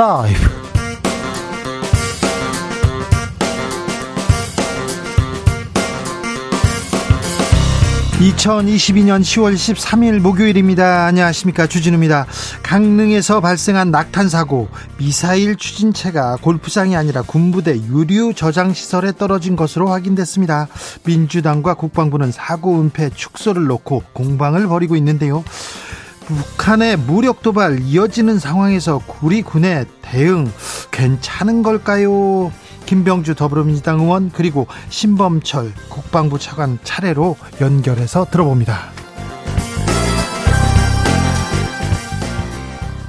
라이브 2022년 10월 13일 목요일입니다. 안녕하십니까. 주진우입니다. 강릉에서 발생한 낙탄 사고, 미사일 추진체가 골프장이 아니라 군부대 유류 저장 시설에 떨어진 것으로 확인됐습니다. 민주당과 국방부는 사고 은폐 축소를 놓고 공방을 벌이고 있는데요. 북한의 무력 도발 이어지는 상황에서 우리 군의 대응 괜찮은 걸까요? 김병주 더불어민주당 의원 그리고 신범철 국방부 차관 차례로 연결해서 들어봅니다.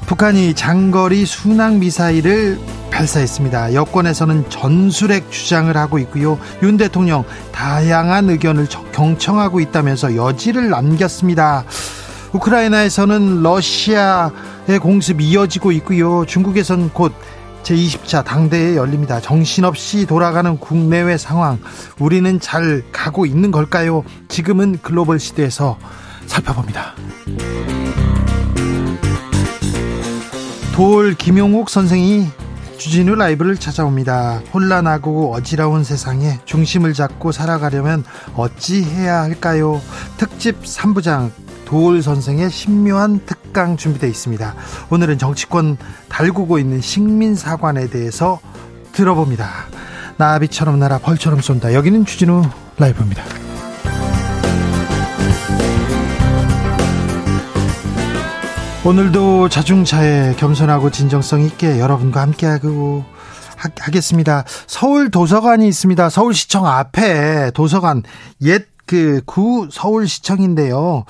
북한이 장거리 순항 미사일을 발사했습니다. 여권에서는 전술핵 주장을 하고 있고요. 윤 대통령 다양한 의견을 경청하고 있다면서 여지를 남겼습니다. 우크라이나에서는 러시아의 공습이 이어지고 있고요. 중국에선 곧 제20차 당대에 열립니다. 정신없이 돌아가는 국내외 상황, 우리는 잘 가고 있는 걸까요? 지금은 글로벌 시대에서 살펴봅니다. 돌 김용욱 선생이 주진우 라이브를 찾아옵니다. 혼란하고 어지러운 세상에 중심을 잡고 살아가려면 어찌 해야 할까요? 특집 3부장 도울 선생의 신묘한 특강 준비되어 있습니다. 오늘은 정치권 달구고 있는 식민 사관에 대해서 들어봅니다. 나비처럼 날아 벌처럼 쏜다. 여기는 주진우 라이브입니다. 오늘도 자중차에 겸손하고 진정성 있게 여러분과 함께하고 하겠습니다. 서울 도서관이 있습니다. 서울시청 앞에 도서관 옛 그구 서울시청인데요.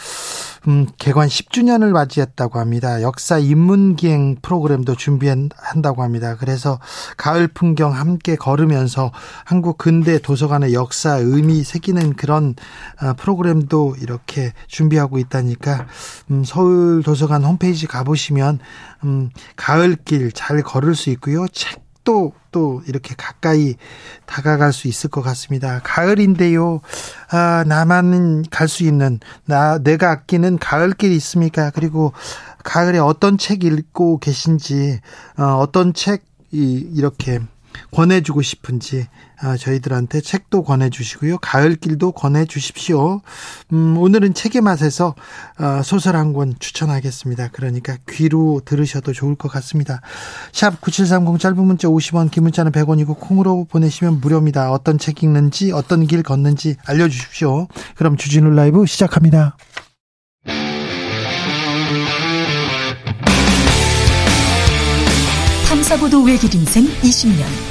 음, 개관 10주년을 맞이했다고 합니다. 역사 인문기행 프로그램도 준비한다고 합니다. 그래서 가을 풍경 함께 걸으면서 한국 근대 도서관의 역사 의미 새기는 그런 어, 프로그램도 이렇게 준비하고 있다니까 음, 서울 도서관 홈페이지 가보시면 음, 가을길 잘 걸을 수 있고요. 책 또, 또, 이렇게 가까이 다가갈 수 있을 것 같습니다. 가을인데요. 아, 나만 갈 수 있는, 나, 내가 아끼는 가을길이 있습니까? 그리고 가을에 어떤 책 읽고 계신지, 어, 어떤 책 이 이렇게 권해주고 싶은지 아, 저희들한테 책도 권해주시고요. 가을길도 권해주십시오. 음, 오늘은 책의 맛에서 어, 소설 한 권 추천하겠습니다. 그러니까 귀로 들으셔도 좋을 것 같습니다. 샵 9730 짧은 문자 50원 긴 문자는 100원이고 콩으로 보내시면 무료입니다. 어떤 책 읽는지 어떤 길 걷는지 알려주십시오. 그럼 주진우 라이브 시작합니다. 탐사보도 외길 인생 20년.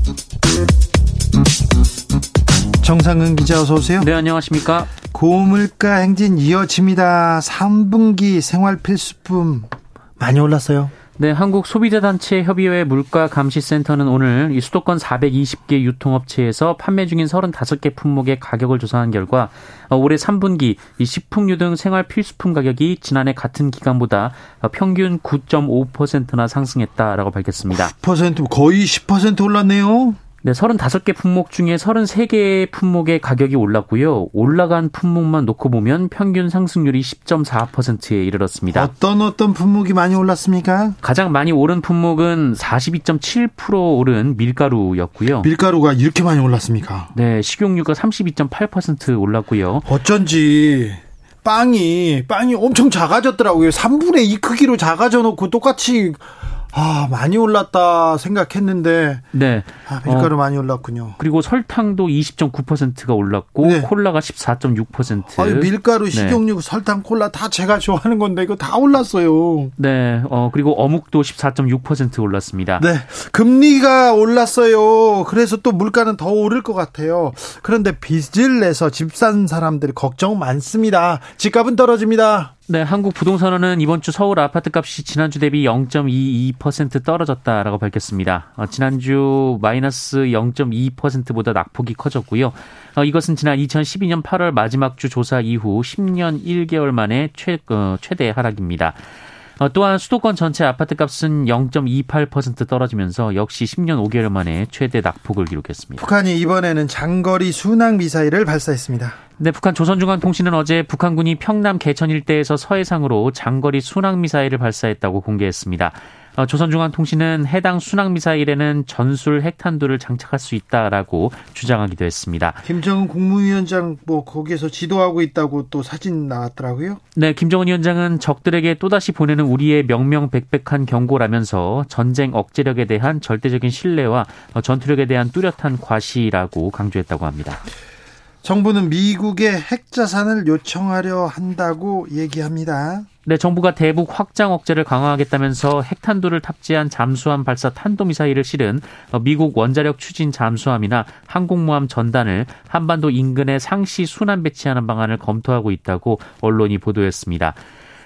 정상근 기자 어서 오세요. 네, 안녕하십니까? 고물가 행진 이어집니다. 3분기 생활 필수품 많이 올랐어요. 네, 한국 소비자단체 협의회 물가 감시센터는 오늘 이 수도권 420개 유통업체에서 판매 중인 35개 품목의 가격을 조사한 결과 어, 올해 3분기 이 식품류 등 생활 필수품 가격이 지난해 같은 기간보다 평균 9.5%나 상승했다라고 밝혔습니다. 10% 거의 10% 올랐네요. 네, 35개 품목 중에 33개 품목의 가격이 올랐고요. 올라간 품목만 놓고 보면 평균 상승률이 10.4%에 이르렀습니다. 어떤 어떤 품목이 많이 올랐습니까? 가장 많이 오른 품목은 42.7% 오른 밀가루였고요. 밀가루가 이렇게 많이 올랐습니까? 네, 식용유가 32.8% 올랐고요. 어쩐지 빵이 빵이 엄청 작아졌더라고요. 3분의 2 크기로 작아져 놓고 똑같이 아, 많이 올랐다 생각했는데. 네. 아, 밀가루 어, 많이 올랐군요. 그리고 설탕도 20.9%가 올랐고, 네. 콜라가 14.6%. 아니, 밀가루, 네. 식용유, 네. 설탕, 콜라 다 제가 좋아하는 건데, 이거 다 올랐어요. 네. 어, 그리고 어묵도 14.6% 올랐습니다. 네. 금리가 올랐어요. 그래서 또 물가는 더 오를 것 같아요. 그런데 빚을 내서 집 산 사람들이 걱정 많습니다. 집값은 떨어집니다. 네, 한국 부동산원은 이번 주 서울 아파트 값이 지난주 대비 0.22% 떨어졌다라고 밝혔습니다. 어, 지난주 마이너스 0.2%보다 낙폭이 커졌고요. 어, 이것은 지난 2012년 8월 마지막 주 조사 이후 10년 1개월 만에 최, 어, 최대 하락입니다. 어, 또한 수도권 전체 아파트 값은 0.28% 떨어지면서 역시 10년 5개월 만에 최대 낙폭을 기록했습니다. 북한이 이번에는 장거리 순항 미사일을 발사했습니다. 네, 북한 조선중앙통신은 어제 북한군이 평남 개천 일대에서 서해상으로 장거리 순항 미사일을 발사했다고 공개했습니다. 어, 조선중앙통신은 해당 순항미사일에는 전술 핵탄두를 장착할 수 있다라고 주장하기도 했습니다. 김정은 국무위원장 뭐 거기에서 지도하고 있다고 또 사진 나왔더라고요. 네, 김정은 위원장은 적들에게 또다시 보내는 우리의 명명백백한 경고라면서 전쟁 억제력에 대한 절대적인 신뢰와 전투력에 대한 뚜렷한 과시라고 강조했다고 합니다. 정부는 미국의 핵자산을 요청하려 한다고 얘기합니다. 네, 정부가 대북 확장 억제를 강화하겠다면서 핵탄두를 탑재한 잠수함 발사 탄도미사일을 실은 미국 원자력 추진 잠수함이나 항공모함 전단을 한반도 인근에 상시 순환 배치하는 방안을 검토하고 있다고 언론이 보도했습니다.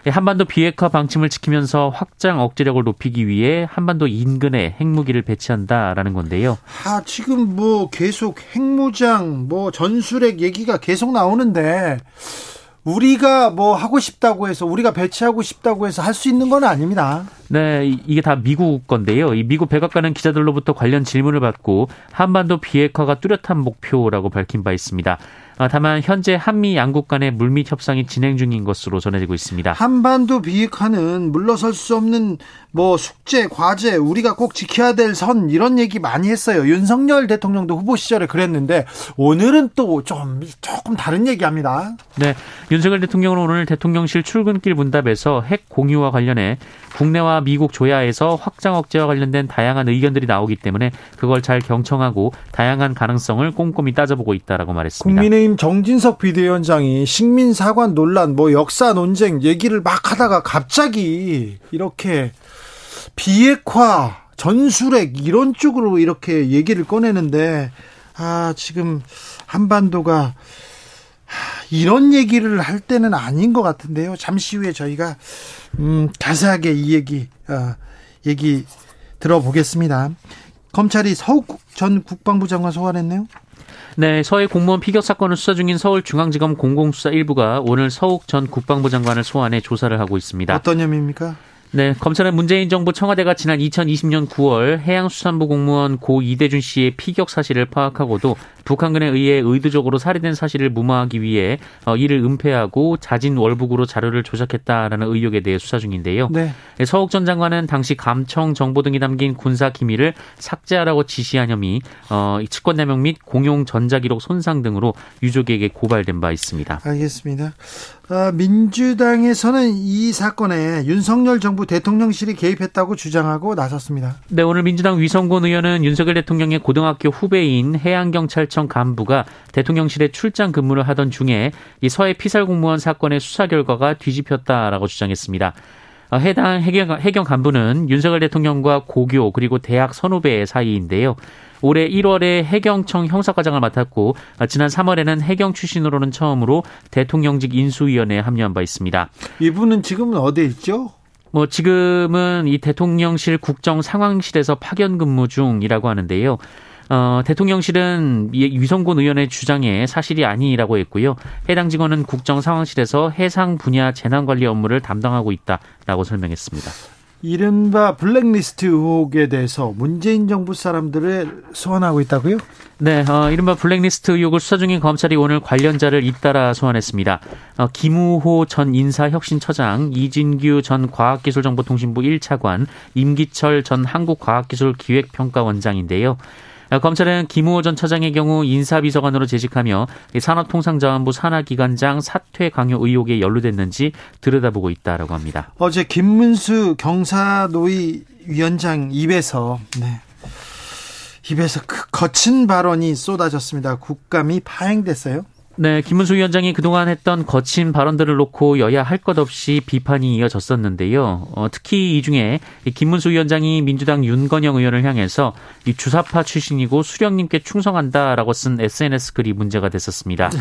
예, 한반도 비핵화 방침을 지키면서 확장 억제력을 높이기 위해 한반도 인근에 핵무기를 배치한다라는 건데요. 아, 지금 뭐 계속 핵무장, 뭐 전술핵 얘기가 계속 나오는데 우리가 뭐 하고 싶다고 해서 우리가 배치하고 싶다고 해서 할 수 있는 건 아닙니다. 네, 이게 다 미국 건데요. 이 미국 백악관은 기자들로부터 관련 질문을 받고 한반도 비핵화가 뚜렷한 목표라고 밝힌 바 있습니다. 아, 다만 현재 한미 양국 간의 물밑 협상이 진행 중인 것으로 전해지고 있습니다. 한반도 비핵화는 물러설 수 없는 뭐 숙제, 과제, 우리가 꼭 지켜야 될 선 이런 얘기 많이 했어요. 윤석열 대통령도 후보 시절에 그랬는데 오늘은 또 좀 조금 다른 얘기합니다. 네, 윤석열 대통령은 오늘 대통령실 출근길 문답에서 핵 공유와 관련해 국내와 미국 조야에서 확장 억제와 관련된 다양한 의견들이 나오기 때문에 그걸 잘 경청하고 다양한 가능성을 꼼꼼히 따져보고 있다라고 말했습니다. 국민의 힘 정진석 비대위원장이 식민 사관 논란, 뭐 역사 논쟁 얘기를 막 하다가 갑자기 이렇게 비핵화, 전술핵 이런 쪽으로 이렇게 얘기를 꺼내는데 아 지금 한반도가 이런 얘기를 할 때는 아닌 것 같은데요. 잠시 후에 저희가 음, 자세하게 이 얘기 어, 얘기 들어보겠습니다. 검찰이 서욱 전 국방부 장관 소환했네요. 네, 서해 공무원 피격 사건을 수사 중인 서울중앙지검 공공수사 1부가 오늘 서욱 전 국방부 장관을 소환해 조사를 하고 있습니다. 어떤 혐의입니까? 네, 검찰은 문재인 정부 청와대가 지난 2020년 9월 해양수산부 공무원 고 이대준 씨의 피격 사실을 파악하고도 북한군에 의해 의도적으로 살해된 사실을 무마하기 위해 어, 이를 은폐하고 자진 월북으로 자료를 조작했다라는 의혹에 대해 수사 중인데요. 네. 네 서욱 전 장관은 당시 감청 정보 등이 담긴 군사 기밀을 삭제하라고 지시한 혐의, 어, 측권 남용 및 공용 전자기록 손상 등으로 유족에게 고발된 바 있습니다. 알겠습니다. 어, 민주당에서는 이 사건에 윤석열 정부 대통령실이 개입했다고 주장하고 나섰습니다. 네, 오늘 민주당 위성곤 의원은 윤석열 대통령의 고등학교 후배인 해양경찰청 간부가 대통령실에 출장 근무를 하던 중에 이 서해 피살 공무원 사건의 수사 결과가 뒤집혔다라고 주장했습니다. 어, 해당 해경, 해경 간부는 윤석열 대통령과 고교 그리고 대학 선후배 사이인데요. 올해 1월에 해경청 형사과장을 맡았고 지난 3월에는 해경 출신으로는 처음으로 대통령직 인수위원회에 합류한 바 있습니다. 이분은 지금은 어디에 있죠? 뭐 지금은 이 대통령실 국정 상황실에서 파견 근무 중이라고 하는데요. 어, 대통령실은 위성곤 의원의 주장에 사실이 아니라고 했고요. 해당 직원은 국정 상황실에서 해상 분야 재난 관리 업무를 담당하고 있다라고 설명했습니다. 이른바 블랙리스트 의혹에 대해서 문재인 정부 사람들을 소환하고 있다고요? 네, 어, 이른바 블랙리스트 의혹을 수사 중인 검찰이 오늘 관련자를 잇따라 소환했습니다. 어, 김우호 전 인사혁신처장, 이진규 전 과학기술정보통신부 1차관, 임기철 전 한국과학기술기획평가원장인데요. 어, 검찰은 김우호 전 차장의 경우 인사비서관으로 재직하며 산업통상자원부 산하기관장 사퇴 강요 의혹에 연루됐는지 들여다보고 있다라고 합니다. 어제 김문수 경사노위 위원장 입에서 네. 입에서 그 거친 발언이 쏟아졌습니다. 국감이 파행됐어요. 네, 김문수 위원장이 그동안 했던 거친 발언들을 놓고 여야 할 것 없이 비판이 이어졌었는데요. 어, 특히 이 중에 김문수 위원장이 민주당 윤건영 의원을 향해서 이 주사파 출신이고 수령님께 충성한다라고 쓴 SNS 글이 문제가 됐었습니다. 네.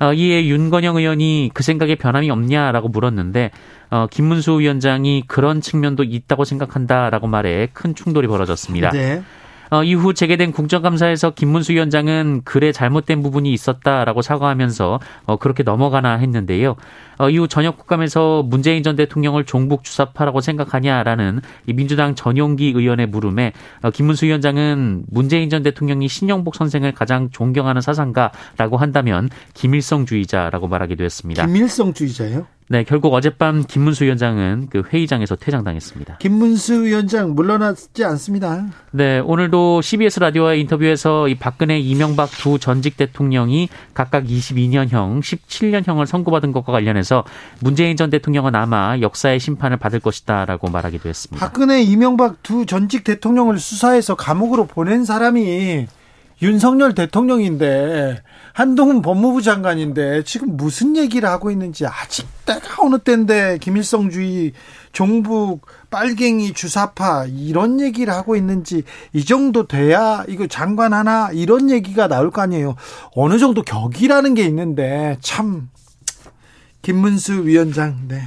어, 이에 윤건영 의원이 그 생각에 변함이 없냐라고 물었는데 어, 김문수 위원장이 그런 측면도 있다고 생각한다라고 말해 큰 충돌이 벌어졌습니다. 네. 어, 이후 재개된 국정감사에서 김문수 위원장은 글에 잘못된 부분이 있었다라고 사과하면서 어, 그렇게 넘어가나 했는데요. 어, 이후 저녁 국감에서 문재인 전 대통령을 종북 주사파라고 생각하냐라는 이 민주당 전용기 의원의 물음에 어, 김문수 위원장은 문재인 전 대통령이 신영복 선생을 가장 존경하는 사상가라고 한다면 김일성주의자라고 말하기도 했습니다. 김일성주의자요? 네, 결국 어젯밤 김문수 위원장은 그 회의장에서 퇴장당했습니다. 김문수 위원장 물러났지 않습니다. 네, 오늘도 CBS 라디오와의 인터뷰에서 이 박근혜, 이명박 두 전직 대통령이 각각 22년형, 17년형을 선고받은 것과 관련해서 문재인 전 대통령은 아마 역사의 심판을 받을 것이다라고 말하기도 했습니다. 박근혜, 이명박 두 전직 대통령을 수사해서 감옥으로 보낸 사람이 윤석열 대통령인데 한동훈 법무부 장관인데 지금 무슨 얘기를 하고 있는지 아직 때가 어느 때인데 김일성주의 종북 빨갱이 주사파 이런 얘기를 하고 있는지 이 정도 돼야 이거 장관 하나 이런 얘기가 나올 거 아니에요. 어느 정도 격이라는 게 있는데 참 김문수 위원장 네.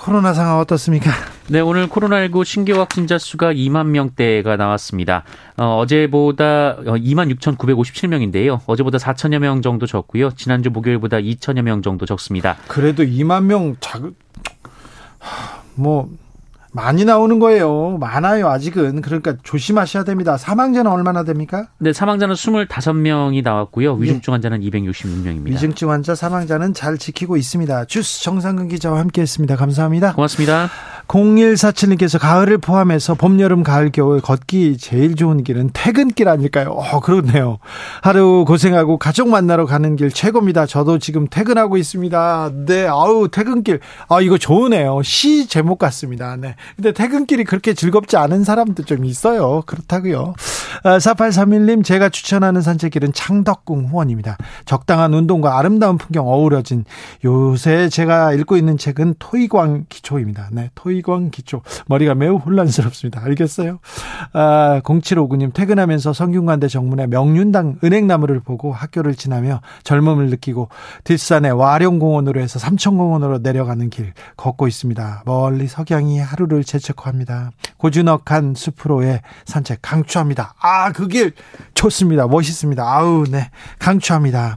코로나 상황 어떻습니까? 네, 오늘 코로나19 신규 확진자 수가 2만 명대가 나왔습니다. 어, 어제보다 2만 어, 6,957명인데요. 어제보다 4천여 명 정도 적고요. 지난주 목요일보다 2천여 명 정도 적습니다. 그래도 2만 명 작, 뭐, 많이 나오는 거예요. 많아요, 아직은. 그러니까 조심하셔야 됩니다. 사망자는 얼마나 됩니까? 네, 사망자는 25명이 나왔고요. 위중증 환자는 266명입니다. 위중증 환자 사망자는 잘 지키고 있습니다. 주스 정상근 기자와 함께 했습니다. 감사합니다. 고맙습니다. 0147님께서 가을을 포함해서 봄, 여름, 가을, 겨울 걷기 제일 좋은 길은 퇴근길 아닐까요? 어, 그렇네요. 하루 고생하고 가족 만나러 가는 길 최고입니다. 저도 지금 퇴근하고 있습니다. 네, 아우, 퇴근길. 아, 이거 좋으네요. 시 제목 같습니다. 네. 근데 퇴근길이 그렇게 즐겁지 않은 사람도 좀 있어요. 그렇다고요. 아, 4831님, 제가 추천하는 산책길은 창덕궁 후원입니다. 적당한 운동과 아름다운 풍경 어우러진 요새 제가 읽고 있는 책은 토이광 기초입니다. 네, 토이 의광 기초. 머리가 매우 혼란스럽습니다. 알겠어요? 아, 0759님, 퇴근하면서 성균관대 정문에 명륜당 은행나무를 보고 학교를 지나며 젊음을 느끼고 뒷산에 와룡공원으로 해서 삼천공원으로 내려가는 길 걷고 있습니다. 멀리 석양이 하루를 재촉합니다. 고즈넉한 숲으로의 산책 강추합니다. 아, 그 길 좋습니다. 멋있습니다. 아우, 네. 강추합니다.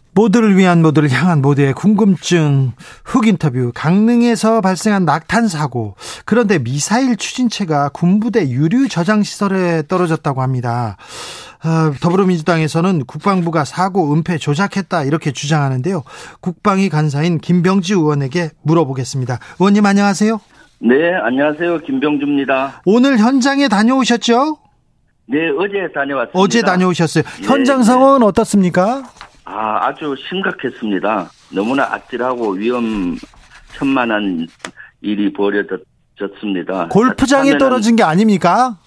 모두를 위한 모두를 향한 모두의 궁금증 훅 인터뷰 강릉에서 발생한 낙탄 사고 그런데 미사일 추진체가 군부대 유류 저장 시설에 떨어졌다고 합니다. 어, 더불어민주당에서는 국방부가 사고 은폐 조작했다 이렇게 주장하는데요. 국방위 간사인 김병지 의원에게 물어보겠습니다. 의원님 안녕하세요. 네, 안녕하세요. 김병주입니다. 오늘 현장에 다녀오셨죠? 네, 어제 다녀왔습니다. 어제 다녀오셨어요. 현장 네, 상황은 네. 어떻습니까? 아, 아주 심각했습니다. 너무나 아찔하고 위험천만한 일이 벌어졌습니다. 골프장에 떨어진 게 아닙니까?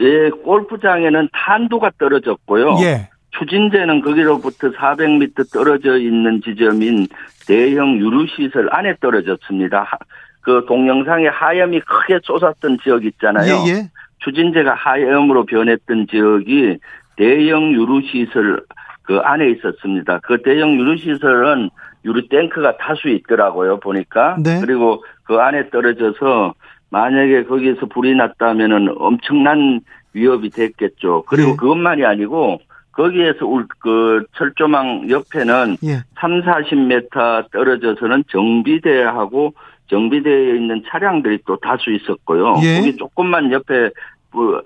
예, 골프장에는 탄도가 떨어졌고요. 예. 추진제는 거기로부터 400m 떨어져 있는 지점인 대형 유류시설 안에 떨어졌습니다. 그 동영상에 하염이 크게 쏟았던 지역 있잖아요. 예, 예. 추진제가 하염으로 변했던 지역이 대형 유류시설 그 안에 있었습니다. 그 대형 유류시설은 유류 탱크가 다수 있더라고요, 보니까. 네. 그리고 그 안에 떨어져서 만약에 거기에서 불이 났다면은 엄청난 위협이 됐겠죠. 그리고 네. 그것만이 아니고 거기에서 그 철조망 옆에는 예. 3, 40m 떨어져서는 정비대하고 정비대에 있는 차량들이 또 다수 있었고요. 예. 거기 조금만 옆에 그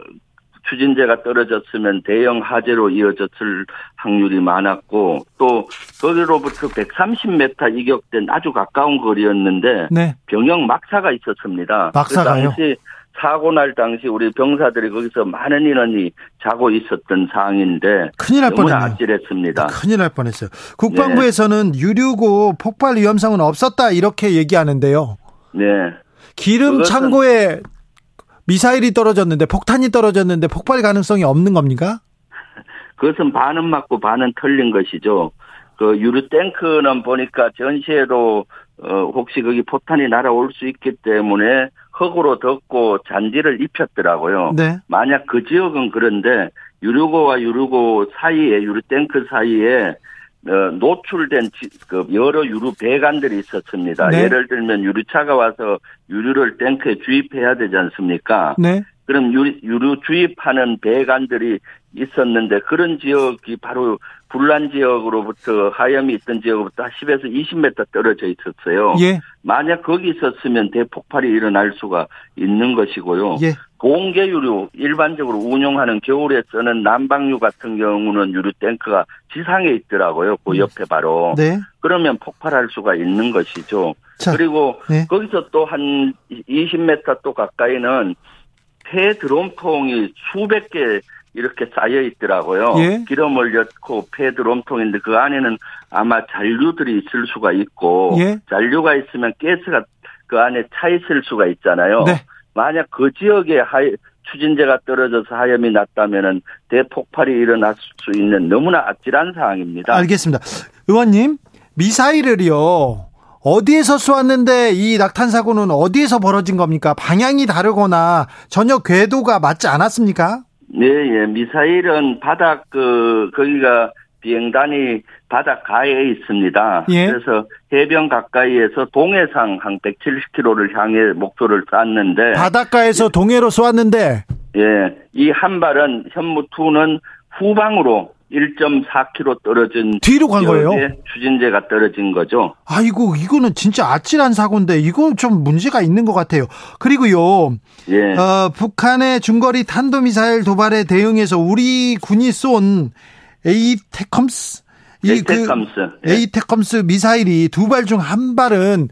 추진제가 떨어졌으면 대형 화재로 이어졌을 확률이 많았고 또 거기로부터 130m 이격된 아주 가까운 거리였는데 네. 병영 막사가 있었습니다. 막사가요? 그 사고 날 당시 우리 병사들이 거기서 많은 인원이 자고 있었던 상황인데 큰일 날 뻔했네요. 아찔했습니다. 큰일 날 뻔했어요. 국방부에서는 네. 유류고 폭발 위험성은 없었다 이렇게 얘기하는데요. 네. 기름 창고에 미사일이 떨어졌는데 폭탄이 떨어졌는데 폭발 가능성이 없는 겁니까? 그것은 반은 맞고 반은 틀린 것이죠. 그 유류 탱크는 보니까 전시회로 어 혹시 거기 포탄이 날아올 수 있기 때문에 흙으로 덮고 잔디를 입혔더라고요. 네. 만약 그 지역은 그런데 유류고와 유류고 사이에 유류 탱크 사이에 어, 노출된 그 여러 유류 배관들이 있었습니다. 네. 예를 들면 유류차가 와서 유류를 탱크에 주입해야 되지 않습니까? 네. 그럼 유류, 유류 주입하는 배관들이 있었는데 그런 지역이 바로 불난 지역으로부터 하염이 있던 지역으로부터 10에서 20m 떨어져 있었어요. 예. 만약 거기 있었으면 대폭발이 일어날 수가 있는 것이고요. 예. 공개 유류 일반적으로 운용하는 겨울에 쓰는 난방유 같은 경우는 유류 탱크가 지상에 있더라고요. 그 음. 옆에 바로. 네. 그러면 폭발할 수가 있는 것이죠. 자, 그리고 네. 거기서 또 한 20m 또 가까이는 폐 드럼통이 수백 개 이렇게 쌓여 있더라고요. 예? 기름을 넣고 폐 드럼통인데 그 안에는 아마 잔류들이 있을 수가 있고 예? 잔류가 있으면 가스가 그 안에 차 있을 수가 있잖아요. 네. 만약 그 지역에 하이, 추진제가 떨어져서 하염이 났다면은 대폭발이 일어날 수 있는 너무나 아찔한 상황입니다. 알겠습니다. 의원님, 미사일을요. 어디에서 쏘았는데 이 낙탄 사고는 어디에서 벌어진 겁니까? 방향이 다르거나 전혀 궤도가 맞지 않았습니까? 네, 예. 미사일은 바닥 그 거기가 비행단이 바닷가에 있습니다. 예. 그래서 해변 가까이에서 동해상 한 170km를 향해 목표를 쐈는데 바닷가에서 동해로 쏘았는데 예, 이 한 발은 현무2는 후방으로 1.4km 떨어진 뒤로 간 거예요. 추진제가 떨어진 거죠. 아이고 이거는 진짜 아찔한 사고인데 이거 좀 문제가 있는 것 같아요. 그리고요, 예. 어, 북한의 중거리 탄도미사일 도발에 대응해서 우리 군이 쏜 에이테컴스 에이테컴스 그 에이테컴스 미사일이 두 발 중 한 발은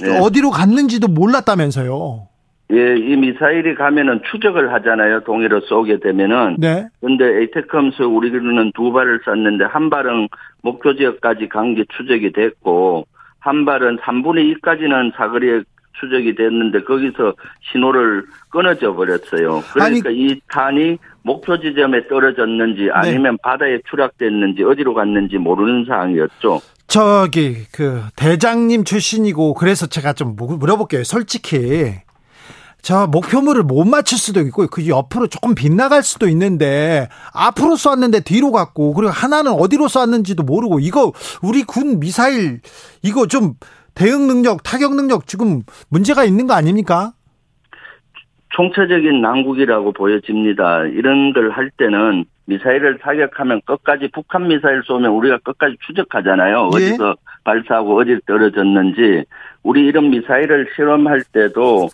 네. 어디로 갔는지도 몰랐다면서요. 예, 이 미사일이 가면은 추적을 하잖아요. 동해로 쏘게 되면은. 네. 근데 에이테컴스 우리는 두 발을 쐈는데 한 발은 목표 지역까지 간 게 추적이 됐고 한 발은 3분의 2까지는 사거리에 추적이 됐는데 거기서 신호를 끊어져 버렸어요. 그러니까 아니, 이 탄이 목표 지점에 떨어졌는지 네. 아니면 네. 바다에 추락됐는지 어디로 갔는지 모르는 상황이었죠. 저기 그 대장님 출신이고 그래서 제가 좀 물어볼게요. 솔직히 저 목표물을 못 맞출 수도 있고 그 옆으로 조금 빗나갈 수도 있는데 앞으로 쐈는데 뒤로 갔고 그리고 하나는 어디로 쐈는지도 모르고 이거 우리 군 미사일 이거 좀 대응 능력 타격 능력 지금 문제가 있는 거 아닙니까? 총체적인 난국이라고 보여집니다. 이런 걸 할 때는 미사일을 타격하면 끝까지 북한 미사일 쏘면 우리가 끝까지 추적하잖아요. 예? 어디서 발사하고 어디 떨어졌는지 우리 이런 미사일을 실험할 때도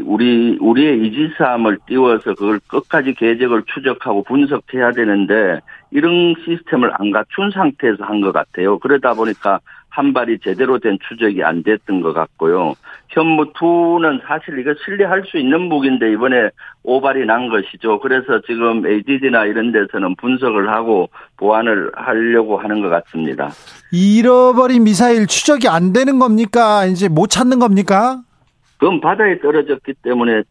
우리 우리의 이지스함을 띄워서 그걸 끝까지 계획을 추적하고 분석해야 되는데 이런 시스템을 안 갖춘 상태에서 한 것 같아요. 그러다 보니까 한 발이 제대로 된 추적이 안 됐던 것 같고요. 현무2는 사실 이거 신뢰할 수 있는 무기인데 이번에 오발이 난 것이죠. 그래서 지금 ADD나 이런 데서는 분석을 하고 보완을 하려고 하는 것 같습니다. 잃어버린 미사일 추적이 안 되는 겁니까? 이제 못 찾는 겁니까? 그건 바다에 떨어졌기 때문에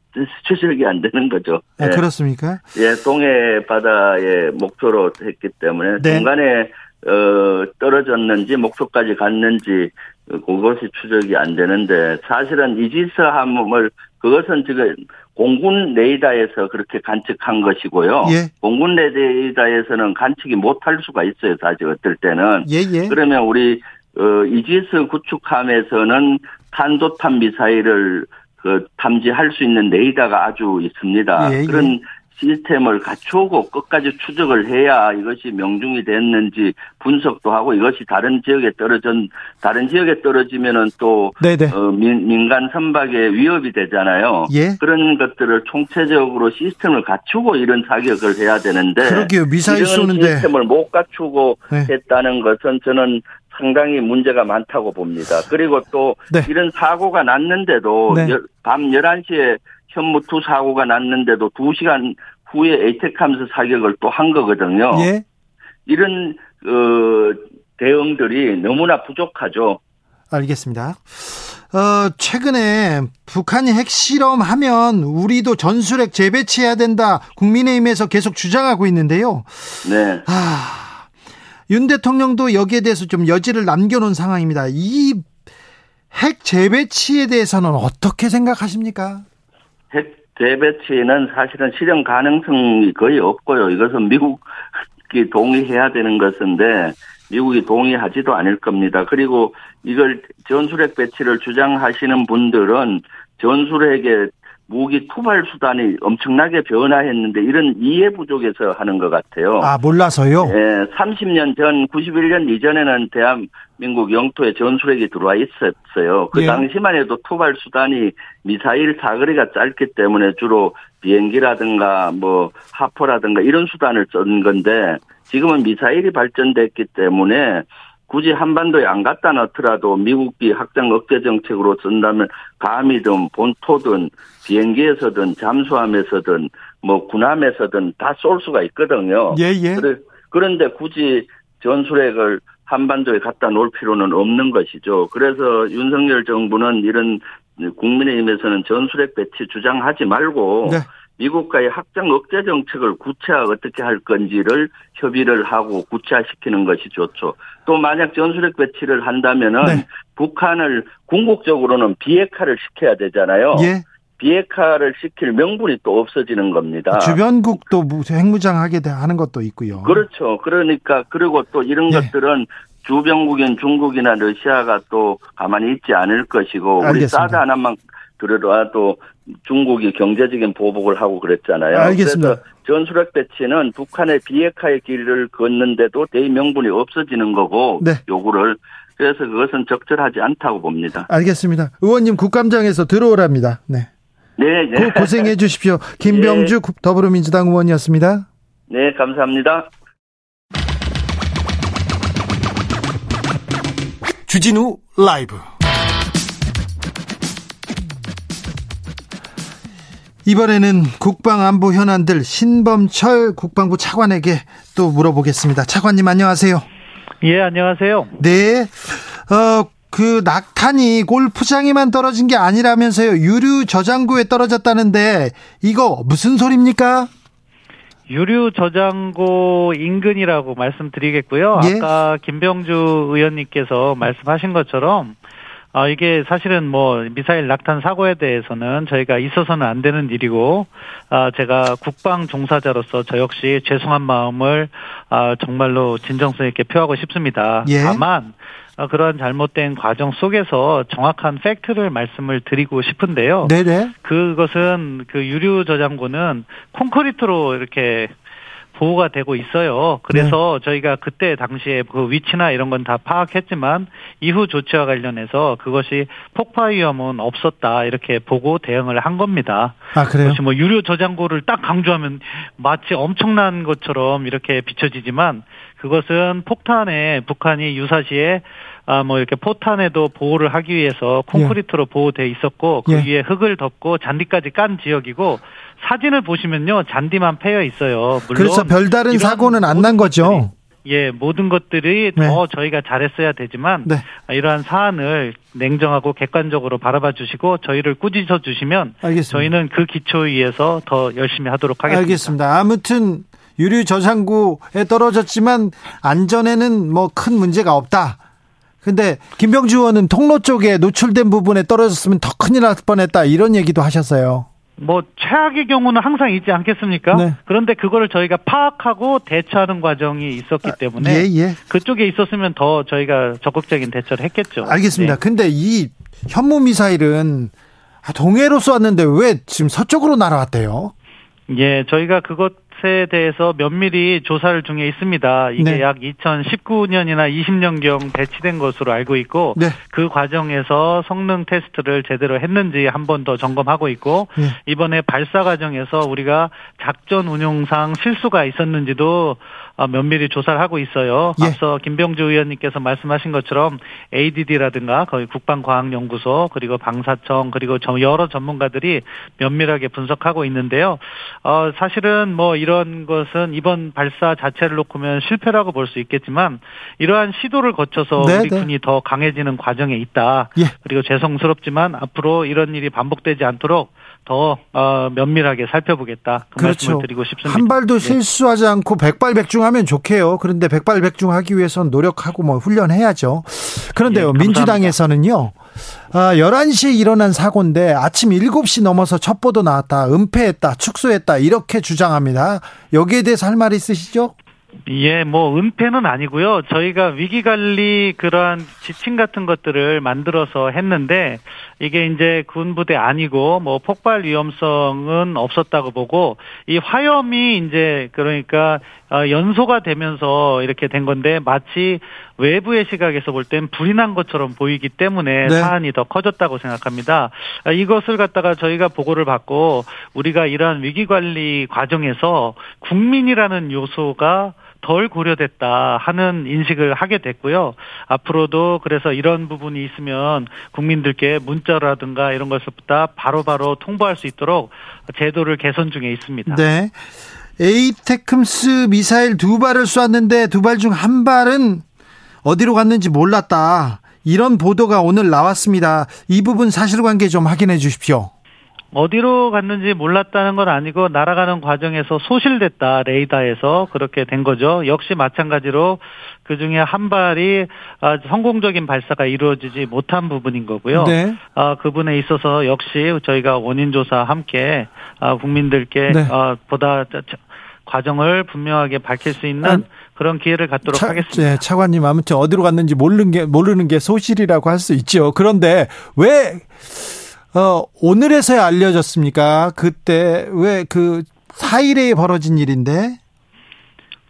추적이 안 되는 거죠. 아, 그렇습니까? 예, 동해 바다에 목표로 했기 때문에 네. 중간에 어, 떨어졌는지 목표까지 갔는지 그것이 추적이 안 되는데 사실은 이지스 함을 그것은 지금 공군 레이더에서 그렇게 관측한 것이고요. 예. 공군 레이더에서는 관측이 못할 수가 있어요. 사실 어떨 때는. 예, 예. 그러면 우리 어, 이지스 구축함에서는 탄도탄 미사일을 그 탐지할 수 있는 레이더가 아주 있습니다. 예, 예. 그런 시스템을 갖추고 끝까지 추적을 해야 이것이 명중이 됐는지 분석도 하고 이것이 다른 지역에 떨어진 다른 지역에 떨어지면은 또 어, 민, 민간 선박에 위협이 되잖아요. 예? 그런 것들을 총체적으로 시스템을 갖추고 이런 사격을 해야 되는데 그러게요. 미사일 쏘는데 시스템을 못 갖추고 네. 했다는 것은 저는 상당히 문제가 많다고 봅니다. 그리고 또 네. 이런 사고가 났는데도 네. 밤 11시에 현무투 사고가 났는데도 2시간 후에 에이텍하면서 사격을 또 한 거거든요. 예. 이런 어, 대응들이 너무나 부족하죠. 알겠습니다. 어, 최근에 북한이 핵실험하면 우리도 전술핵 재배치해야 된다. 국민의힘에서 계속 주장하고 있는데요. 네. 아, 윤 대통령도 여기에 대해서 좀 여지를 남겨놓은 상황입니다. 이 핵 재배치에 대해서는 어떻게 생각하십니까? 핵 재배치는 사실은 실현 가능성이 거의 없고요. 이것은 미국이 동의해야 되는 것인데 미국이 동의하지도 않을 겁니다. 그리고 이걸 전술핵 배치를 주장하시는 분들은 전술핵의 무기 투발 수단이 엄청나게 변화했는데 이런 이해 부족에서 하는 것 같아요. 아 몰라서요? 예, 30년 전 91년 이전에는 대한민국 영토에 전술핵이 들어와 있었어요. 그 예. 당시만 해도 투발 수단이 미사일 사거리가 짧기 때문에 주로 비행기라든가 뭐 하포라든가 이런 수단을 쓴 건데 지금은 미사일이 발전됐기 때문에 굳이 한반도에 안 갖다 놓더라도 미국이 확장 억제 정책으로 쓴다면 감이든 본토든 비행기에서든 잠수함에서든 뭐 군함에서든 다 쏠 수가 있거든요. 예, 예. 그런데 굳이 전술핵을 한반도에 갖다 놓을 필요는 없는 것이죠. 그래서 윤석열 정부는 이런 국민의힘에서는 전술핵 배치 주장하지 말고 네. 미국과의 확장 억제 정책을 구체화 어떻게 할 건지를 협의를 하고 구체화시키는 것이 좋죠. 또 만약 전술핵 배치를 한다면은 네. 북한을 궁극적으로는 비핵화를 시켜야 되잖아요. 예. 비핵화를 시킬 명분이 또 없어지는 겁니다. 주변국도 핵무장하게 하는 것도 있고요. 그렇죠. 그러니까 그리고 또 이런 예. 것들은 주변국인 중국이나 러시아가 또 가만히 있지 않을 것이고 알겠습니다. 우리 사드 하나만 들어도 중국이 경제적인 보복을 하고 그랬잖아요. 알겠습니다. 그래서 전술핵 배치는 북한의 비핵화의 길을 걷는데도 대의 명분이 없어지는 거고 네. 요구를 그래서 그것은 적절하지 않다고 봅니다. 알겠습니다. 의원님 국감장에서 들어오랍니다. 네. 네, 네. 고생해 주십시오. 김병주 네. 더불어민주당 의원이었습니다. 네, 감사합니다. 주진우 라이브 이번에는 국방안보 현안들 신범철 국방부 차관에게 또 물어보겠습니다. 차관님 안녕하세요. 예, 안녕하세요. 네. 어, 그 낙탄이 골프장에만 떨어진 게 아니라면서요. 유류 저장고에 떨어졌다는데 이거 무슨 소리입니까? 유류 저장고 인근이라고 말씀드리겠고요. 예? 아까 김병주 의원님께서 말씀하신 것처럼 아, 이게 사실은 뭐 미사일 낙탄 사고에 대해서는 저희가 있어서는 안 되는 일이고, 아, 제가 국방 종사자로서 저 역시 죄송한 마음을 아, 정말로 진정성 있게 표하고 싶습니다. 예. 다만, 아, 그러한 잘못된 과정 속에서 정확한 팩트를 말씀을 드리고 싶은데요. 네네. 그것은 그 유류 저장고는 콘크리트로 이렇게 보호가 되고 있어요. 그래서 네. 저희가 그때 당시에 그 위치나 이런 건 다 파악했지만 이후 조치와 관련해서 그것이 폭파 위험은 없었다 이렇게 보고 대응을 한 겁니다. 아 그래요? 그것이 뭐 유료 저장고를 딱 강조하면 마치 엄청난 것처럼 이렇게 비춰지지만 그것은 폭탄에 북한이 유사시에 아, 뭐 이렇게 포탄에도 보호를 하기 위해서 콘크리트로 예. 보호돼 있었고 그 예. 위에 흙을 덮고 잔디까지 깐 지역이고 사진을 보시면요 잔디만 패여 있어요. 물론 그래서 별다른 사고는 안 난 거죠. 예, 모든 것들이 네. 더 저희가 잘했어야 되지만 네. 이러한 사안을 냉정하고 객관적으로 바라봐 주시고 저희를 꾸짖어 주시면 알겠습니다. 저희는 그 기초에 의해서 더 열심히 하도록 하겠습니다. 알겠습니다. 아무튼 유류 저장고에 떨어졌지만 안전에는 뭐 큰 문제가 없다. 근데 김병주 의원은 통로 쪽에 노출된 부분에 떨어졌으면 더 큰일 날 뻔했다 이런 얘기도 하셨어요. 뭐 최악의 경우는 항상 있지 않겠습니까? 네. 그런데 그거를 저희가 파악하고 대처하는 과정이 있었기 아, 때문에 아, 예, 예. 그쪽에 있었으면 더 저희가 적극적인 대처를 했겠죠. 알겠습니다. 네. 근데 이 현무 미사일은 동해로 쏘았는데 왜 지금 서쪽으로 날아왔대요? 예, 저희가 그것 에 대해서 면밀히 조사를 중에 있습니다. 이게 네. 약 2019년이나 20년경 배치된 것으로 알고 있고 네. 그 과정에서 성능 테스트를 제대로 했는지 한 번 더 점검하고 있고 네. 이번에 발사 과정에서 우리가 작전 운용상 실수가 있었는지도 어, 면밀히 조사를 하고 있어요. 예. 앞서 김병주 의원님께서 말씀하신 것처럼 ADD라든가 거의 국방과학연구소 그리고 방사청 그리고 여러 전문가들이 면밀하게 분석하고 있는데요. 어, 사실은 뭐 이런 것은 이번 발사 자체를 놓고 면 실패라고 볼 수 있겠지만 이러한 시도를 거쳐서 네, 우리 네. 군이 더 강해지는 과정에 있다. 예. 그리고 죄송스럽지만 앞으로 이런 일이 반복되지 않도록 더 어, 면밀하게 살펴보겠다. 그 그렇죠. 말씀을 드리고 싶습니다. 한 발도 네. 실수하지 않고 백발백중하면 좋게요. 그런데 백발백중하기 위해선 노력하고 뭐 훈련해야죠. 그런데요, 예, 민주당에서는요. 아, 11시에 일어난 사고인데 아침 7시 넘어서 첩보도 나왔다. 은폐했다. 축소했다. 이렇게 주장합니다. 여기에 대해서 할말 있으시죠? 예, 뭐 은폐는 아니고요. 저희가 위기 관리 그러한 지침 같은 것들을 만들어서 했는데 이게 이제 군부대 아니고 뭐 폭발 위험성은 없었다고 보고 이 화염이 이제 그러니까 어, 연소가 되면서 이렇게 된 건데 마치 외부의 시각에서 볼 땐 불이 난 것처럼 보이기 때문에 네. 사안이 더 커졌다고 생각합니다. 아, 이것을 갖다가 저희가 보고를 받고 우리가 이러한 위기 관리 과정에서 국민이라는 요소가 덜 고려됐다 하는 인식을 하게 됐고요. 앞으로도 그래서 이런 부분이 있으면 국민들께 문자라든가 이런 것부터 바로바로 통보할 수 있도록 제도를 개선 중에 있습니다. 네. 에이테크스 미사일 두 발을 쐈는데 두 발 중 한 발은 어디로 갔는지 몰랐다. 이런 보도가 오늘 나왔습니다. 이 부분 사실관계 좀 확인해 주십시오. 어디로 갔는지 몰랐다는 건 아니고 날아가는 과정에서 소실됐다 레이더에서 그렇게 된 거죠. 역시 마찬가지로 그 중에 한 발이 아, 성공적인 발사가 이루어지지 못한 부분인 거고요. 네. 아, 그분에 있어서 역시 저희가 원인 조사 함께 아, 국민들께 네. 보다 과정을 분명하게 밝힐 수 있는 아, 그런 기회를 갖도록 차, 하겠습니다. 네, 차관님 아무튼 어디로 갔는지 모르는 게 모르는 게 소실이라고 할 수 있죠. 그런데 왜 어, 오늘에서야 알려졌습니까? 그때 왜 그 4일에 벌어진 일인데?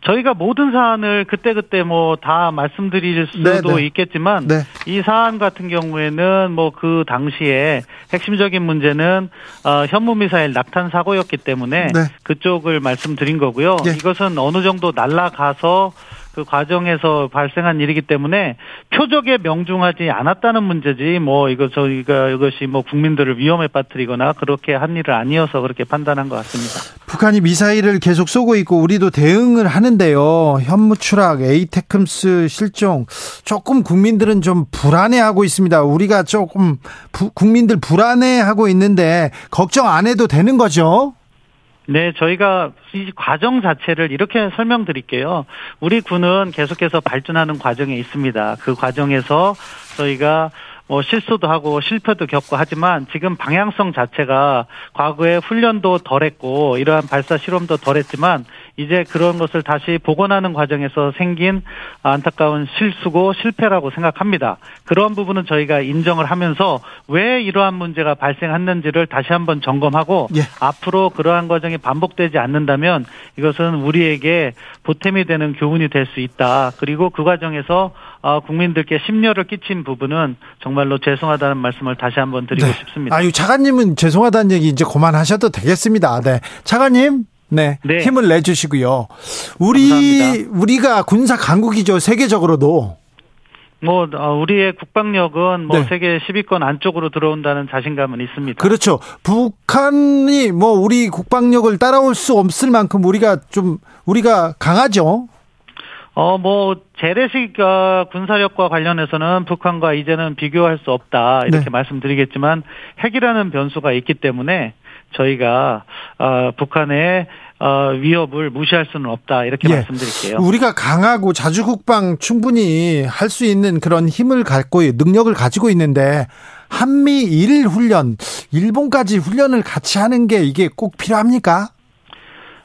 저희가 모든 사안을 그때그때 뭐 다 말씀드릴 수도 네네. 네. 있겠지만 네. 이 사안 같은 경우에는 뭐 그 당시에 핵심적인 문제는 어, 현무 미사일 낙탄 사고였기 때문에 네. 그쪽을 말씀드린 거고요. 네. 이것은 어느 정도 날라가서 그 과정에서 발생한 일이기 때문에 표적에 명중하지 않았다는 문제지 뭐 이거 저희가 이것이 뭐 국민들을 위험에 빠뜨리거나 그렇게 한 일은 아니어서 그렇게 판단한 것 같습니다. 북한이 미사일을 계속 쏘고 있고 우리도 대응을 하는데요. 현무 추락, 에이테크스 실종 조금 국민들은 좀 불안해하고 있습니다. 우리가 조금 부, 국민들 불안해하고 있는데 걱정 안 해도 되는 거죠? 네, 저희가 이 과정 자체를 이렇게 설명드릴게요. 우리 군은 계속해서 발전하는 과정에 있습니다. 그 과정에서 저희가 뭐 실수도 하고 실패도 겪고 하지만 지금 방향성 자체가 과거에 훈련도 덜했고 이러한 발사 실험도 덜했지만 이제 그런 것을 다시 복원하는 과정에서 생긴 안타까운 실수고 실패라고 생각합니다. 그런 부분은 저희가 인정을 하면서 왜 이러한 문제가 발생했는지를 다시 한번 점검하고 예. 앞으로 그러한 과정이 반복되지 않는다면 이것은 우리에게 보탬이 되는 교훈이 될 수 있다. 그리고 그 과정에서 어, 국민들께 심려를 끼친 부분은 정말로 죄송하다는 말씀을 다시 한번 드리고 네. 싶습니다. 아유, 차관님은 죄송하다는 얘기 이제 그만하셔도 되겠습니다. 네. 차관님, 네, 네. 힘을 내 주시고요. 우리 감사합니다. 우리가 군사 강국이죠 세계적으로도. 뭐 어, 우리의 국방력은 뭐 네. 세계 10위권 안쪽으로 들어온다는 자신감은 있습니다. 그렇죠. 북한이 뭐 우리 국방력을 따라올 수 없을 만큼 우리가 좀 우리가 강하죠. 어, 뭐, 재래식 어, 군사력과 관련해서는 북한과 이제는 비교할 수 없다. 이렇게 네. 말씀드리겠지만, 핵이라는 변수가 있기 때문에 저희가, 어, 북한의 어, 위협을 무시할 수는 없다 이렇게 예. 말씀드릴게요. 우리가 강하고 자주국방 충분히 할 수 있는 그런 힘을 갖고 능력을 가지고 있는데 한미 일 훈련, 일본까지 훈련을 같이 하는 게 이게 꼭 필요합니까?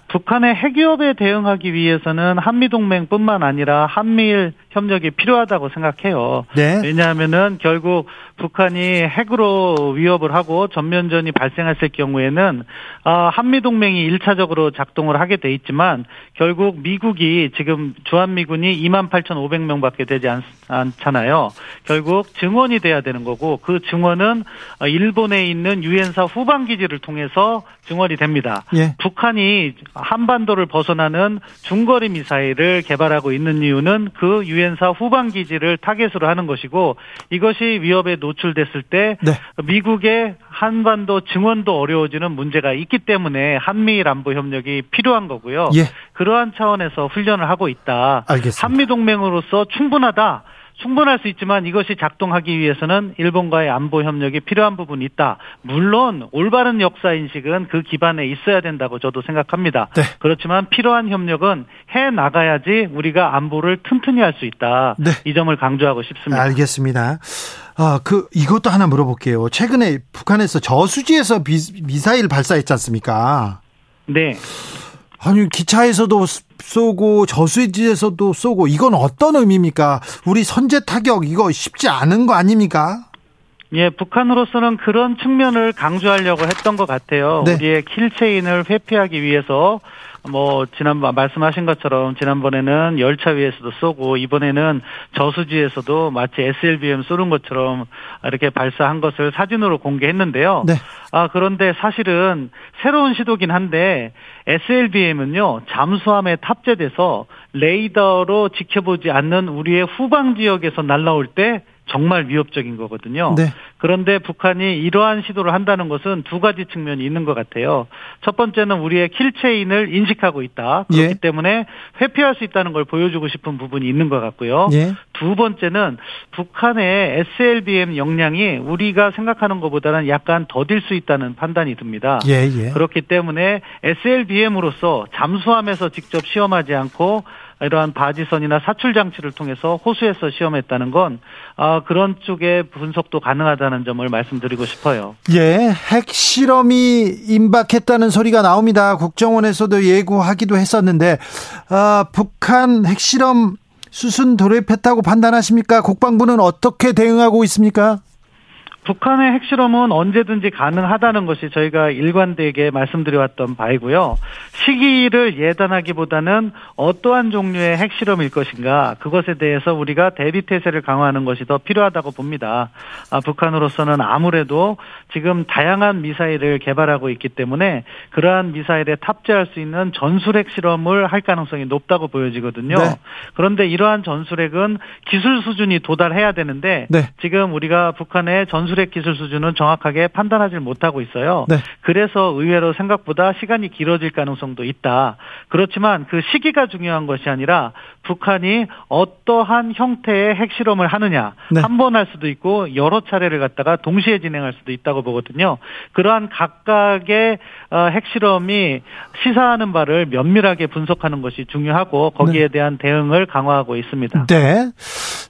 북한의 핵위협에 대응하기 위해서는 한미동맹뿐만 아니라 한미일 협력이 필요하다고 생각해요. 네. 왜냐하면은 결국 북한이 핵으로 위협을 하고 전면전이 발생했을 경우에는 아, 한미 동맹이 일차적으로 작동을 하게 돼 있지만 결국 미국이 지금 주한 미군이 2만 8,500명밖에 되지 않, 않잖아요. 결국 증원이 돼야 되는 거고 그 증원은 일본에 있는 유엔사 후방 기지를 통해서 증원이 됩니다. 예. 북한이 한반도를 벗어나는 중거리 미사일을 개발하고 있는 이유는 그 유엔 사 후방 기지를 타겟으로 하는 것이고 이것이 위협에 노출됐을 때 네. 미국의 한반도 증원도 어려워지는 문제가 있기 때문에 한미일 안보 협력이 필요한 거고요. 예. 그러한 차원에서 훈련을 하고 있다. 알겠습니다. 한미 동맹으로서 충분하다. 충분할 수 있지만 이것이 작동하기 위해서는 일본과의 안보 협력이 필요한 부분이 있다. 물론 올바른 역사 인식은 그 기반에 있어야 된다고 저도 생각합니다. 네. 그렇지만 필요한 협력은 해 나가야지 우리가 안보를 튼튼히 할 수 있다. 네. 이 점을 강조하고 싶습니다. 알겠습니다. 아, 그 이것도 하나 물어볼게요. 최근에 북한에서 저수지에서 미, 미사일 발사했지 않습니까? 네. 아니 기차에서도 쏘고 저수지에서도 쏘고 이건 어떤 의미입니까? 우리 선제 타격 이거 쉽지 않은 거 아닙니까? 예, 북한으로서는 그런 측면을 강조하려고 했던 것 같아요. 네. 우리의 킬체인을 회피하기 위해서 뭐 지난번 말씀하신 것처럼 지난번에는 열차 위에서도 쏘고 이번에는 저수지에서도 마치 SLBM 쏘는 것처럼 이렇게 발사한 것을 사진으로 공개했는데요. 네. 아 그런데 사실은 새로운 시도긴 한데 SLBM은요 잠수함에 탑재돼서 레이더로 지켜보지 않는 우리의 후방 지역에서 날라올 때 정말 위협적인 거거든요. 네. 그런데 북한이 이러한 시도를 한다는 것은 두 가지 측면이 있는 것 같아요. 첫 번째는 우리의 킬체인을 인식하고 있다. 그렇기 예. 때문에 회피할 수 있다는 걸 보여주고 싶은 부분이 있는 것 같고요. 예. 두 번째는 북한의 SLBM 역량이 우리가 생각하는 것보다는 약간 더딜 수 있다는 판단이 듭니다. 예, 예. 그렇기 때문에 SLBM으로서 잠수함에서 직접 시험하지 않고 이러한 바지선이나 사출 장치를 통해서 호수에서 시험했다는 건 아, 그런 쪽의 분석도 가능하다는 점을 말씀드리고 싶어요. 예, 핵 실험이 임박했다는 소리가 나옵니다. 국정원에서도 예고하기도 했었는데 아, 북한 핵 실험 수순 돌입했다고 판단하십니까? 국방부는 어떻게 대응하고 있습니까? 북한의 핵실험은 언제든지 가능하다는 것이 저희가 일관되게 말씀드려왔던 바이고요. 시기를 예단하기보다는 어떠한 종류의 핵실험일 것인가 그것에 대해서 우리가 대비 태세를 강화하는 것이 더 필요하다고 봅니다. 아, 북한으로서는 아무래도 지금 다양한 미사일을 개발하고 있기 때문에 그러한 미사일에 탑재할 수 있는 전술 핵 실험을 할 가능성이 높다고 보여지거든요. 네. 그런데 이러한 전술핵은 기술 수준이 도달해야 되는데 네. 지금 우리가 북한의 전술 수렉 기술 수준은 정확하게 판단하지 못하고 있어요. 네. 그래서 의외로 생각보다 시간이 길어질 가능성도 있다. 그렇지만 그 시기가 중요한 것이 아니라 북한이 어떠한 형태의 핵실험을 하느냐 네. 한번 할 수도 있고 여러 차례를 갖다가 동시에 진행할 수도 있다고 보거든요. 그러한 각각의 어, 핵실험이 시사하는 바를 면밀하게 분석하는 것이 중요하고 거기에 네. 대한 대응을 강화하고 있습니다. 네.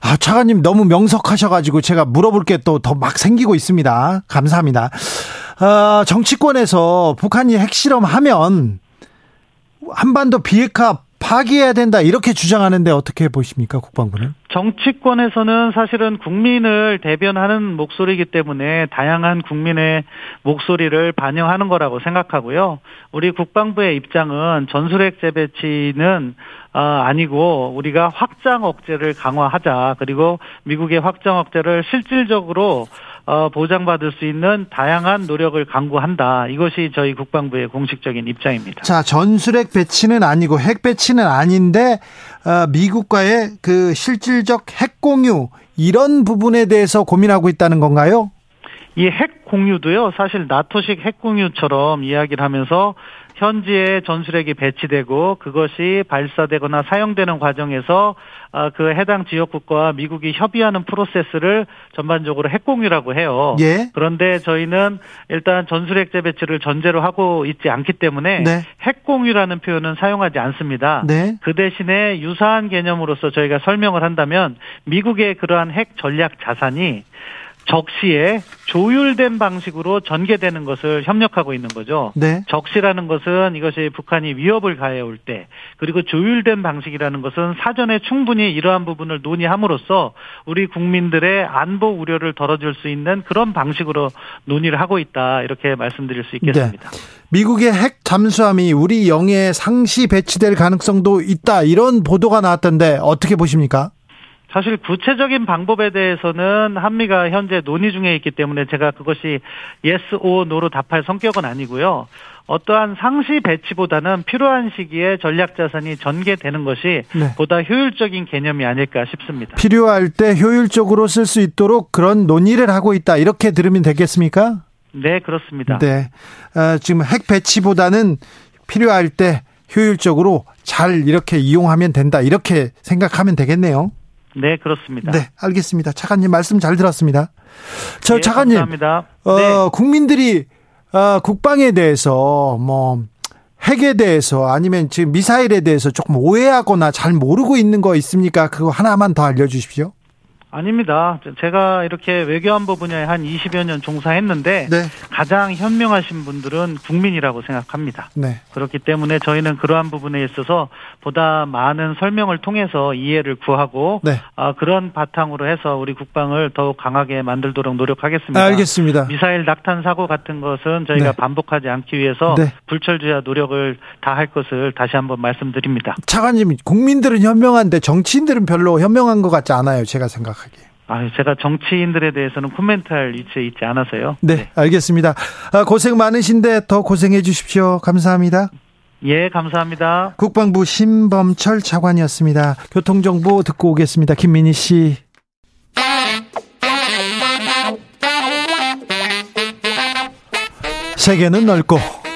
아, 차관님 너무 명석하셔가지고 제가 물어볼 게 또 더 막 생기고 있습니다. 감사합니다. 어, 정치권에서 북한이 핵실험하면 한반도 비핵화 파기해야 된다 이렇게 주장하는데 어떻게 보십니까 국방부는? 정치권에서는 사실은 국민을 대변하는 목소리이기 때문에 다양한 국민의 목소리를 반영하는 거라고 생각하고요. 우리 국방부의 입장은 전술핵 재배치는 어, 아니고 우리가 확장 억제를 강화하자 그리고 미국의 확장 억제를 실질적으로 어, 보장받을 수 있는 다양한 노력을 강구한다. 이것이 저희 국방부의 공식적인 입장입니다. 자, 전술핵 배치는 아니고 핵 배치는 아닌데 어, 미국과의 그 실질적 핵 공유 이런 부분에 대해서 고민하고 있다는 건가요? 이 핵 공유도요, 사실 나토식 핵 공유처럼 이야기를 하면서 현지에 전술핵이 배치되고 그것이 발사되거나 사용되는 과정에서 아, 그 해당 지역국과 미국이 협의하는 프로세스를 전반적으로 핵공유라고 해요. 예. 그런데 저희는 일단 전술핵 재배치를 전제로 하고 있지 않기 때문에 네. 핵공유라는 표현은 사용하지 않습니다. 네. 그 대신에 유사한 개념으로서 저희가 설명을 한다면 미국의 그러한 핵 전략 자산이 적시에 조율된 방식으로 전개되는 것을 협력하고 있는 거죠. 네. 적시라는 것은 이것이 북한이 위협을 가해 올 때, 그리고 조율된 방식이라는 것은 사전에 충분히 이러한 부분을 논의함으로써 우리 국민들의 안보 우려를 덜어줄 수 있는 그런 방식으로 논의를 하고 있다 이렇게 말씀드릴 수 있겠습니다. 네. 미국의 핵 잠수함이 우리 영해에 상시 배치될 가능성도 있다 이런 보도가 나왔던데 어떻게 보십니까? 사실 구체적인 방법에 대해서는 한미가 현재 논의 중에 있기 때문에 제가 그것이 yes or no로 답할 성격은 아니고요. 어떠한 상시 배치보다는 필요한 시기에 전략 자산이 전개되는 것이 네. 보다 효율적인 개념이 아닐까 싶습니다. 필요할 때 효율적으로 쓸 수 있도록 그런 논의를 하고 있다. 이렇게 들으면 되겠습니까? 네, 그렇습니다. 네. 어, 지금 핵 배치보다는 필요할 때 효율적으로 잘 이렇게 이용하면 된다. 이렇게 생각하면 되겠네요. 네, 그렇습니다. 네, 알겠습니다. 차관님 말씀 잘 들었습니다. 저 네, 차관님, 감사합니다. 어, 네. 국민들이 어, 국방에 대해서 뭐 핵에 대해서 아니면 지금 미사일에 대해서 조금 오해하거나 잘 모르고 있는 거 있습니까? 그거 하나만 더 알려주십시오. 아닙니다. 제가 이렇게 외교안보 분야에 한 20여 년 종사했는데 네. 가장 현명하신 분들은 국민이라고 생각합니다. 네. 그렇기 때문에 저희는 그러한 부분에 있어서 보다 많은 설명을 통해서 이해를 구하고 네. 어, 그런 바탕으로 해서 우리 국방을 더욱 강하게 만들도록 노력하겠습니다. 알겠습니다. 미사일 낙탄 사고 같은 것은 저희가 네. 반복하지 않기 위해서 네. 불철주야 노력을 다할 것을 다시 한번 말씀드립니다. 차관님, 국민들은 현명한데 정치인들은 별로 현명한 것 같지 않아요. 제가 생각. 정확하게. 아, 제가 정치인들에 대해서는 코멘트할 위치에 있지 않아서요. 네, 네. 알겠습니다. 아, 고생 많으신데 더 고생해 주십시오. 감사합니다. 예, 감사합니다. 국방부 신범철 차관이었습니다. 교통정보 듣고 오겠습니다. 김민희 씨. 세계는 넓고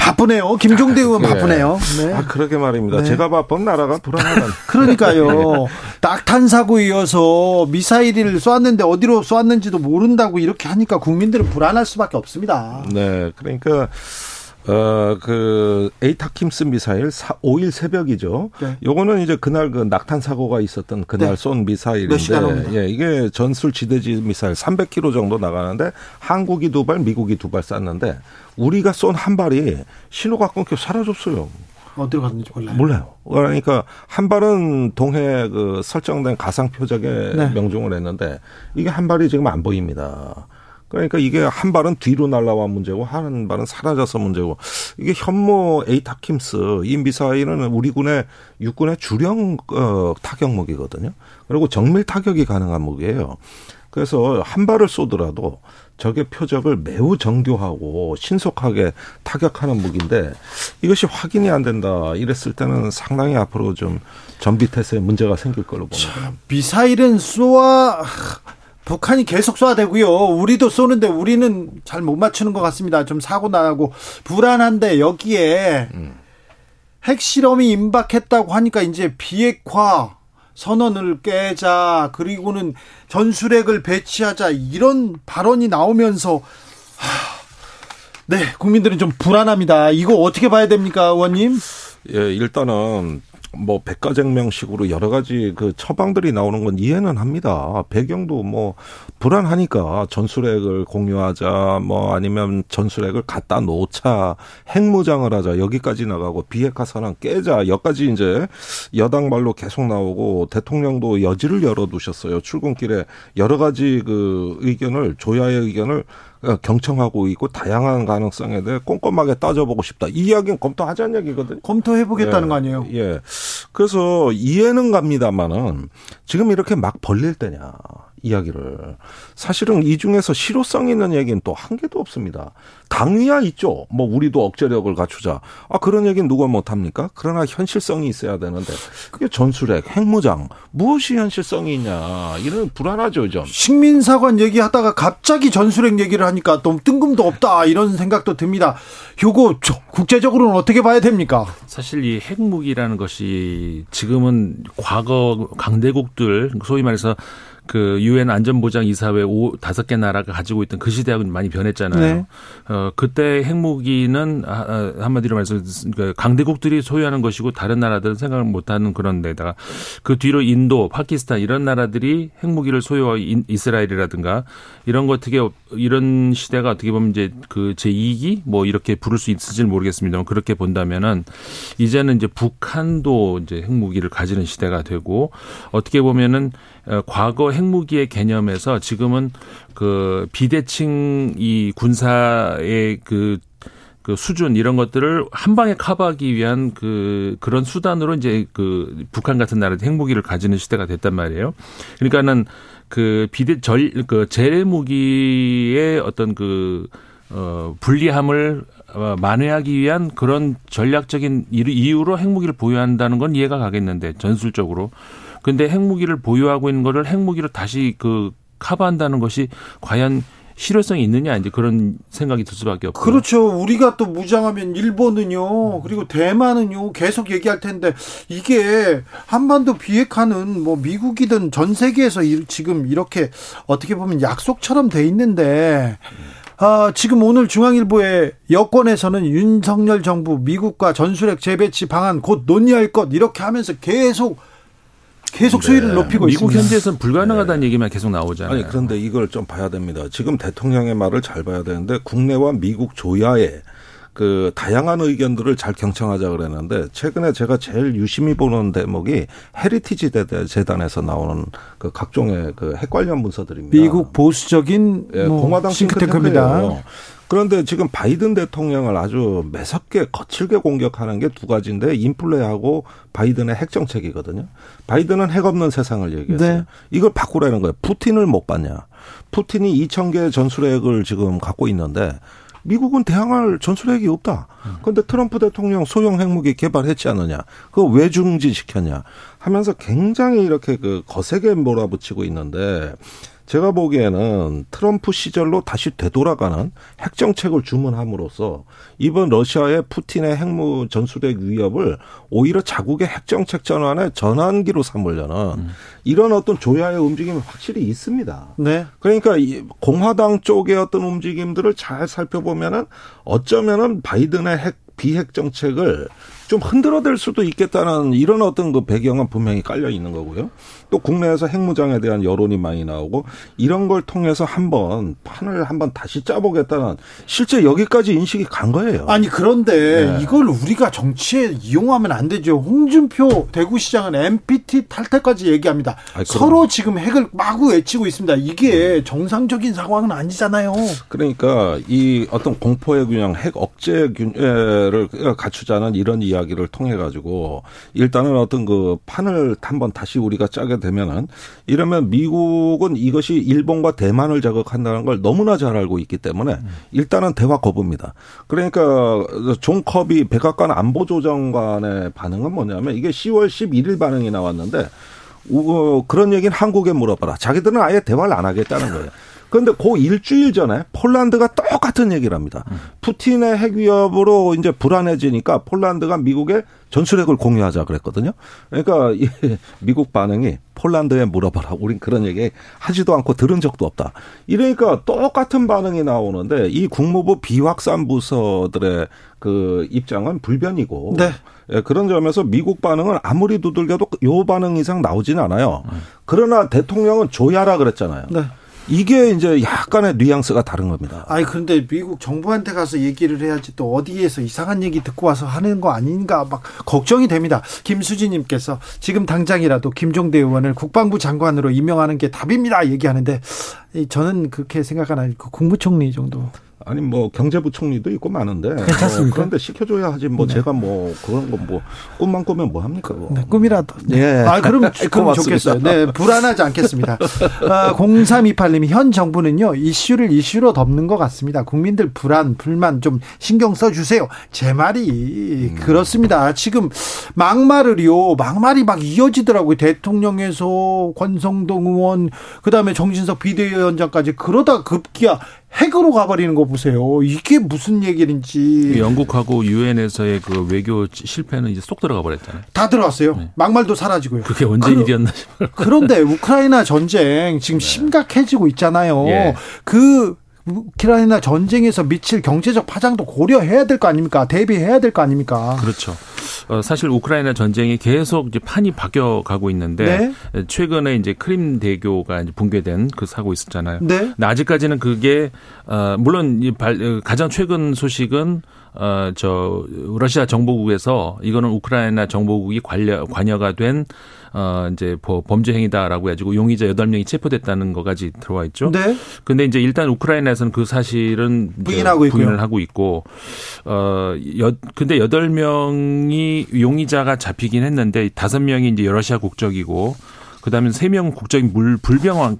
바쁘네요. 김종대 의원 아, 바쁘네요. 네. 아, 그러게 말입니다. 네. 제가 바쁜 나라가 불안하다. 그러니까요. 낙탄 사고 이어서 미사일을 쏘았는데 어디로 쏘았는지도 모른다고 이렇게 하니까 국민들은 불안할 수밖에 없습니다. 네. 그러니까 어, 그, 에이타킴스 미사일 4, 5일 새벽이죠. 네. 요거는 이제 그날 그 낙탄 사고가 있었던 그날 네. 쏜 미사일인데, 예, 이게 전술 지대지 미사일 300km 정도 나가는데 한국이 두 발, 미국이 두 발 쐈는데 우리가 쏜 한 발이 신호가 끊겨 사라졌어요. 어디로 갔는지 몰라요. 몰라요. 그러니까 한 발은 동해 그 설정된 가상 표적에 네. 명중을 했는데 이게 한 발이 지금 안 보입니다. 그러니까 이게 한 발은 뒤로 날라와 문제고 한 발은 사라져서 문제고 이게 현모 에이타킴스 이 미사일은 우리 군의 육군의 주령 어, 타격 무기거든요. 그리고 정밀 타격이 가능한 무기예요. 그래서 한 발을 쏘더라도 적의 표적을 매우 정교하고 신속하게 타격하는 무기인데 이것이 확인이 안 된다 이랬을 때는 상당히 앞으로 좀 전비 태세에 문제가 생길 걸로 봅니다. 미사일은 쏘아 북한이 계속 쏴야 되고요. 우리도 쏘는데 우리는 잘 못 맞추는 것 같습니다. 좀 사고 나고 불안한데 여기에 음. 핵실험이 임박했다고 하니까 이제 비핵화 선언을 깨자 그리고는 전술핵을 배치하자 이런 발언이 나오면서 하, 네 국민들은 좀 불안합니다. 이거 어떻게 봐야 됩니까, 의원님? 예, 일단은 뭐 백가쟁명식으로 여러 가지 그 처방들이 나오는 건 이해는 합니다. 배경도 뭐 불안하니까 전술핵을 공유하자 뭐 아니면 전술핵을 갖다 놓자 핵무장을 하자 여기까지 나가고 비핵화 선언 깨자 여기까지 이제 여당 말로 계속 나오고 대통령도 여지를 열어두셨어요. 출근길에 여러 가지 그 의견을 조야의 의견을 어, 경청하고 있고 다양한 가능성에 대해 꼼꼼하게 따져보고 싶다. 이 이야기는 검토하자는 얘기거든요. 검토해보겠다는 예, 거 아니에요? 예. 그래서 이해는 갑니다만은 지금 이렇게 막 벌릴 때냐. 이야기를. 사실은 이 중에서 실효성 있는 얘기는 또 한 개도 없습니다. 당위야 있죠. 뭐 우리도 억제력을 갖추자. 아 그런 얘기는 누가 못 합니까? 그러나 현실성이 있어야 되는데 그게 전술핵, 핵무장 무엇이 현실성이 있냐 이런 불안하죠 좀. 식민사관 얘기하다가 갑자기 전술핵 얘기를 하니까 또 뜬금도 없다 이런 생각도 듭니다. 요거 국제적으로는 어떻게 봐야 됩니까? 사실 이 핵무기라는 것이 지금은 과거 강대국들 소위 말해서 그 유엔 안전보장 이사회 오 다섯 개 나라가 가지고 있던 그 시대하고는 많이 변했잖아요. 네. 어 그때 핵무기는 아, 아, 한마디로 말해서 그 강대국들이 소유하는 것이고 다른 나라들은 생각을 못하는 그런 데다가 그 뒤로 인도, 파키스탄 이런 나라들이 핵무기를 소유하고 이스라엘이라든가 이런 거 어떻게 이런 시대가 어떻게 보면 이제 그 제2기 뭐 이렇게 부를 수 있을지 모르겠습니다만 그렇게 본다면은 이제는 이제 북한도 이제 핵무기를 가지는 시대가 되고 어떻게 보면은 어, 과거 핵무기의 개념에서 지금은 그 비대칭 이 군사의 그, 그 수준 이런 것들을 한 방에 커버하기 위한 그 그런 수단으로 이제 그 북한 같은 나라들 핵무기를 가지는 시대가 됐단 말이에요. 그러니까는 그 비대 절그 재래 무기의 어떤 그 어, 불리함을 어, 만회하기 위한 그런 전략적인 이유로 핵무기를 보유한다는 건 이해가 가겠는데 전술적으로 근데 핵무기를 보유하고 있는 거를 핵무기로 다시 그 커버한다는 것이 과연 실효성이 있느냐 이제 그런 생각이 들 수밖에 없고 그렇죠. 우리가 또 무장하면 일본은요. 그리고 대만은요. 계속 얘기할 텐데 이게 한반도 비핵화는 뭐 미국이든 전 세계에서 지금 이렇게 어떻게 보면 약속처럼 돼 있는데 아, 지금 오늘 중앙일보의 여권에서는 윤석열 정부 미국과 전술핵 재배치 방안 곧 논의할 것 이렇게 하면서 계속 계속 수위를 네. 높이고 미국 있습니다. 현지에서는 불가능하다는 네. 얘기만 계속 나오잖아요. 아니 그런데 이걸 좀 봐야 됩니다. 지금 대통령의 말을 잘 봐야 되는데 국내와 미국 조야에 그 다양한 의견들을 잘 경청하자 그랬는데 최근에 제가 제일 유심히 보는 대목이 헤리티지 재단에서 나오는 그 각종의 그 핵 관련 문서들입니다. 미국 보수적인 예, 뭐 공화당 싱크탱크입니다. 그런데 지금 바이든 대통령을 아주 매섭게 거칠게 공격하는 게 두 가지인데 인플레하고 바이든의 핵 정책이거든요. 바이든은 핵 없는 세상을 얘기했어요. 네. 이걸 바꾸라는 거예요. 푸틴을 못 봤냐. 푸틴이 2천 개 전술핵을 지금 갖고 있는데 미국은 대항할 전술핵이 없다. 그런데 트럼프 대통령 소형 핵무기 개발했지 않느냐. 그거 왜 중지시켰냐. 하면서 굉장히 이렇게 그 거세게 몰아붙이고 있는데 제가 보기에는 트럼프 시절로 다시 되돌아가는 핵 정책을 주문함으로써 이번 러시아의 푸틴의 핵무 전술핵 위협을 오히려 자국의 핵 정책 전환의 전환기로 삼으려는 음. 이런 어떤 조야의 움직임이 확실히 있습니다. 네. 그러니까 이 공화당 쪽의 어떤 움직임들을 잘 살펴보면은 어쩌면은 바이든의 핵 비핵 정책을 좀 흔들어댈 수도 있겠다는 이런 어떤 그 배경은 분명히 깔려 있는 거고요. 또 국내에서 핵무장에 대한 여론이 많이 나오고 이런 걸 통해서 한번 판을 한번 다시 짜보겠다는 실제 여기까지 인식이 간 거예요. 아니 그런데 네. 이걸 우리가 정치에 이용하면 안 되죠. 홍준표 대구시장은 MPT 탈퇴까지 얘기합니다. 아니, 서로 지금 핵을 마구 외치고 있습니다. 이게 정상적인 상황은 아니잖아요. 그러니까 이 어떤 공포의 균형, 핵 억제 균형을 갖추자는 이런 이야기를 통해 가지고 일단은 어떤 그 판을 한번 다시 우리가 짜게 되면은 이러면 미국은 이것이 일본과 대만을 자극한다는 걸 너무나 잘 알고 있기 때문에 일단은 대화 거부입니다. 그러니까 존 커비 백악관 안보조정관의 반응은 뭐냐면 이게 10월 11일 반응이 나왔는데 그런 얘기는 한국에 물어봐라. 자기들은 아예 대화를 안 하겠다는 거예요. 그런데 그 일주일 전에 폴란드가 똑같은 얘기를 합니다. 푸틴의 핵 위협으로 이제 불안해지니까 폴란드가 미국에 전술핵을 공유하자 그랬거든요. 그러니까 이 미국 반응이 폴란드에 물어봐라. 우린 그런 얘기 하지도 않고 들은 적도 없다. 이러니까 똑같은 반응이 나오는데 이 국무부 비확산 부서들의 그 입장은 불변이고 네. 예, 그런 점에서 미국 반응은 아무리 두들겨도 요 반응 이상 나오지는 않아요. 그러나 대통령은 조야라 그랬잖아요. 네. 이게 이제 약간의 뉘앙스가 다른 겁니다. 아니 그런데 미국 정부한테 가서 얘기를 해야지 또 어디에서 이상한 얘기 듣고 와서 하는 거 아닌가 막 걱정이 됩니다. 김수진님께서 지금 당장이라도 김종대 의원을 국방부 장관으로 임명하는 게 답입니다. 얘기하는데 저는 그렇게 생각 안 하고 국무총리 정도. 아니 뭐 경제부 총리도 있고 많은데 괜찮습니까? 뭐 그런데 시켜줘야 하지 뭐 네. 제가 뭐 그런 거뭐 꿈만 꾸면 뭐 합니까? 뭐. 네, 꿈이라도. 네. 아 그럼 그럼 좋겠어요. 네 불안하지 않겠습니다. 아, 0328님이 현 정부는요 이슈를 이슈로 덮는 것 같습니다. 국민들 불안 불만 좀 신경 써주세요. 제 말이 음. 그렇습니다. 지금 막말을요 막말이 막 이어지더라고요. 대통령에서 권성동 의원 그다음에 정진석 비대위 원장까지 그러다 급기야 핵으로 가버리는 거 보세요. 이게 무슨 얘기인지. 영국하고 유엔에서의 그 외교 실패는 이제 쏙 들어가 버렸잖아요. 다 들어갔어요. 네. 막말도 사라지고요. 그게 언제 그, 일이었나 싶어요. 그런데 우크라이나 전쟁 지금 네. 심각해지고 있잖아요. 예. 그 우크라이나 전쟁에서 미칠 경제적 파장도 고려해야 될 거 아닙니까? 대비해야 될 거 아닙니까? 그렇죠. 어, 사실 우크라이나 전쟁이 계속 이제 판이 바뀌어 가고 있는데 네. 최근에 이제 크림 대교가 이제 붕괴된 그 사고 있었잖아요. 네. 근데 아직까지는 그게 어 물론 어, 가장 최근 소식은 어, 저, 러시아 정보국에서 이거는 우크라이나 정보국이 관여, 관여가 된, 어, 이제 범죄 행위다라고 해가지고 용의자 8명이 체포됐다는 거까지 들어와 있죠. 네. 근데 이제 일단 우크라이나에서는 그 사실은 부인하고 있고요. 부인을 하고 있고, 어, 여, 근데 8명이 용의자가 잡히긴 했는데 5명이 이제 러시아 국적이고 그다음에 3명 국적이 물 불명확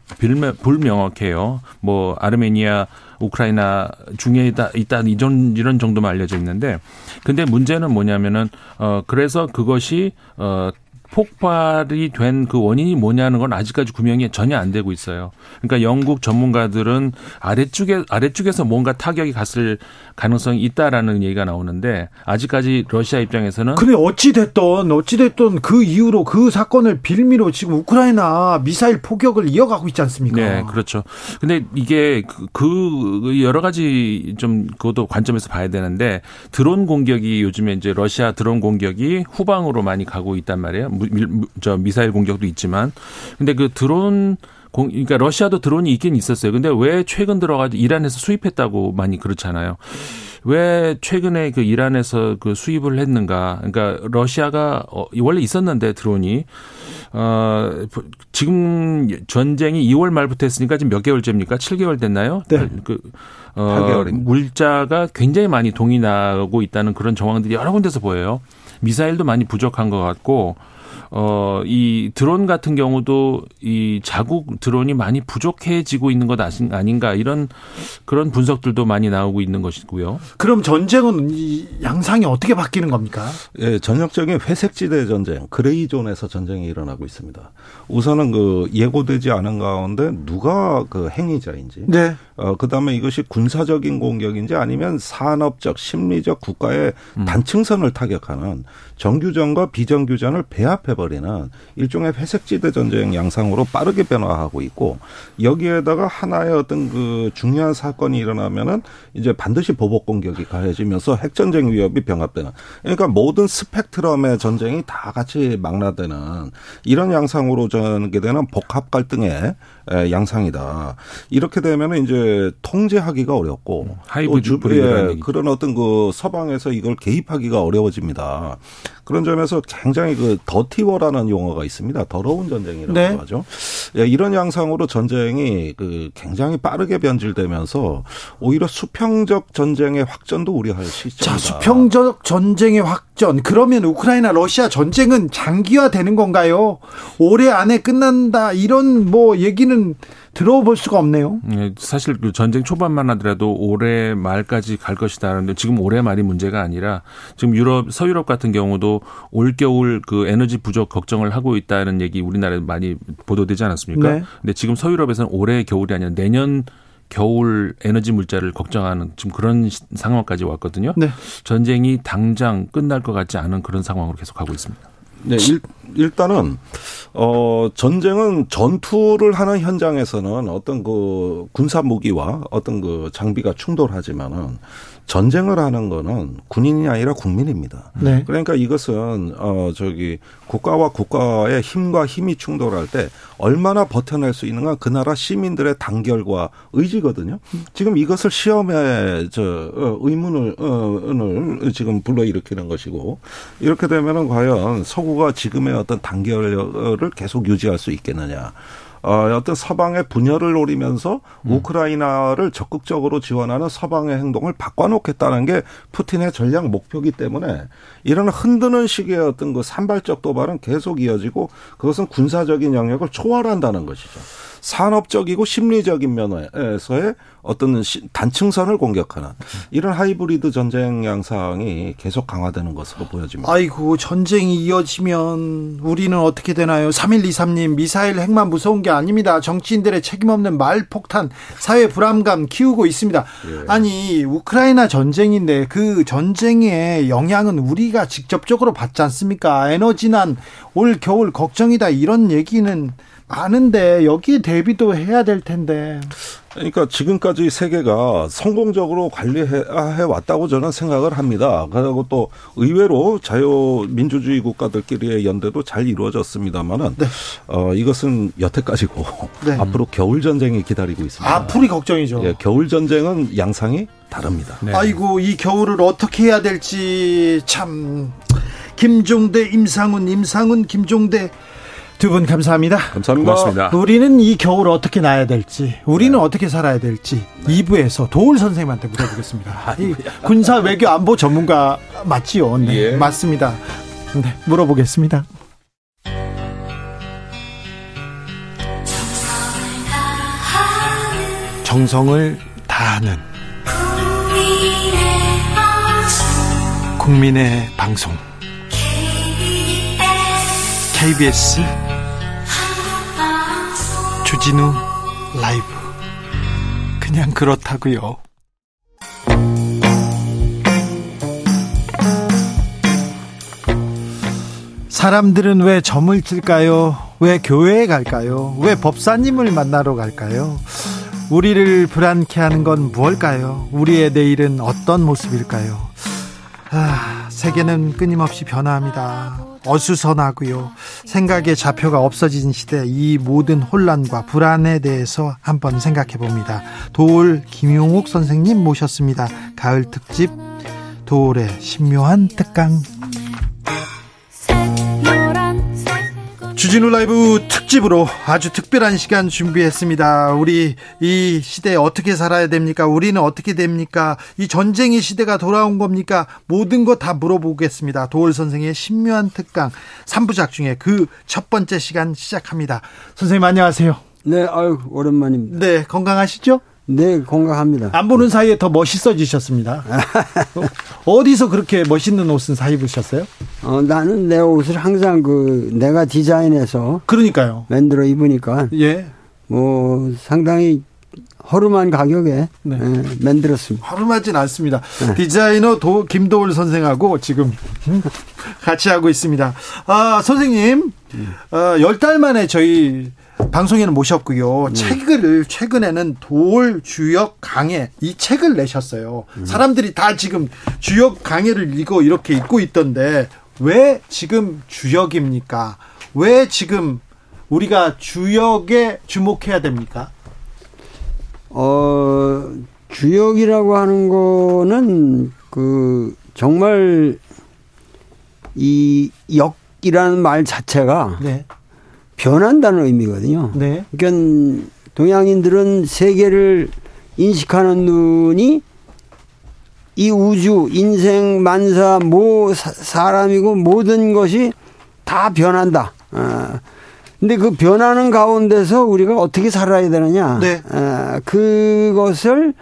불명확해요. 뭐 아르메니아 우크라이나 중에 있다, 있다 이런 이런 정도만 알려져 있는데 근데 문제는 뭐냐면은 어 그래서 그것이 어 폭발이 된 그 원인이 뭐냐는 건 아직까지 구명이 전혀 안 되고 있어요. 그러니까 영국 전문가들은 아래쪽에 아래쪽에서 뭔가 타격이 갔을 가능성이 있다라는 얘기가 나오는데 아직까지 러시아 입장에서는 근데 어찌 됐던 어찌 됐던 그 이후로 그 사건을 빌미로 지금 우크라이나 미사일 포격을 이어가고 있지 않습니까? 네, 그렇죠. 근데 이게 그, 그 여러 가지 좀 그것도 관점에서 봐야 되는데 드론 공격이 요즘에 이제 러시아 드론 공격이 후방으로 많이 가고 있단 말이에요. 저 미사일 공격도 있지만 근데 그 드론 공, 그러니까 러시아도 드론이 있긴 있었어요. 근데 왜 최근 들어가지고 이란에서 수입했다고 많이 그렇잖아요. 왜 최근에 그 이란에서 그 수입을 했는가? 그러니까 러시아가 어, 원래 있었는데 드론이 어 지금 전쟁이 2월 말부터 했으니까 지금 몇 개월째입니까? 7개월 됐나요? 네. 그 어, 물자가 굉장히 많이 동이 나고 있다는 그런 정황들이 여러 군데서 보여요. 미사일도 많이 부족한 것 같고 어, 이 드론 같은 경우도 이 자국 드론이 많이 부족해지고 있는 것 아닌가 이런 그런 분석들도 많이 나오고 있는 것이고요. 그럼 전쟁은 이 양상이 어떻게 바뀌는 겁니까? 예, 전형적인 회색지대 전쟁, 그레이존에서 전쟁이 일어나고 있습니다. 우선은 그 예고되지 않은 가운데 누가 그 행위자인지, 네. 어, 그 다음에 이것이 군사적인 공격인지 아니면 산업적, 심리적 국가의 음. 단층선을 타격하는 정규전과 비정규전을 배합해 버리는 일종의 회색지대 전쟁 양상으로 빠르게 변화하고 있고 여기에다가 하나의 어떤 그 중요한 사건이 일어나면은 이제 반드시 보복 공격이 가해지면서 핵 전쟁 위협이 병합되는 그러니까 모든 스펙트럼의 전쟁이 다 같이 망라되는 이런 양상으로 전개되는 복합 갈등의 양상이다. 이렇게 되면은 이제 통제하기가 어렵고 하이브리드 예, 그런 어떤 그 서방에서 이걸 개입하기가 어려워집니다. 그런 점에서 굉장히 그 dirty war라는 용어가 있습니다. 더러운 전쟁이라고 네. 하죠. 예, 이런 양상으로 전쟁이 그 굉장히 빠르게 변질되면서 오히려 수평적 전쟁의 확전도 우려할 수 있습니다. 자, 수평적 전쟁의 확전. 그러면 우크라이나 러시아 전쟁은 장기화되는 건가요? 올해 안에 끝난다 이런 뭐 얘기는 들어볼 수가 없네요. 네, 사실 그 전쟁 초반만 하더라도 올해 말까지 갈 것이다. 그런데 지금 올해 말이 문제가 아니라 지금 유럽, 서유럽 같은 경우도 올 겨울 그 에너지 부족 걱정을 하고 있다는 얘기 우리나라에 많이 보도되지 않았습니까? 네. 근데 지금 서유럽에서는 올해 겨울이 아니라 내년 겨울 에너지 물자를 걱정하는 지금 그런 상황까지 왔거든요. 네. 전쟁이 당장 끝날 것 같지 않은 그런 상황으로 계속 가고 있습니다. 네, 일, 일단은 어 전쟁은 전투를 하는 현장에서는 어떤 그 군사 무기와 어떤 그 장비가 충돌하지만은 전쟁을 하는 거는 군인이 아니라 국민입니다. 네. 그러니까 이것은 어 저기 국가와 국가의 힘과 힘이 충돌할 때 얼마나 버텨낼 수 있는가 그 나라 시민들의 단결과 의지거든요. 지금 이것을 시험에 저 어, 의문을 어을 지금 불러일으키는 것이고 이렇게 되면은 과연 서구가 지금의 어떤 단결을 계속 유지할 수 있겠느냐. 어, 어떤 서방의 분열을 노리면서 음. 우크라이나를 적극적으로 지원하는 서방의 행동을 바꿔놓겠다는 게 푸틴의 전략 목표기 때문에 이런 흔드는 식의 어떤 그 산발적 도발은 계속 이어지고 그것은 군사적인 영역을 초월한다는 것이죠. 산업적이고 심리적인 면에서의 어떤 단층선을 공격하는 이런 하이브리드 전쟁 양상이 계속 강화되는 것으로 보여집니다. 아이고 전쟁이 이어지면 우리는 어떻게 되나요? 3123님 미사일 핵만 무서운 게 아닙니다. 정치인들의 책임 없는 말 폭탄 사회 불안감 키우고 있습니다. 예. 아니 우크라이나 전쟁인데 그 전쟁의 영향은 우리가 직접적으로 받지 않습니까? 에너지난 올 겨울 걱정이다 이런 얘기는 많은데 여기에 대비도 해야 될 텐데. 그러니까 지금까지 세계가 성공적으로 관리해 왔다고 저는 생각을 합니다. 그리고 또 의외로 자유민주주의 국가들끼리의 연대도 잘 이루어졌습니다만은 네. 어, 이것은 여태까지고 네. 앞으로 겨울 전쟁이 기다리고 있습니다. 앞으로 걱정이죠. 예, 겨울 전쟁은 양상이 다릅니다. 네. 아이고 이 겨울을 어떻게 해야 될지 참 김종대, 임상훈, 임상훈, 김종대 두 분 감사합니다. 감사합니다. 고맙습니다. 우리는 이 겨울 어떻게 나야 될지, 우리는 네. 어떻게 살아야 될지 네. 2부에서 도울 선생님한테 물어보겠습니다. 아, 이 군사 외교 안보 전문가 맞지요? 네, 예. 맞습니다. 네, 물어보겠습니다. 정성을 다하는 국민의 방송 KBS 주진우 라이브 그냥 그렇다고요. 사람들은 왜 점을 칠까요? 왜 교회에 갈까요? 왜 법사님을 만나러 갈까요? 우리를 불안케 하는 건 무엇일까요? 우리의 내일은 어떤 모습일까요? 아, 세계는 끊임없이 변화합니다. 어수선하고요. 생각의 좌표가 없어진 시대 이 모든 혼란과 불안에 대해서 한번 생각해 봅니다. 도울 김용욱 선생님 모셨습니다. 가을 특집 도울의 신묘한 특강. 주진우 라이브 특집으로 아주 특별한 시간 준비했습니다. 우리 이 시대에 어떻게 살아야 됩니까? 우리는 어떻게 됩니까? 이 전쟁의 시대가 돌아온 겁니까? 모든 거 다 물어보겠습니다. 도울 선생의 신묘한 특강 3부작 중에 그 첫 번째 시간 시작합니다. 선생님 안녕하세요. 네, 아유 오랜만입니다. 네, 건강하시죠? 네, 건강합니다. 안 보는 사이에 더 멋있어지셨습니다. 어디서 그렇게 멋있는 옷은 사 입으셨어요? 어, 나는 내 옷을 항상 그 내가 디자인해서 그러니까요. 만들어 입으니까 예. 뭐 상당히 허름한 가격에 네. 예, 만들었습니다. 허름하진 않습니다. 네. 디자이너 도 김도울 선생하고 지금 같이 하고 있습니다. 아, 선생님, 음. 어, 열달 만에 저희 방송에는 모셨고요. 네. 책을 최근에는 돌 주역 강해 이 책을 내셨어요. 음. 사람들이 다 지금 주역 강해를 읽고 이렇게 읽고 있던데 왜 지금 주역입니까? 왜 지금 우리가 주역에 주목해야 됩니까? 어, 주역이라고 하는 거는 그 정말 이 역이라는 말 자체가 네. 변한다는 의미거든요. 네. 그러니까 동양인들은 세계를 인식하는 눈이 이 우주, 인생, 만사, 뭐 사람이고 모든 것이 다 변한다. 아. 근데 그 변하는 가운데서 우리가 어떻게 살아야 되느냐. 네. 아, 그것을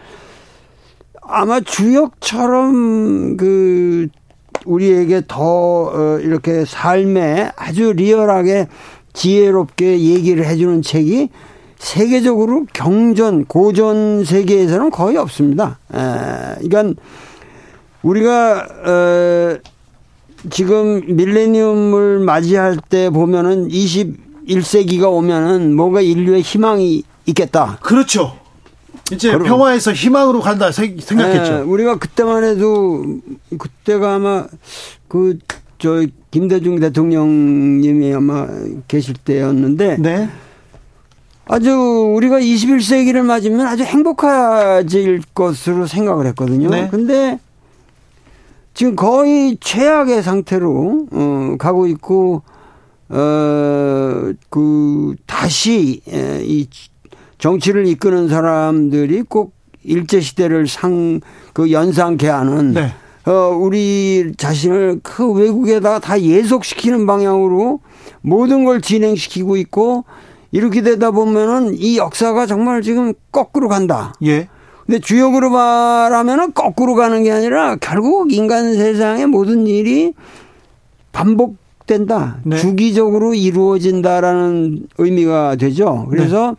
아마 주역처럼 그 우리에게 더 어, 이렇게 삶에 아주 리얼하게 지혜롭게 얘기를 해주는 책이 세계적으로 경전, 고전 세계에서는 거의 없습니다. 에, 그러니까 우리가 어, 지금 밀레니엄을 맞이할 때 보면은 21세기가 오면은 뭔가 인류의 희망이 있겠다. 그렇죠. 이제 평화에서 희망으로 간다 생각했죠. 에, 우리가 그때만 해도 그때가 아마 그 저 김대중 대통령님이 아마 계실 때였는데 네. 아주 우리가 21세기를 맞으면 아주 행복해질 것으로 생각을 했거든요. 네. 근데 지금 거의 최악의 상태로 어, 가고 있고 어, 그, 다시, 이 정치를 이끄는 사람들이 꼭 일제 시대를 상, 그 연상케 하는, 네. 어, 우리 자신을 그 외국에다 다 예속시키는 방향으로 모든 걸 진행시키고 있고, 이렇게 되다 보면은 이 역사가 정말 지금 거꾸로 간다. 예. 근데 주역으로 말하면은 거꾸로 가는 게 아니라 결국 인간 세상의 모든 일이 반복된다. 네. 주기적으로 이루어진다라는 의미가 되죠. 그래서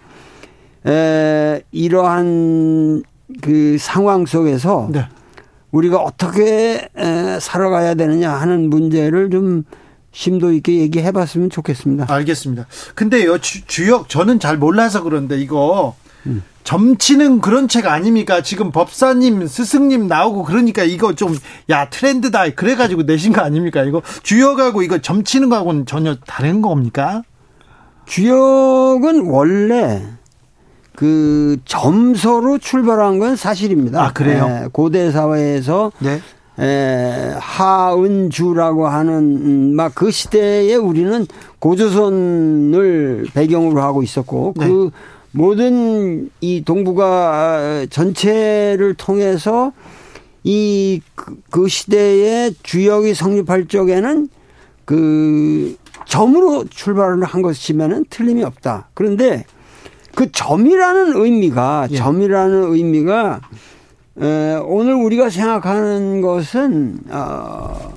네. 에, 이러한 그 상황 속에서 네. 우리가 어떻게 에, 살아가야 되느냐 하는 문제를 좀 심도 있게 얘기해 봤으면 좋겠습니다. 알겠습니다. 근데요, 주, 역 저는 잘 몰라서 그런데 이거 음. 점치는 그런 책 아닙니까? 지금 법사님, 스승님 나오고 그러니까 이거 좀, 야, 트렌드다. 그래가지고 내신 거 아닙니까? 이거 주역하고 이거 점치는 거하고는 전혀 다른 겁니까? 주역은 원래 그 점서로 출발한 건 사실입니다. 아, 그래요? 네, 고대 사회에서 네. 에, 하은주라고 하는 음, 막그 시대에 우리는 고조선을 배경으로 하고 있었고 네. 그 모든 이 동북아 전체를 통해서 이 그 시대의 주역이 성립할 적에는 그 점으로 출발을 한 것이면은 틀림이 없다. 그런데 그 점이라는 의미가 예. 점이라는 의미가 에, 오늘 우리가 생각하는 것은 어,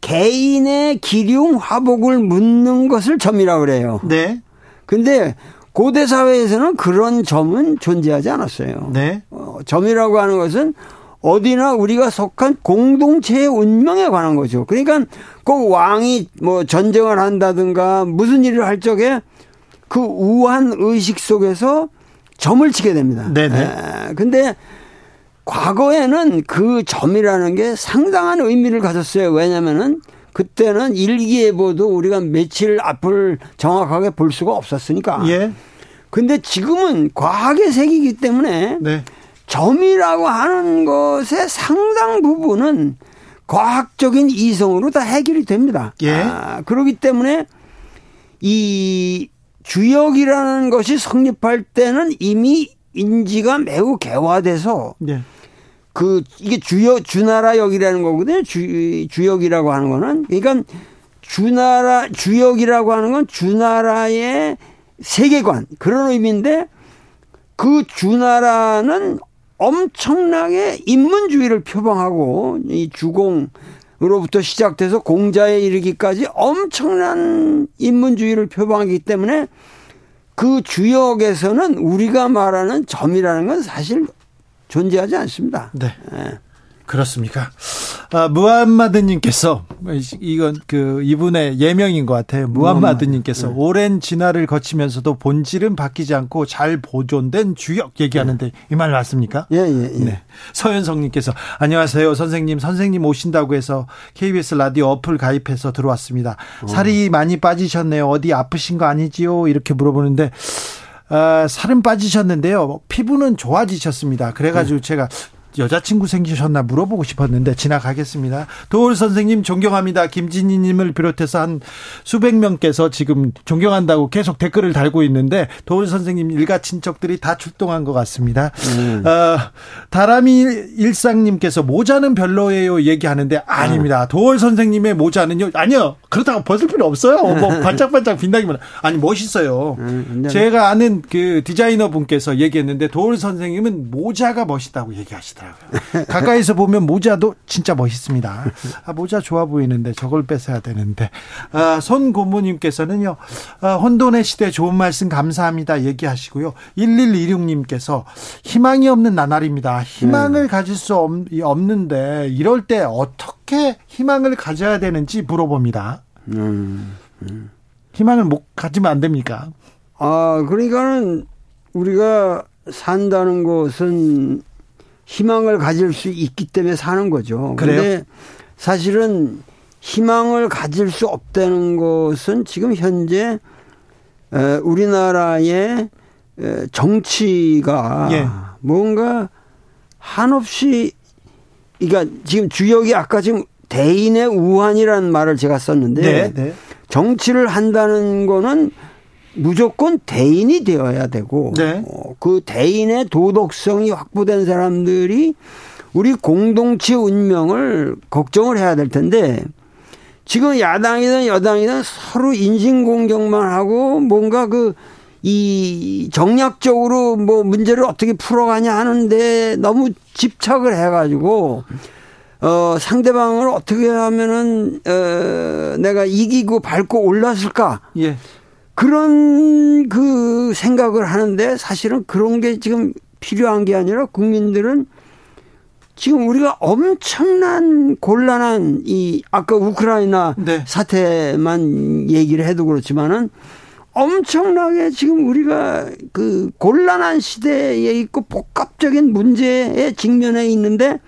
개인의 기륭 화복을 묻는 것을 점이라 그래요. 네. 근데 고대 사회에서는 그런 점은 존재하지 않았어요. 네. 어, 점이라고 하는 것은 어디나 우리가 속한 공동체의 운명에 관한 거죠. 그러니까 꼭 왕이 뭐 전쟁을 한다든가 무슨 일을 할 적에 그 우한 의식 속에서 점을 치게 됩니다. 네네. 에, 근데 과거에는 그 점이라는 게 상당한 의미를 가졌어요. 왜냐면은 그때는 일기예보도 우리가 며칠 앞을 정확하게 볼 수가 없었으니까. 예. 근데 지금은 과학의 세계이기 때문에 네. 점이라고 하는 것의 상당 부분은 과학적인 이성으로 다 해결이 됩니다. 예. 아, 그렇기 때문에 이 주역이라는 것이 성립할 때는 이미 인지가 매우 개화돼서 예. 그 이게 주역 주나라역이라는 거거든요. 주 주역이라고 하는 거는 그러니까 주나라 주역이라고 하는 건 주나라의 세계관 그런 의미인데 그 주나라는 엄청나게 인문주의를 표방하고 이 주공으 로부터 시작돼서 공자에 이르기까지 엄청난 인문주의를 표방하기 때문에 그 주역에서는 우리가 말하는 점이라는 건 사실 존재하지 않습니다. 네. 네. 그렇습니까? 아, 무함마드님께서 이건 그 이분의 예명인 것 같아요. 무함마드님께서 네. 오랜 진화를 거치면서도 본질은 바뀌지 않고 잘 보존된 주역 얘기하는데 네. 이말 맞습니까? 예, 예, 예. 네. 서현성님께서 안녕하세요, 선생님. 선생님 오신다고 해서 KBS 라디오 어플 가입해서 들어왔습니다. 어. 살이 많이 빠지셨네요. 어디 아프신 거 아니지요? 이렇게 물어보는데 아, 살은 빠지셨는데요. 피부는 좋아지셨습니다. 그래가지고 네. 제가 여자친구 생기셨나 물어보고 싶었는데 지나가겠습니다. 도울 선생님 존경합니다. 김진희님을 비롯해서 한 수백 명께서 지금 존경한다고 계속 댓글을 달고 있는데 도울 선생님 일가 친척들이 다 출동한 것 같습니다. 음. 어, 다람이 일상님께서 모자는 별로예요 얘기하는데 아닙니다. 음. 도울 선생님의 모자는요 아니요 그렇다고 벗을 필요 없어요. 뭐 반짝반짝 빛나기만 아니 멋있어요. 음, 제가 아는 그 디자이너 분께서 얘기했는데 도울 선생님은 모자가 멋있다고 얘기하시더라고요. 있더라고요. 가까이서 보면 모자도 진짜 멋있습니다. 아, 모자 좋아 보이는데 저걸 뺏어야 되는데. 아, 손 고모님께서는요, 아, 혼돈의 시대 좋은 말씀 감사합니다. 얘기하시고요. 1126님께서 희망이 없는 나날입니다. 희망을 네. 가질 수 없, 없는데 이럴 때 어떻게 희망을 가져야 되는지 물어봅니다. 음, 음. 희망을 못 가지면 안 됩니까? 아, 그러니까는 우리가 산다는 것은 희망을 가질 수 있기 때문에 사는 거죠. 그런데 사실은 희망을 가질 수 없다는 것은 지금 현재 우리나라의 정치가 예. 뭔가 한없이 그러니까 지금 주역이 아까 지금 대인의 우환이라는 말을 제가 썼는데 네, 네. 정치를 한다는 거는 무조건 대인이 되어야 되고 네. 어, 그 대인의 도덕성이 확보된 사람들이 우리 공동체 운명을 걱정을 해야 될 텐데 지금 야당이든 여당이든 서로 인신공격만 하고 뭔가 그 이 정략적으로 뭐 문제를 어떻게 풀어가냐 하는데 너무 집착을 해가지고 어 상대방을 어떻게 하면은 어 내가 이기고 밟고 올랐을까? 예. 그런 그 생각을 하는데 사실은 그런 게 지금 필요한 게 아니라 국민들은 지금 우리가 엄청난 곤란한 이 아까 우크라이나 네. 사태만 얘기를 해도 그렇지만은 엄청나게 지금 우리가 그 곤란한 시대에 있고 복합적인 문제에 직면해 있는데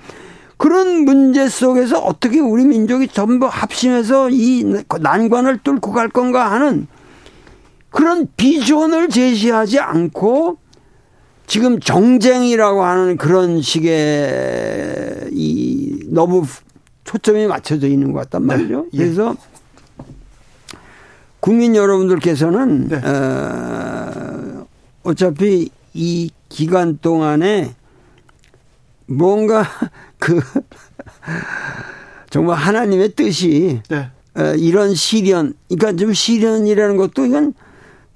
그런 문제 속에서 어떻게 우리 민족이 전부 합심해서 이 난관을 뚫고 갈 건가 하는 그런 비전을 제시하지 않고 지금 정쟁이라고 하는 그런 식의 이 너무 초점이 맞춰져 있는 것 같단 네. 말이죠. 네. 그래서 국민 여러분들께서는 네. 어, 어차피 이 기간 동안에 뭔가 그 정말 하나님의 뜻이 네. 어, 이런 시련, 그러니까 좀 시련이라는 것도 이건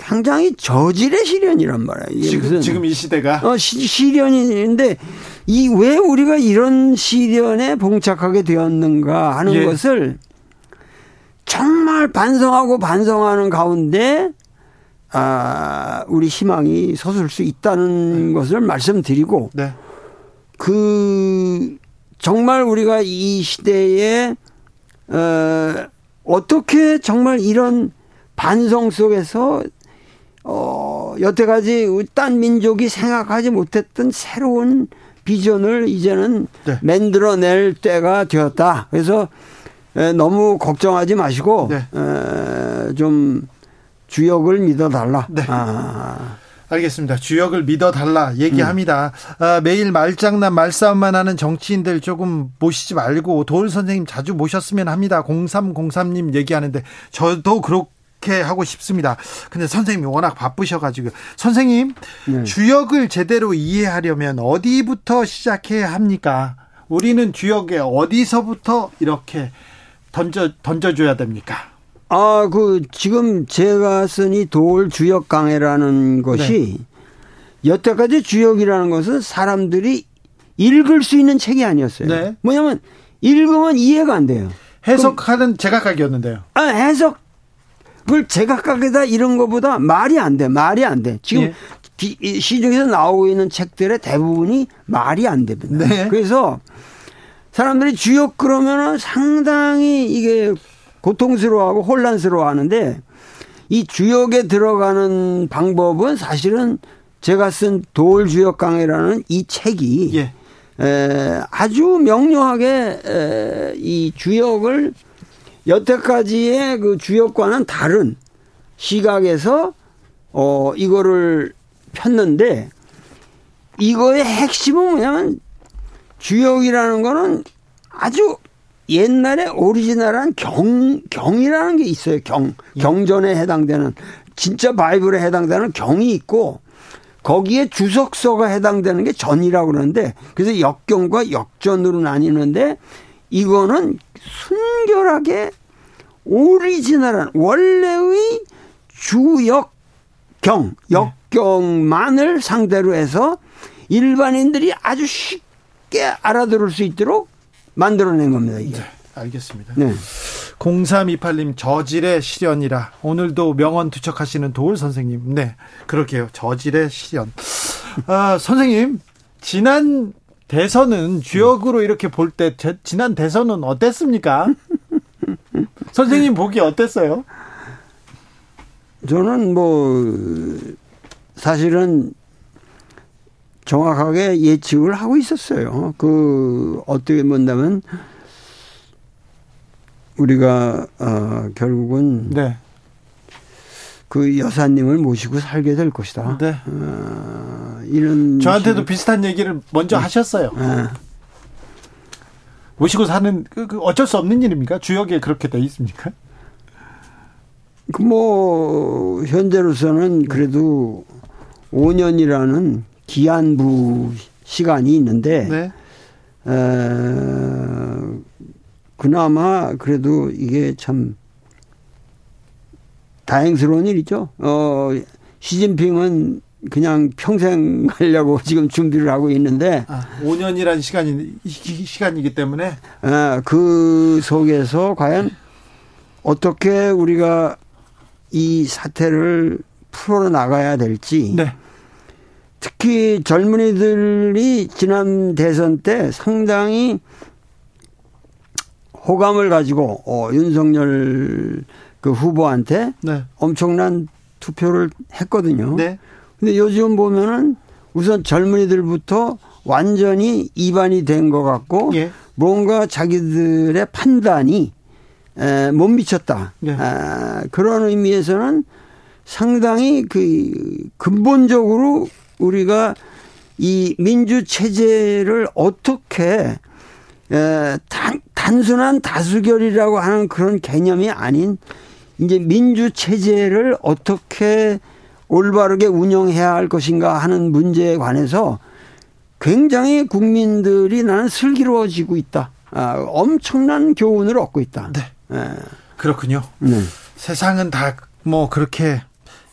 굉장히 저질의 시련이란 말이에요. 지금, 지금 이 시대가? 어, 시, 시련인데, 이, 왜 우리가 이런 시련에 봉착하게 되었는가 하는 예. 것을 정말 반성하고 반성하는 가운데, 아, 우리 희망이 솟을 수 있다는 네. 것을 말씀드리고, 네. 그, 정말 우리가 이 시대에, 어, 어떻게 정말 이런 반성 속에서 어, 여태까지 딴 민족이 생각하지 못했던 새로운 비전을 이제는 네. 만들어낼 때가 되었다. 그래서 너무 걱정하지 마시고 네. 좀 주역을 믿어달라. 네. 아. 알겠습니다. 주역을 믿어달라 얘기합니다. 음. 아, 매일 말장난 말싸움만 하는 정치인들 조금 모시지 말고 도울 선생님 자주 모셨으면 합니다. 0303님 얘기하는데 저도 그렇고 그렇게 하고 싶습니다. 근데 선생님이 워낙 바쁘셔가지고 선생님 네. 주역을 제대로 이해하려면 어디부터 시작해야 합니까? 우리는 주역에 어디서부터 이렇게 던져 던져줘야 됩니까? 아, 그 지금 제가 쓴이 도울 주역 강해라는 것이 네. 여태까지 주역이라는 것은 사람들이 읽을 수 있는 책이 아니었어요. 네. 뭐냐면 읽으면 이해가 안 돼요. 해석하는 제각각이었는데요. 아, 해석 그걸 제각각에다 이런 것보다 말이 안 돼. 말이 안 돼. 지금 예. 시중에서 나오고 있는 책들의 대부분이 말이 안 됩니다. 네. 그래서 사람들이 주역 그러면은 상당히 이게 고통스러워하고 혼란스러워 하는데 이 주역에 들어가는 방법은 사실은 제가 쓴 도울 주역 강해라는 이 책이 예. 에, 아주 명료하게 에, 이 주역을 여태까지의 그 주역과는 다른 시각에서 어 이거를 폈는데 이거의 핵심은 뭐냐면 주역이라는 거는 아주 옛날에 오리지널한 경, 경이라는 게 있어요. 경. 경전에 해당되는, 진짜 바이블에 해당되는 경이 있고, 거기에 주석서가 해당되는 게 전이라고 그러는데, 그래서 역경과 역전으로 나뉘는데, 이거는 순결하게 오리지널한 원래의 주역경, 역경만을 상대로 해서 일반인들이 아주 쉽게 알아들을 수 있도록 만들어낸 겁니다, 이게. 네, 알겠습니다. 네. 0328님, 저질의 시련이라. 오늘도 명언 투척하시는 도울 선생님. 네, 그렇게요. 저질의 시련. 아, 선생님, 지난 대선은 주역으로 이렇게 볼 때 지난 대선은 어땠습니까? 선생님 보기 어땠어요? 저는 뭐 사실은 정확하게 예측을 하고 있었어요. 그 어떻게 본다면 우리가 어 결국은 네. 그 여사님을 모시고 살게 될 것이다. 네. 어, 이런 저한테도 비슷한 얘기를 먼저 네. 하셨어요. 네. 모시고 사는 그, 그 어쩔 수 없는 일입니까? 주역에 그렇게 돼 있습니까? 그 뭐 현재로서는 그래도 5년이라는 기한부 시간이 있는데 네. 에, 그나마 그래도 이게 참 다행스러운 일이죠. 어, 시진핑은 그냥 평생 가려고 지금 준비를 하고 있는데 아, 5년이라는 시간이 시간이기 때문에 아, 그 속에서 과연 어떻게 우리가 이 사태를 풀어 나가야 될지 네. 특히 젊은이들이 지난 대선 때 상당히 호감을 가지고 어, 윤석열 그 후보한테 네. 엄청난 투표를 했거든요. 네. 근데 요즘 보면은 우선 젊은이들부터 완전히 이반이 된 것 같고 예. 뭔가 자기들의 판단이 에, 못 미쳤다. 예. 아, 그런 의미에서는 상당히 그 근본적으로 우리가 이 민주 체제를 어떻게 에, 단, 단순한 다수결이라고 하는 그런 개념이 아닌 이제 민주 체제를 어떻게 올바르게 운영해야 할 것인가 하는 문제에 관해서 굉장히 국민들이 나는 슬기로워지고 있다. 아, 엄청난 교훈을 얻고 있다. 네. 네. 그렇군요. 네. 세상은 다 뭐 그렇게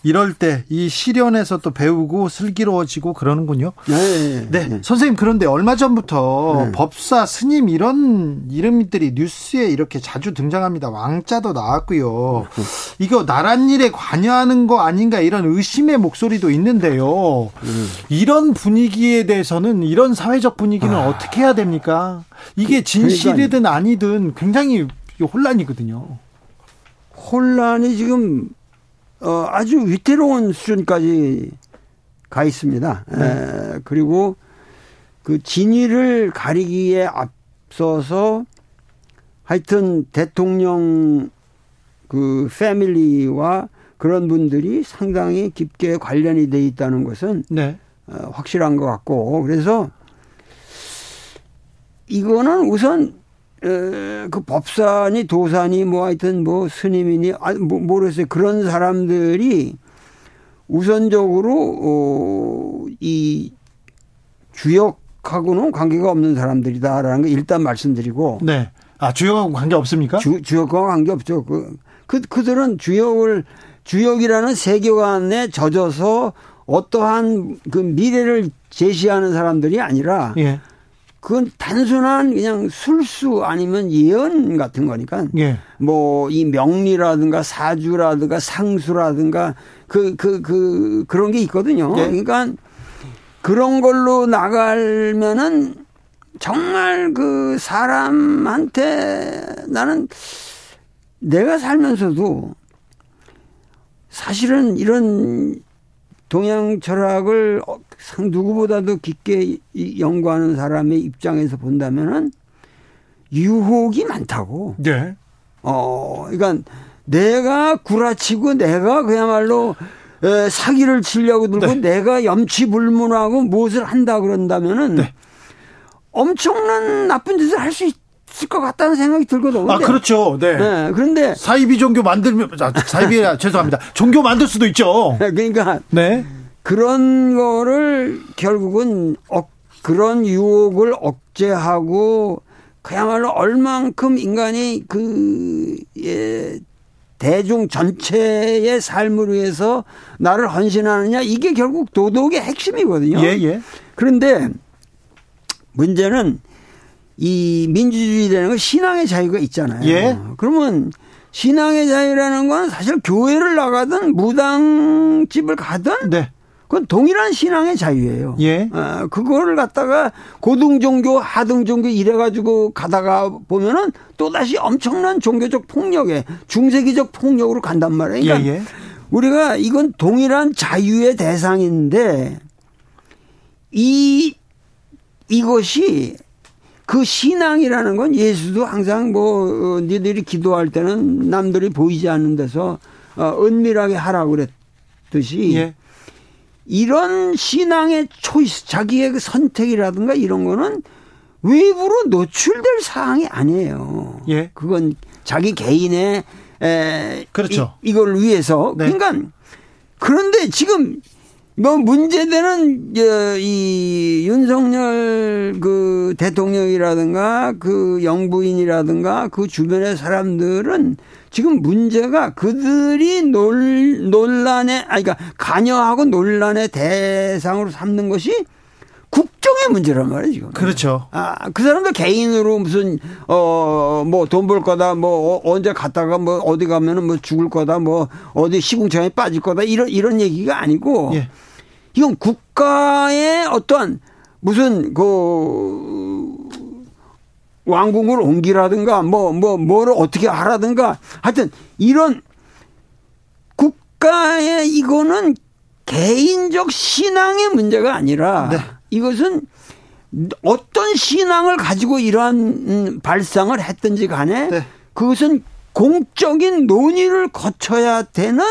이럴 때 이 시련에서 또 배우고 슬기로워지고 그러는군요. 네, 네, 네. 네. 선생님 그런데 얼마 전부터 네. 법사 스님 이런 이름들이 뉴스에 이렇게 자주 등장합니다. 왕자도 나왔고요. 이거 나란 일에 관여하는 거 아닌가 이런 의심의 목소리도 있는데요. 이런 분위기에 대해서는 이런 사회적 분위기는 아. 어떻게 해야 됩니까? 이게 그, 진실이든 아니든 굉장히 혼란이거든요. 혼란이 지금 어, 아주 위태로운 수준까지 가 있습니다. 네. 에, 그리고 그 진위를 가리기에 앞서서 하여튼 대통령 그 패밀리와 그런 분들이 상당히 깊게 관련이 돼 있다는 것은 네. 어, 확실한 것 같고 그래서 이거는 우선 그 법사니 도사니 뭐 하여튼 뭐 스님이니 아 뭐, 모르겠어요 그런 사람들이 우선적으로 어, 이 주역하고는 관계가 없는 사람들이다라는 거 일단 말씀드리고 네. 아 주역하고 관계 없습니까? 주, 주역과 관계 없죠. 그, 그 그들은 주역을 주역이라는 세계관에 젖어서 어떠한 그 미래를 제시하는 사람들이 아니라 예. 그건 단순한 그냥 술수 아니면 예언 같은 거니까 예. 뭐이 명리라든가 사주라든가 상수라든가 그 그 그 그, 그, 런게 있거든요. 예. 그러니까 그런 걸로 나가면은 정말 그 사람한테 나는 내가 살면서도 사실은 이런 동양 철학을 누구보다도 깊게 연구하는 사람의 입장에서 본다면은 유혹이 많다고. 네. 어, 그러니까 내가 구라치고 내가 그야말로 에, 사기를 치려고 들고 네. 내가 염치불문하고 무엇을 한다 그런다면은 네. 엄청난 나쁜 짓을 할 수 있을 것 같다는 생각이 들거든요. 아, 그렇죠. 네. 네. 그런데 사이비 종교 만들면 아, 사이비 죄송합니다. 종교 만들 수도 있죠. 그러니까 네. 그런 거를 결국은 억, 그런 유혹을 억제하고 그야말로 얼만큼 인간이 그, 예, 대중 전체의 삶을 위해서 나를 헌신하느냐 이게 결국 도덕의 핵심이거든요. 예, 예. 그런데 문제는 이 민주주의라는 건 신앙의 자유가 있잖아요. 예. 그러면 신앙의 자유라는 건 사실 교회를 나가든 무당집을 가든 네. 그건 동일한 신앙의 자유예요. 예. 어, 그거를 갖다가 고등 종교, 하등 종교 이래 가지고 가다가 보면은 또 다시 엄청난 종교적 폭력에 중세기적 폭력으로 간단 말이에요. 그러니까 예, 예. 우리가 이건 동일한 자유의 대상인데 이 이것이 그 신앙이라는 건 예수도 항상 뭐 어, 니들이 기도할 때는 남들이 보이지 않는 데서 어, 은밀하게 하라고 그랬듯이 예. 이런 신앙의 초이스, 자기의 그 선택이라든가 이런 거는 외부로 노출될 사항이 아니에요. 예. 그건 자기 개인의 에, 그렇죠. 이, 걸 위해서 네. 그러니까 그런데 지금 뭐 문제되는 이 윤석열 그 대통령이라든가 그 영부인이라든가 그 주변의 사람들은 지금 문제가 그들이 논, 논란에 아니 그러니까 관여하고 논란의 대상으로 삼는 것이 국정의 문제란 말이에요, 지금. 그렇죠. 아, 그 사람들 개인으로 무슨, 어, 뭐 돈 벌 거다, 뭐 어, 언제 갔다가 뭐 어디 가면은 뭐 죽을 거다, 뭐 어디 시궁창에 빠질 거다, 이런, 이런 얘기가 아니고. 예. 이건 국가의 어떠한 무슨 그 왕궁을 옮기라든가 뭐, 뭐, 뭐를 어떻게 하라든가 하여튼 이런 국가의 이거는 개인적 신앙의 문제가 아니라 네. 이것은 어떤 신앙을 가지고 이러한 음, 발상을 했든지 간에 네. 그것은 공적인 논의를 거쳐야 되는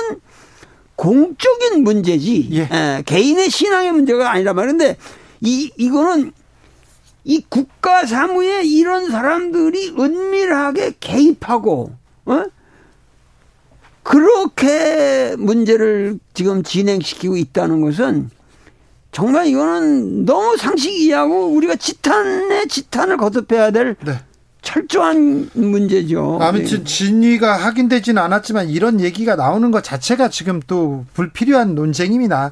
공적인 문제지 예. 에, 개인의 신앙의 문제가 아니란 말인데 이 이거는 이 국가 사무에 이런 사람들이 은밀하게 개입하고 어? 그렇게 문제를 지금 진행시키고 있다는 것은 정말 이거는 너무 상식이하고 우리가 지탄에 지탄을 거듭해야 될 네. 철저한 문제죠. 아무튼 네. 진위가 확인되지는 않았지만 이런 얘기가 나오는 것 자체가 지금 또 불필요한 논쟁입니다.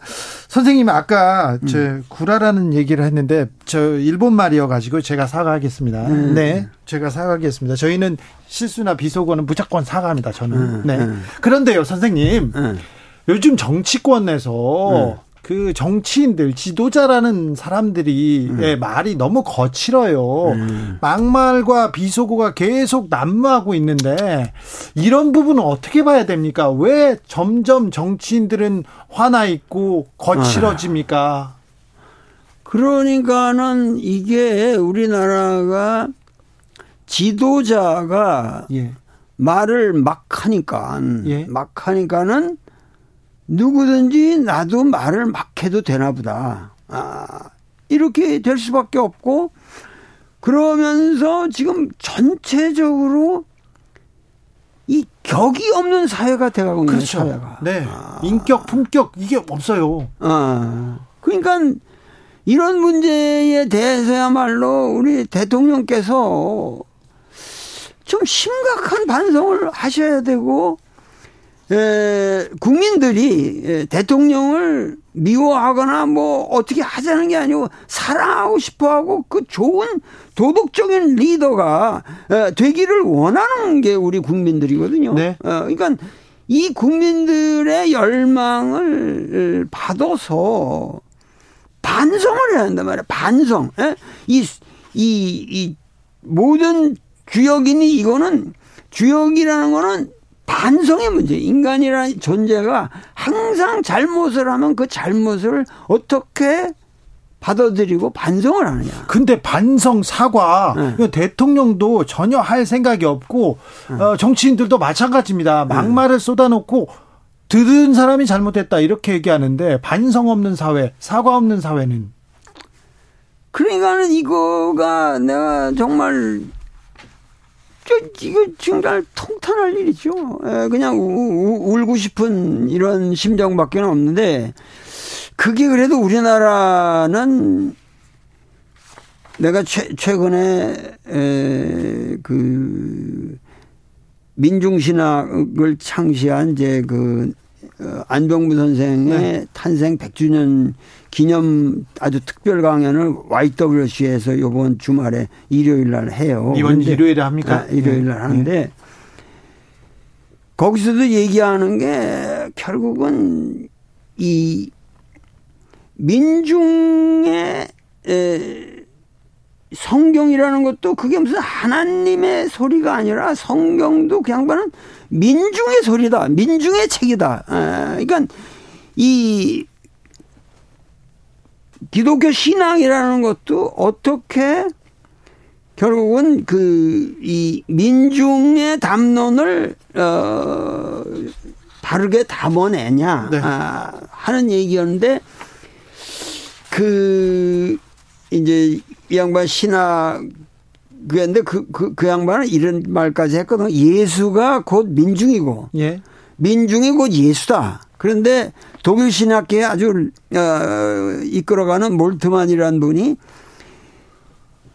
선생님 아까 음. 저 구라라는 얘기를 했는데 저 일본 말이어 가지고 제가 사과하겠습니다. 음. 네, 제가 사과하겠습니다. 저희는 실수나 비속어는 무조건 사과합니다. 저는. 음. 네. 음. 그런데요, 선생님. 음. 요즘 정치권에서 음. 그 정치인들 지도자라는 사람들이 음. 예, 말이 너무 거칠어요. 음. 막말과 비속어가 계속 난무하고 있는데 이런 부분은 어떻게 봐야 됩니까? 왜 점점 정치인들은 화나 있고 거칠어집니까? 아. 그러니까는 이게 우리나라가 지도자가 예. 말을 막 하니까 예. 막 하니까는 누구든지 나도 말을 막 해도 되나 보다. 아, 이렇게 될 수밖에 없고, 그러면서 지금 전체적으로 이 격이 없는 사회가 돼가고 있는 그렇죠. 사회가. 네. 아. 인격, 품격, 이게 없어요. 아. 그러니까 이런 문제에 대해서야말로 우리 대통령께서 좀 심각한 반성을 하셔야 되고, 에, 국민들이 에, 대통령을 미워하거나 뭐 어떻게 하자는 게 아니고 사랑하고 싶어하고 그 좋은 도덕적인 리더가 에, 되기를 원하는 게 우리 국민들이거든요. 네. 어, 그러니까 이 국민들의 열망을 받아서 반성을 해야 한단 말이야. 반성. 에? 이, 이, 이 모든 주역이니 이거는 주역이라는 거는 반성의 문제. 인간이라는 존재가 항상 잘못을 하면 그 잘못을 어떻게 받아들이고 반성을 하느냐. 근데 반성, 사과, 네. 대통령도 전혀 할 생각이 없고, 네. 어, 정치인들도 마찬가지입니다. 네. 막말을 쏟아놓고, 들은 사람이 잘못했다, 이렇게 얘기하는데, 반성 없는 사회, 사과 없는 사회는. 그러니까는 이거가 내가 정말 저, 이거 정말 통탄할 일이죠. 에, 그냥 우, 우, 울고 싶은 이런 심정밖에 없는데, 그게 그래도 우리나라는 내가 최, 최근에, 에, 그, 민중신학을 창시한 이제 그, 어, 안병무 선생의 네. 탄생 100주년 기념 아주 특별 강연을 YWC에서 요번 주말에 일요일 날 해요. 이번 일요일에 합니까? 아, 일요일 날 네. 하는데 네. 거기서도 얘기하는 게 결국은 이 민중의 에 성경이라는 것도 그게 무슨 하나님의 소리가 아니라 성경도 그 양반은 민중의 소리다. 민중의 책이다. 에, 그러니까 이 기독교 신앙이라는 것도 어떻게 결국은 그 이 민중의 담론을 어 바르게 담아내냐 네. 아, 하는 얘기였는데 그 이제 이 양반 신학을 그런데 그, 그, 그 양반은 이런 말까지 했거든. 예수가 곧 민중이고. 예. 민중이 곧 예수다. 그런데 독일 신학계에 아주, 어, 이끌어가는 몰트만이라는 분이,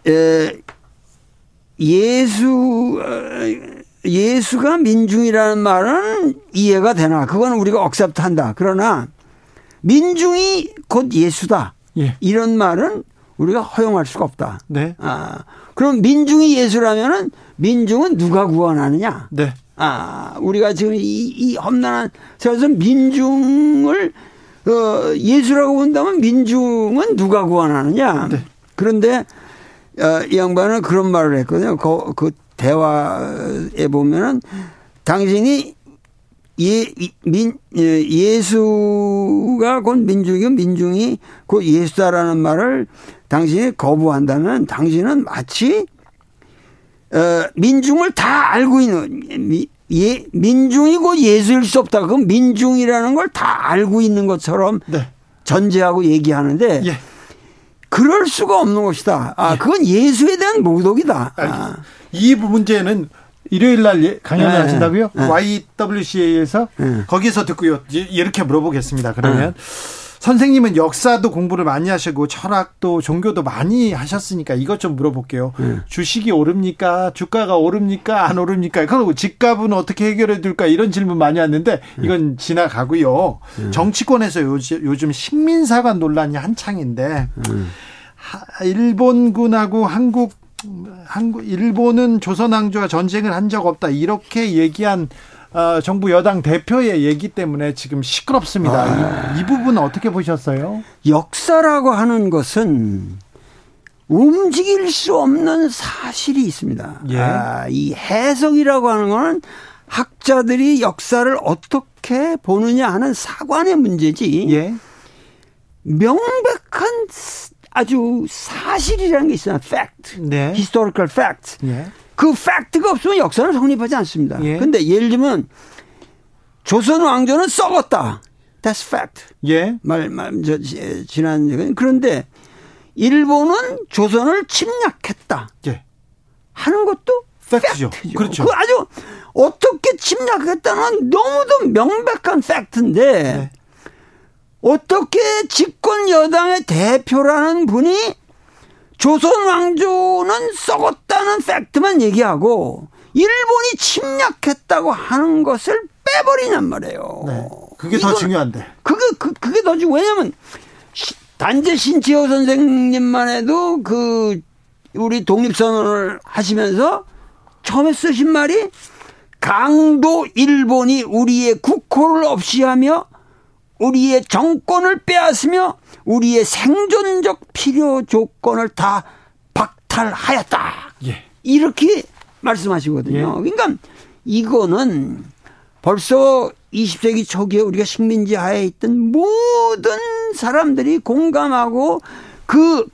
에, 예수, 어, 예수가 민중이라는 말은 이해가 되나. 그건 우리가 accept 한다. 그러나 민중이 곧 예수다. 예. 이런 말은 우리가 허용할 수가 없다. 네. 아, 그럼 민중이 예수라면은 민중은 누가 구원하느냐? 네. 아, 우리가 지금 이, 이 험난한 그래서 민중을 어, 예수라고 본다면 민중은 누가 구원하느냐? 네. 그런데 어, 이 양반은 그런 말을 했거든요. 그, 그 대화에 보면은 당신이 예, 민, 예, 예수가 곧 민중이고 민중이 곧 예수다라는 말을 당신이 거부한다면 당신은 마치 어, 민중을 다 알고 있는 미, 예, 민중이 곧 예수일 수 없다. 그럼 민중이라는 걸 다 알고 있는 것처럼 네. 전제하고 얘기하는데 예. 그럴 수가 없는 것이다. 아, 예. 그건 예수에 대한 모독이다. 아. 이 문제는 일요일 날 예, 강연을 네. 하신다고요? 네. YWCA에서 네. 거기서 듣고요. 이렇게 물어보겠습니다. 그러면 네. 선생님은 역사도 공부를 많이 하시고 철학도 종교도 많이 하셨으니까 이것 좀 물어볼게요. 네. 주식이 오릅니까? 주가가 오릅니까? 안 오릅니까? 그리고 집값은 어떻게 해결해 둘까? 이런 질문 많이 왔는데 네. 이건 지나가고요. 정치권에서 요즘, 요즘 식민사관 논란이 한창인데 일본군하고 한국 한국 일본은 조선 왕조와 전쟁을 한 적 없다 이렇게 얘기한 어, 정부 여당 대표의 얘기 때문에 지금 시끄럽습니다. 아... 이, 이 부분은 어떻게 보셨어요? 역사라고 하는 것은 움직일 수 없는 사실이 있습니다. 예. 아, 이 해석이라고 하는 거는 학자들이 역사를 어떻게 보느냐 하는 사관의 문제지. 예. 명백한 아주 사실이라는 게 있어요. fact. 네. historical fact. 예. 그 팩트가 없으면 역사는 성립하지 않습니다. 예. 근데 예를 들면 조선 왕조는 썩었다. That's fact. 예. 말, 말, 저, 지난, 그런데 일본은 조선을 침략했다. 예. 하는 것도 팩트죠. 팩트죠. 그렇죠. 그 아주 어떻게 침략했다는 너무도 명백한 팩트인데 네. 어떻게 집권 여당의 대표라는 분이 조선 왕조는 썩었다는 팩트만 얘기하고 일본이 침략했다고 하는 것을 빼버리냔 말이에요. 네. 그게 더 중요한데. 그게 그, 그게 더 중요. 왜냐면 단재 신지호 선생님만 해도 그 우리 독립선언을 하시면서 처음에 쓰신 말이 강도 일본이 우리의 국호를 없이 하며 우리의 정권을 빼앗으며 우리의 생존적 필요 조건을 다 박탈하였다. 예. 이렇게 말씀하시거든요. 예. 그러니까 이거는 벌써 20세기 초기에 우리가 식민지 하에 있던 모든 사람들이 공감하고 그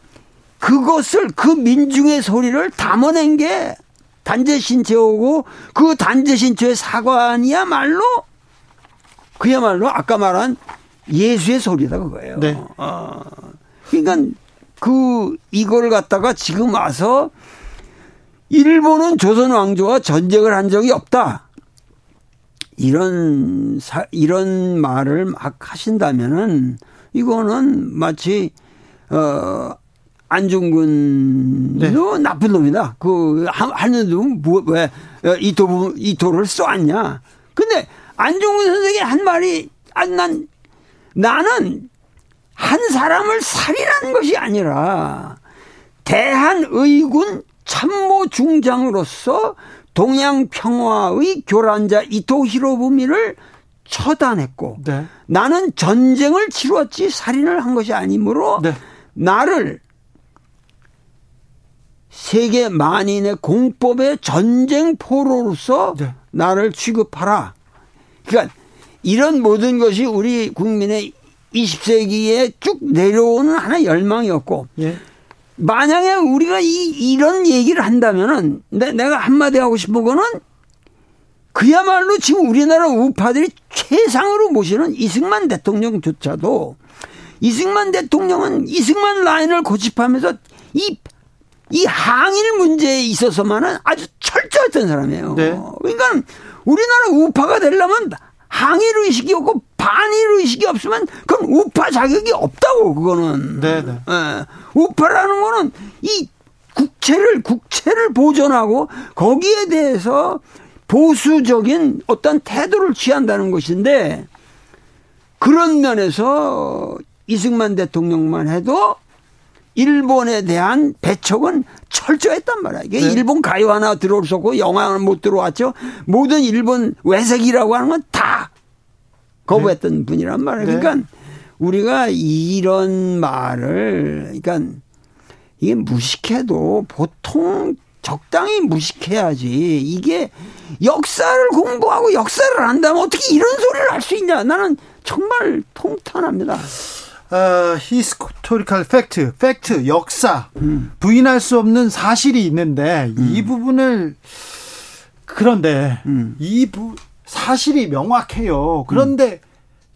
그것을 그 민중의 소리를 담아낸 게 단재 신체오고 그 단재 신체의 사관이야말로 그야말로 아까 말한 예수의 소리다 그거예요. 네. 어. 그러니까 그 이걸 갖다가 지금 와서 일본은 조선 왕조와 전쟁을 한 적이 없다. 이런 사, 이런 말을 막 하신다면은 이거는 마치 어 안중근도 네. 나쁜 놈이다. 그 하는 놈 뭐왜 어, 이도 이도를 쏘았냐? 근데 안중근 선생이 한 말이 난 나는 한 사람을 살인한 것이 아니라 대한의군 참모 중장으로서 동양 평화의 교란자 이토 히로부미를 처단했고 네. 나는 전쟁을 치루었지 살인을 한 것이 아니므로 네. 나를 세계 만인의 공법의 전쟁 포로로서 네. 나를 취급하라. 그러니까 이런 모든 것이 우리 국민의 20세기에 쭉 내려오는 하나의 열망이었고 예. 만약에 우리가 이, 이런 얘기를 한다면은 내, 내가 한마디 하고 싶은 거는 그야말로 지금 우리나라 우파들이 최상으로 모시는 이승만 대통령조차도 이승만 대통령은 이승만 라인을 고집하면서 이 이 항일 문제에 있어서만은 아주 철저했던 사람이에요. 네. 그러니까 우리나라 우파가 되려면 항일 의식이 없고 반일 의식이 없으면 그건 우파 자격이 없다고 그거는. 네, 네. 예. 우파라는 거는 이 국채를 국채를 보존하고 거기에 대해서 보수적인 어떤 태도를 취한다는 것인데 그런 면에서 이승만 대통령만 해도 일본에 대한 배척은 철저했단 말이야. 이게 네. 일본 가요 하나 들어올 수 없고 영화는 못 들어왔죠. 모든 일본 외색이라고 하는 건 다 거부했던 네. 분이란 말이야. 네. 그러니까 우리가 이런 말을 그러니까 이게 무식해도 보통 적당히 무식해야지. 이게 역사를 공부하고 역사를 안다면 어떻게 이런 소리를 할 수 있냐. 나는 정말 통탄합니다. 어, historical fact, fact, 역사, 음. 부인할 수 없는 사실이 있는데 음. 이 부분을 그런데 음. 이 부, 사실이 명확해요. 그런데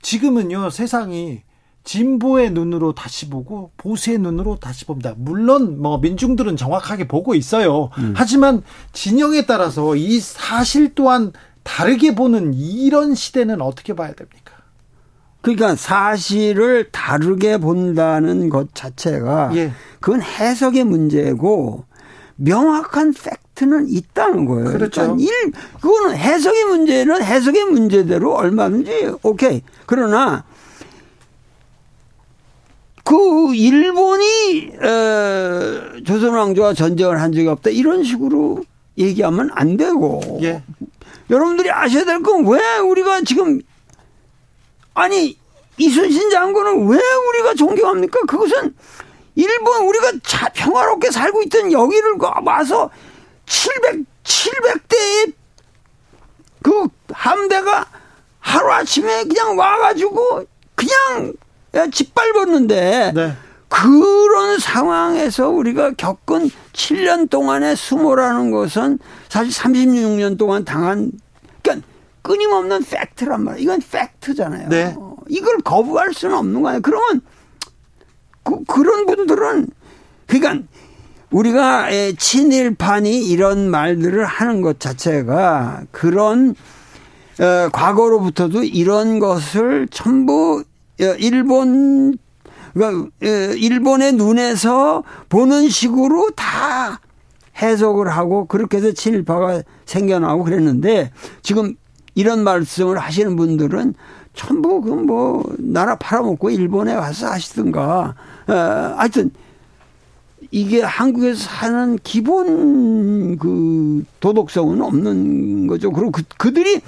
지금은요 세상이 진보의 눈으로 다시 보고 보수의 눈으로 다시 봅니다. 물론 뭐 민중들은 정확하게 보고 있어요. 음. 하지만 진영에 따라서 이 사실 또한 다르게 보는 이런 시대는 어떻게 봐야 됩니까? 그러니까 사실을 다르게 본다는 것 자체가 예. 그건 해석의 문제고 명확한 팩트는 있다는 거예요. 그렇죠. 그러니까 일, 그거는 해석의 문제는 해석의 문제대로 얼마든지 오케이. 그러나 그 일본이 에, 조선 왕조와 전쟁을 한 적이 없다 이런 식으로 얘기하면 안 되고 예. 여러분들이 아셔야 될 건 왜 우리가 지금 아니 이순신 장군은 왜 우리가 존경합니까? 그것은 일본 우리가 자, 평화롭게 살고 있던 여기를 와서 700 700대의 그 함대가 하루 아침에 그냥 와가지고 그냥 짓밟았는데 네. 그런 상황에서 우리가 겪은 7년 동안의 수모라는 것은 사실 36년 동안 당한 끊임없는 팩트란 말이에요. 이건 팩트잖아요. 네. 이걸 거부할 수는 없는 거예요. 그러면 그, 그런 분들은 그러니까 우리가 친일판이 이런 말들을 하는 것 자체가 그런 어, 과거로부터도 이런 것을 전부 어, 일본 그러니까 어, 일본의 눈에서 보는 식으로 다 해석을 하고 그렇게 해서 친일파가 생겨나고 그랬는데 지금 이런 말씀을 하시는 분들은 전부 그 뭐 나라 팔아먹고 일본에 가서 하시든가 어, 하여튼 이게 한국에서 사는 기본 그 도덕성은 없는 거죠. 그리고 그, 그들이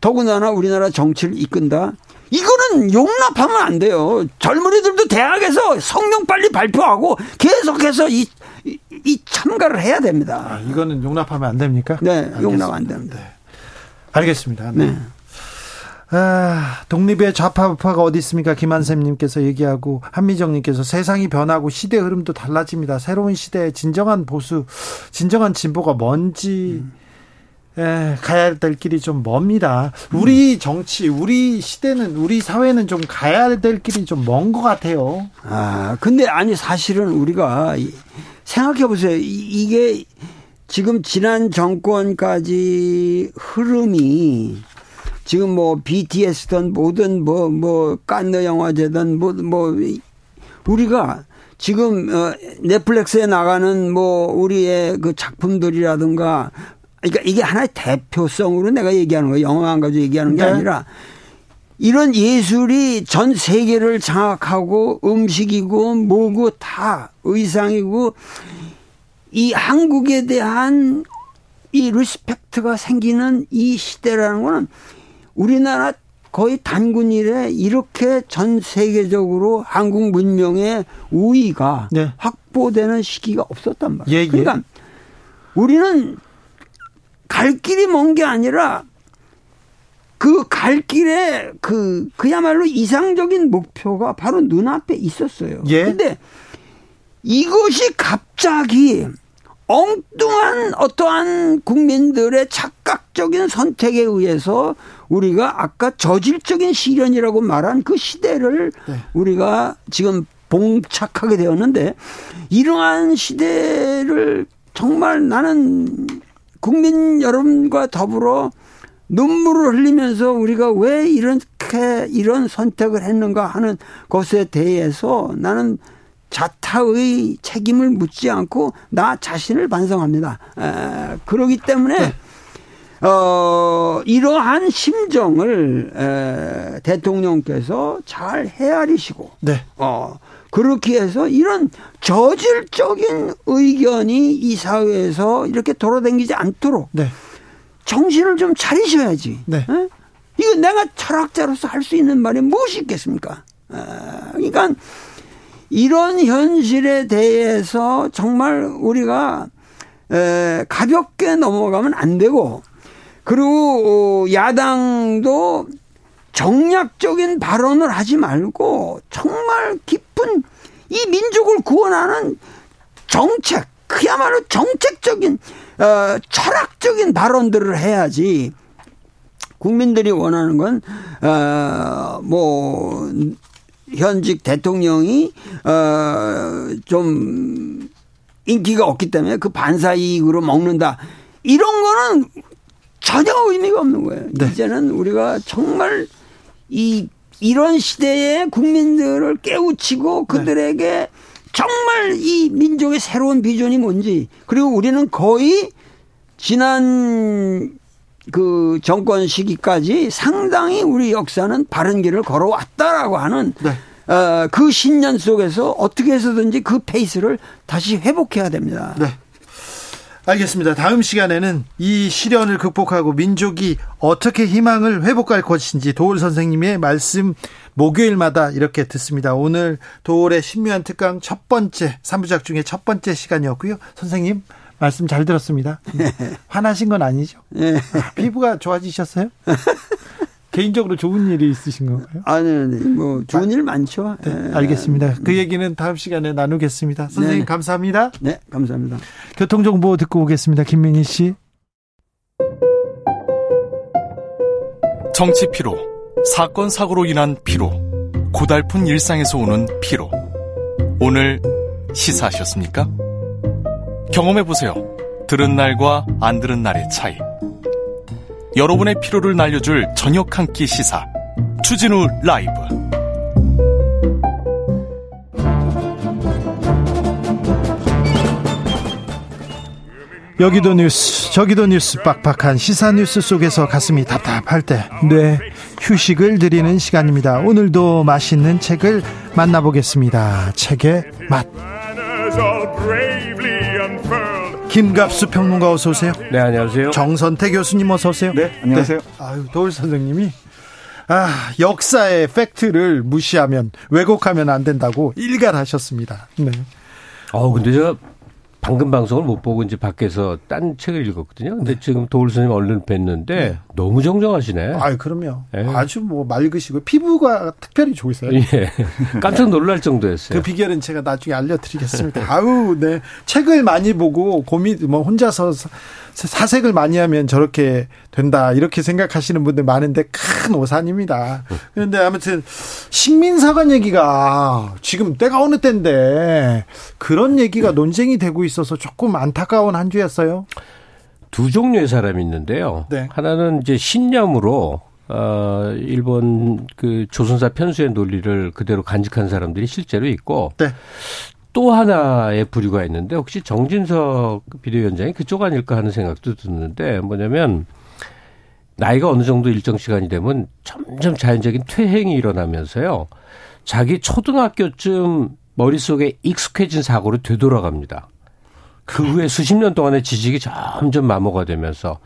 더군다나 우리나라 정치를 이끈다. 이거는 용납하면 안 돼요. 젊은이들도 대학에서 성명 빨리 발표하고 계속해서 이, 이, 이 참가를 해야 됩니다. 아, 이거는 용납하면 안 됩니까? 네, 알겠습니다. 용납 안 됩니다. 네. 알겠습니다. 네. 네. 아, 독립의 좌파 우파가 어디 있습니까? 김한샘님께서 얘기하고 한미정님께서 세상이 변하고 시대 흐름도 달라집니다. 새로운 시대의 진정한 보수, 진정한 진보가 뭔지 음. 에, 가야 될 길이 좀 멉니다. 우리 정치, 우리 시대는, 우리 사회는 좀 가야 될 길이 좀 먼 것 같아요. 아, 근데 아니 사실은 우리가 생각해 보세요. 이게 지금 지난 정권까지 흐름이 지금 뭐 BTS든 뭐든 뭐, 뭐, 깐느 영화제든 뭐, 뭐, 우리가 지금, 어, 넷플릭스에 나가는 뭐, 우리의 그 작품들이라든가, 그러니까 이게 하나의 대표성으로 내가 얘기하는 거예요. 영화만 가지고 얘기하는 게 네. 아니라, 이런 예술이 전 세계를 장악하고 음식이고 뭐고 다 의상이고 이 한국에 대한 이 respect가 생기는 이 시대라는 거는 우리나라 거의 단군 이래 이렇게 전 세계적으로 한국 문명의 우위가 네. 확보되는 시기가 없었단 말이에요. 예, 예. 그러니까 우리는 갈 길이 먼 게 아니라 그 갈 길에 그 그야말로 이상적인 목표가 바로 눈앞에 있었어요. 예. 근데 이것이 갑자기 엉뚱한 어떠한 국민들의 착각적인 선택에 의해서 우리가 아까 저질적인 시련이라고 말한 그 시대를 네. 우리가 지금 봉착하게 되었는데 이러한 시대를 정말 나는 국민 여러분과 더불어 눈물을 흘리면서 우리가 왜 이렇게 이런 선택을 했는가 하는 것에 대해서 나는 자타의 책임을 묻지 않고 나 자신을 반성합니다. 에, 그러기 때문에 네. 어, 이러한 심정을 에, 대통령께서 잘 헤아리시고, 네. 어, 그렇게 해서 이런 저질적인 의견이 이 사회에서 이렇게 돌아다니지 않도록 네. 정신을 좀 차리셔야지. 네. 에? 이거 내가 철학자로서 할 수 있는 말이 무엇이 있겠습니까? 에, 그러니까 이런 현실에 대해서 정말 우리가 에, 가볍게 넘어가면 안 되고 그리고 어, 야당도 정략적인 발언을 하지 말고 정말 깊은 이 민족을 구원하는 정책, 그야말로 정책적인 어, 철학적인 발언들을 해야지 국민들이 원하는 건 어, 뭐 현직 대통령이 어좀 인기가 없기 때문에 그 반사 이익으로 먹는다. 이런 거는 전혀 의미가 없는 거예요. 네. 이제는 우리가 정말 이 이런 시대에 국민들을 깨우치고 그들에게 네. 정말 이 민족의 새로운 비전이 뭔지 그리고 우리는 거의 지난 그 정권 시기까지 상당히 우리 역사는 바른 길을 걸어왔다라고 하는 네. 어, 그 신년 속에서 어떻게 해서든지 그 페이스를 다시 회복해야 됩니다. 네. 알겠습니다. 다음 시간에는 이 시련을 극복하고 민족이 어떻게 희망을 회복할 것인지 도울 선생님의 말씀 목요일마다 이렇게 듣습니다. 오늘 도울의 신묘한 특강 첫 번째, 3부작 중에 첫 번째 시간이었고요. 선생님, 말씀 잘 들었습니다. 화나신 건 아니죠? 네. 피부가 좋아지셨어요? 개인적으로 좋은 일이 있으신 건가요? 아니, 아니, 뭐, 좋은 일 많죠. 네, 예. 알겠습니다. 그 얘기는 다음 시간에 나누겠습니다. 선생님, 네 감사합니다. 네, 감사합니다. 교통 정보 듣고 오겠습니다. 김민희 씨. 정치 피로, 사건, 사고로 인한 피로, 고달픈 일상에서 오는 피로. 오늘 시사하셨습니까? 경험해보세요. 들은 날과 안 들은 날의 차이. 여러분의 피로를 날려줄 저녁 한 끼 시사. 추진우 라이브. 여기도 뉴스 저기도 뉴스 빡빡한 시사 뉴스 속에서 가슴이 답답할 때네 휴식을 드리는 시간입니다. 오늘도 맛있는 책을 만나보겠습니다. 책의 맛 김갑수 평론가 어서 오세요. 네, 안녕하세요. 정선태 교수님 어서 오세요. 네, 안녕하세요. 네. 아유, 도울 선생님이 아, 역사의 팩트를 무시하면 왜곡하면 안 된다고 일갈하셨습니다. 네. 어, 근데 제가 방금 방송을 못 보고 이제 밖에서 딴 책을 읽었거든요. 근데 네. 지금 도울 선생님 얼른 뵀는데 네. 너무 정정하시네. 아, 그럼요. 네. 아주 뭐 맑으시고 피부가 특별히 좋으세요. 예. 깜짝 놀랄 정도였어요. 그 비결은 제가 나중에 알려드리겠습니다. 아우, 네. 책을 많이 보고 고민 뭐 혼자서 사색을 많이 하면 저렇게 된다 이렇게 생각하시는 분들 많은데 큰 오산입니다. 그런데 아무튼 식민사관 얘기가 지금 때가 어느 때인데 그런 얘기가 논쟁이 되고 있어서 조금 안타까운 한 주였어요. 두 종류의 사람이 있는데요. 네. 하나는 이제 신념으로 어 일본 그 조선사 편수의 논리를 그대로 간직한 사람들이 실제로 있고 네. 또 하나의 부류가 있는데 혹시 정진석 비대위원장이 그쪽 아닐까 하는 생각도 드는데 뭐냐면 나이가 어느 정도 일정 시간이 되면 점점 자연적인 퇴행이 일어나면서요. 자기 초등학교쯤 머릿속에 익숙해진 사고로 되돌아갑니다. 그 후에 수십 년 동안의 지식이 점점 마모가 되면서.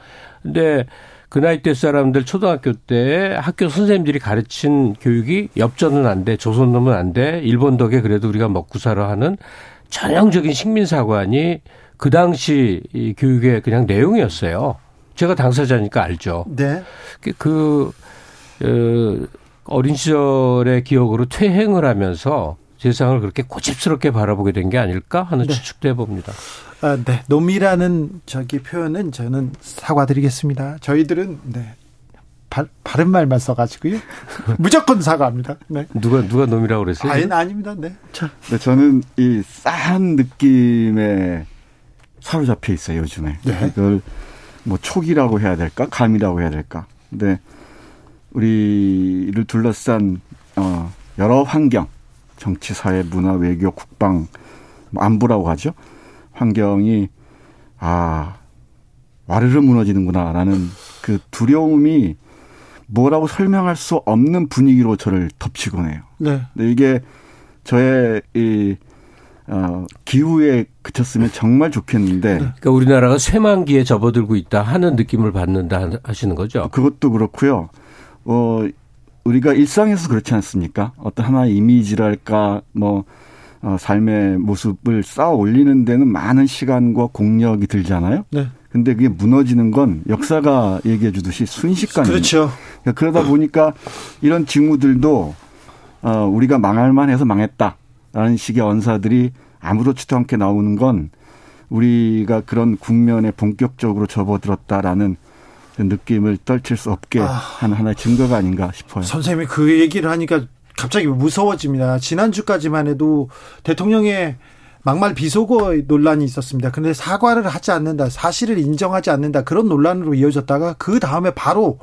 근데 그 나이 대 사람들 초등학교 때 학교 선생님들이 가르친 교육이 엽전은 안 돼, 조선놈은 안 돼, 일본 덕에 그래도 우리가 먹고 살아 하는 전형적인 식민사관이 그 당시 이 교육의 그냥 내용이었어요. 제가 당사자니까 알죠. 네. 그, 그 어, 어린 시절의 기억으로 퇴행을 하면서 세상을 그렇게 고집스럽게 바라보게 된 게 아닐까 하는 네. 추측도 해봅니다. 아, 네. 놈이라는 저기 표현은 저는 사과드리겠습니다. 저희들은 네. 바, 바른 말만 써가지고요. 무조건 사과합니다. 네. 누가 누가 놈이라고 그랬어요? 아니 아닙니다. 네. 자. 네, 저는 이 싸한 느낌에 사로잡혀 있어요 요즘에. 네. 이걸 뭐 촉이라고 해야 될까, 감이라고 해야 될까. 근데 우리를 둘러싼 어, 여러 환경, 정치, 사회, 문화, 외교, 국방, 뭐 안보라고 하죠. 환경이 아 와르르 무너지는구나라는 그 두려움이 뭐라고 설명할 수 없는 분위기로 저를 덮치곤 해요. 네. 근데 이게 저의 이 어, 기후에 그쳤으면 정말 좋겠는데. 네. 그러니까 우리나라가 쇠만기에 접어들고 있다 하는 느낌을 받는다 하시는 거죠. 그것도 그렇고요. 어, 우리가 일상에서 그렇지 않습니까? 어떤 하나의 이미지랄까, 뭐, 어, 삶의 모습을 쌓아 올리는 데는 많은 시간과 공력이 들잖아요. 네. 근데 그게 무너지는 건 역사가 얘기해 주듯이 순식간이에요. 그렇죠. 그러니까 그러다 보니까 이런 징후들도 어, 우리가 망할 만해서 망했다라는 식의 언사들이 아무렇지도 않게 나오는 건 우리가 그런 국면에 본격적으로 접어들었다라는 그 느낌을 떨칠 수 없게 아. 하는 하나의 증거가 아닌가 싶어요. 선생님이 그 얘기를 하니까 갑자기 무서워집니다. 지난주까지만 해도 대통령의 막말 비속어 논란이 있었습니다. 근데 사과를 하지 않는다, 사실을 인정하지 않는다 그런 논란으로 이어졌다가 그 다음에 바로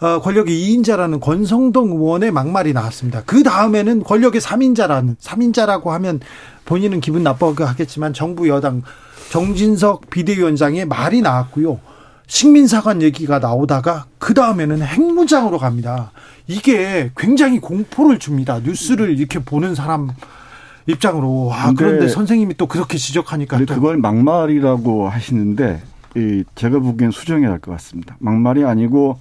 어, 권력의 2인자라는 권성동 의원의 막말이 나왔습니다. 그 다음에는 권력의 3인자라는 3인자라고 하면 본인은 기분 나쁘게 하겠지만 정부 여당 정진석 비대위원장의 말이 나왔고요. 식민사관 얘기가 나오다가 그 다음에는 핵무장으로 갑니다. 이게 굉장히 공포를 줍니다. 뉴스를 이렇게 보는 사람 입장으로. 아, 그런데 선생님이 또 그렇게 지적하니까. 또. 그걸 막말이라고 하시는데, 이 제가 보기엔 수정해야 할 것 같습니다. 막말이 아니고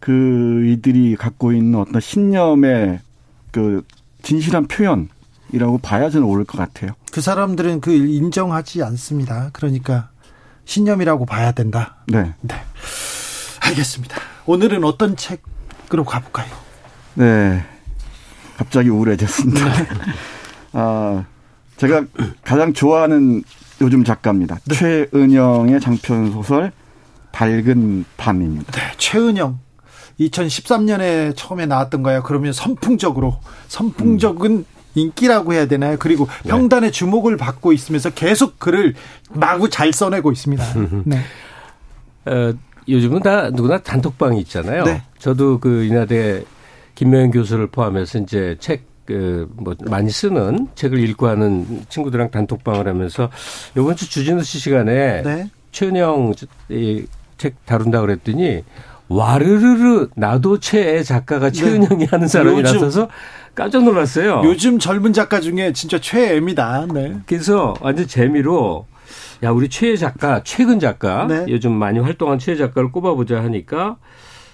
그 이들이 갖고 있는 어떤 신념의 그 진실한 표현이라고 봐야 저는 옳을 것 같아요. 그 사람들은 그 인정하지 않습니다. 그러니까 신념이라고 봐야 된다. 네. 네. 알겠습니다. 오늘은 어떤 책 으로 가볼까요? 네. 갑자기 우울해졌습니다. 네. 아, 제가 가장 좋아하는 요즘 작가입니다. 네. 최은영의 장편 소설 밝은 밤입니다. 네, 최은영. 2013년에 처음에 나왔던 거예요. 그러면 선풍적으로 선풍적은 음. 인기라고 해야 되나요? 그리고 네. 평단의 주목을 받고 있으면서 계속 글을 마구 잘 써내고 있습니다. 네. 어, 요즘은 다 누구나 단톡방이 있잖아요. 네. 저도 그 인하대 김명현 교수를 포함해서 이제 책 그뭐 많이 쓰는 책을 읽고 하는 친구들이랑 단톡방을 하면서 요번 주 주진우 씨 시간에 네. 최은영 이책 다룬다 그랬더니 와르르르 나도 최애 작가가 네. 최은영이 네. 하는 사람이라서 깜짝 놀랐어요. 요즘 젊은 작가 중에 진짜 최애입니다. 네. 그래서 완전 재미로 야 우리 최애 작가 최근 작가 네. 요즘 많이 활동한 최애 작가를 꼽아보자 하니까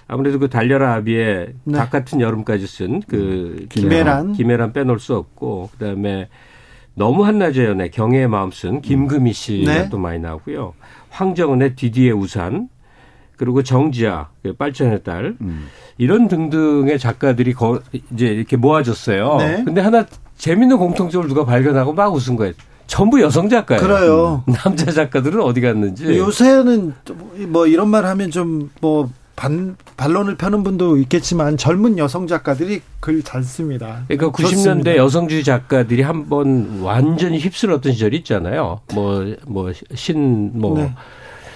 아무래도 그 달려라 아비의 네. 닭 같은 여름까지 쓴그 음. 김혜란 김혜란 빼놓을 수 없고 그다음에 너무 한낮의 연애 경애의 마음 쓴 김금희 씨가 네. 또 많이 나오고요. 황정은의 디디의 우산 그리고 정지아 그 빨천의 딸 음. 이런 등등의 작가들이 거, 이제 이렇게 모아졌어요. 네. 근데 하나 재밌는 공통점을 누가 발견하고 막 웃은 거예요. 전부 여성 작가예요. 그래요. 남자 작가들은 어디 갔는지. 요새는 뭐 이런 말 하면 좀뭐 반, 반론을 펴는 분도 있겠지만 젊은 여성 작가들이 글 잘 씁니다. 그러니까 90년대 좋습니다. 여성주의 작가들이 한번 완전히 휩쓸었던 시절이 있잖아요. 뭐, 뭐, 신, 뭐, 네.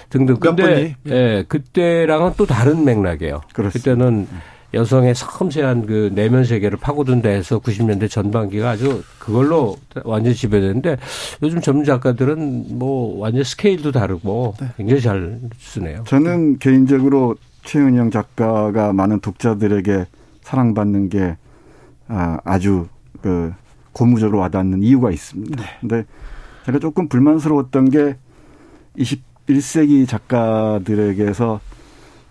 등등. 근데, 예, 네, 그때랑은 또 다른 맥락이에요. 그렇습니다. 그때는 여성의 섬세한 그 내면 세계를 파고든다 해서 90년대 전반기가 아주 그걸로 완전히 지배되는데 요즘 전문 작가들은 뭐 완전 스케일도 다르고 네. 굉장히 잘 쓰네요. 저는 개인적으로 최은영 작가가 많은 독자들에게 사랑받는 게 아, 아주 그 고무적으로 와닿는 이유가 있습니다. 네. 근데 제가 조금 불만스러웠던 게 21세기 작가들에게서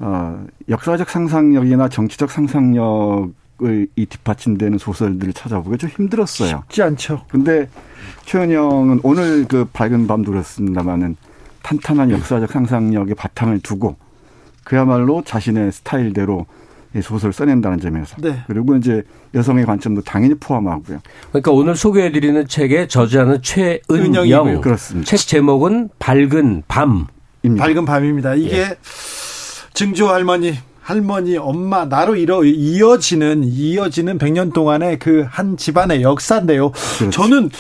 어, 역사적 상상력이나 정치적 상상력을 이 뒷받침되는 소설들을 찾아보기 좀 힘들었어요. 쉽지 않죠. 근데 최은영은 오늘 그 밝은 밤도 그렇습니다만은 탄탄한 역사적 상상력의 바탕을 두고 그야말로 자신의 스타일대로 소설을 써낸다는 점에서. 네. 그리고 이제 여성의 관점도 당연히 포함하고요. 그러니까 오늘 소개해드리는 책의 저자는 최은영. 그렇습니다. 책 제목은 밝은 밤. 입니다. 밝은 밤입니다. 이게 예. 증조 할머니 할머니, 엄마, 나로 이어, 이어지는, 이어지는 100년 동안의 그 한 집안의 역사인데요. 그렇죠. 저는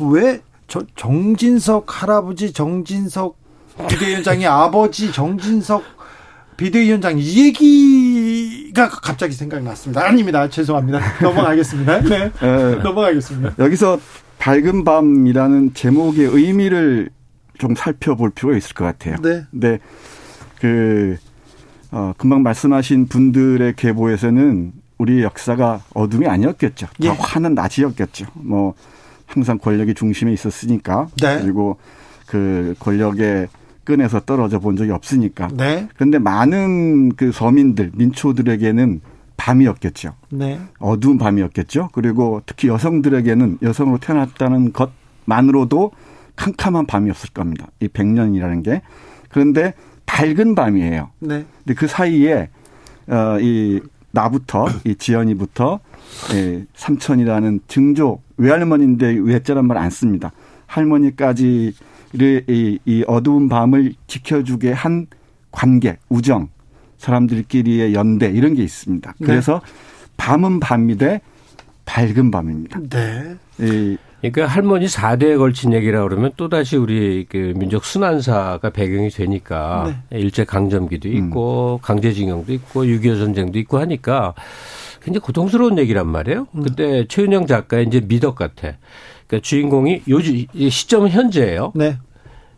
왜, 저, 정진석 할아버지, 정진석 비대위원장이 아버지, 정진석 비대위원장 이 얘기가 갑자기 생각났습니다. 아닙니다. 죄송합니다. 넘어가겠습니다. 네. 네. 넘어가겠습니다. 여기서 밝은 밤이라는 제목의 의미를 좀 살펴볼 필요가 있을 것 같아요. 네. 근데 그 어, 금방 말씀하신 분들의 계보에서는 우리 역사가 어둠이 아니었겠죠. 예. 화는 낮이었겠죠. 뭐 항상 권력이 중심에 있었으니까. 네. 그리고 그 권력의 끈에서 떨어져 본 적이 없으니까. 네. 그런데 많은 그 서민들, 민초들에게는 밤이었겠죠. 네. 어두운 밤이었겠죠. 그리고 특히 여성들에게는 여성으로 태어났다는 것만으로도 캄캄한 밤이었을 겁니다. 이 백년이라는 게. 그런데 밝은 밤이에요. 네. 근데 그 사이에 어 이 나부터 이 지연이부터 예, 삼촌이라는 증조 외할머니인데 외자란 말 안 씁니다. 할머니까지 이, 이 어두운 밤을 지켜주게 한 관계, 우정, 사람들끼리의 연대 이런 게 있습니다. 네. 그래서 네. 밤은 밤이되 밝은 밤입니다. 네. 이 그러니까 할머니 4대에 걸친 얘기라 그러면 또다시 우리 그 민족 순환사가 배경이 되니까 네. 일제 강점기도 있고 음. 강제징용도 있고 6.25 전쟁도 있고 하니까 굉장히 고통스러운 얘기란 말이에요. 음. 그때 최은영 작가의 이제 미덕 같아. 그러니까 주인공이 요즘 시점은 현재예요. 네.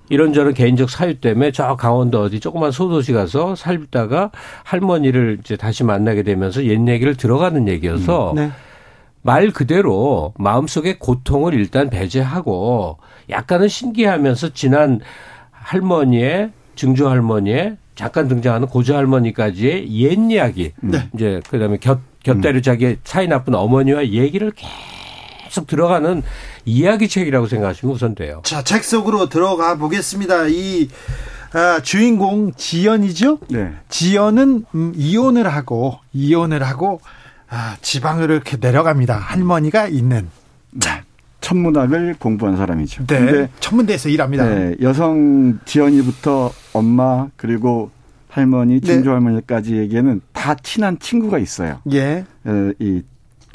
이런저런 개인적 사유 때문에 저 강원도 어디 조그만 소도시 가서 살다가 할머니를 이제 다시 만나게 되면서 옛 얘기를 들어가는 얘기여서 음. 네. 말 그대로 마음속에 고통을 일단 배제하고 약간은 신기하면서 지난 할머니의 증조 할머니의 잠깐 등장하는 고조 할머니까지의 옛 이야기. 네. 이제 그다음에 곁 곁다리 음. 자기 사이 나쁜 어머니와 얘기를 계속 들어가는 이야기책이라고 생각하시면 우선 돼요. 자, 책 속으로 들어가 보겠습니다. 이 아, 주인공 지연이죠? 네. 지연은 음, 이혼을 하고 이혼을 하고 아, 지방으로 이렇게 내려갑니다. 할머니가 있는. 자. 천문학을 공부한 사람이죠. 네. 근데 천문대에서 일합니다. 네, 여성 지연이부터 엄마 그리고 할머니, 네. 진조 할머니까지에게는 다 친한 친구가 있어요. 예. 어, 이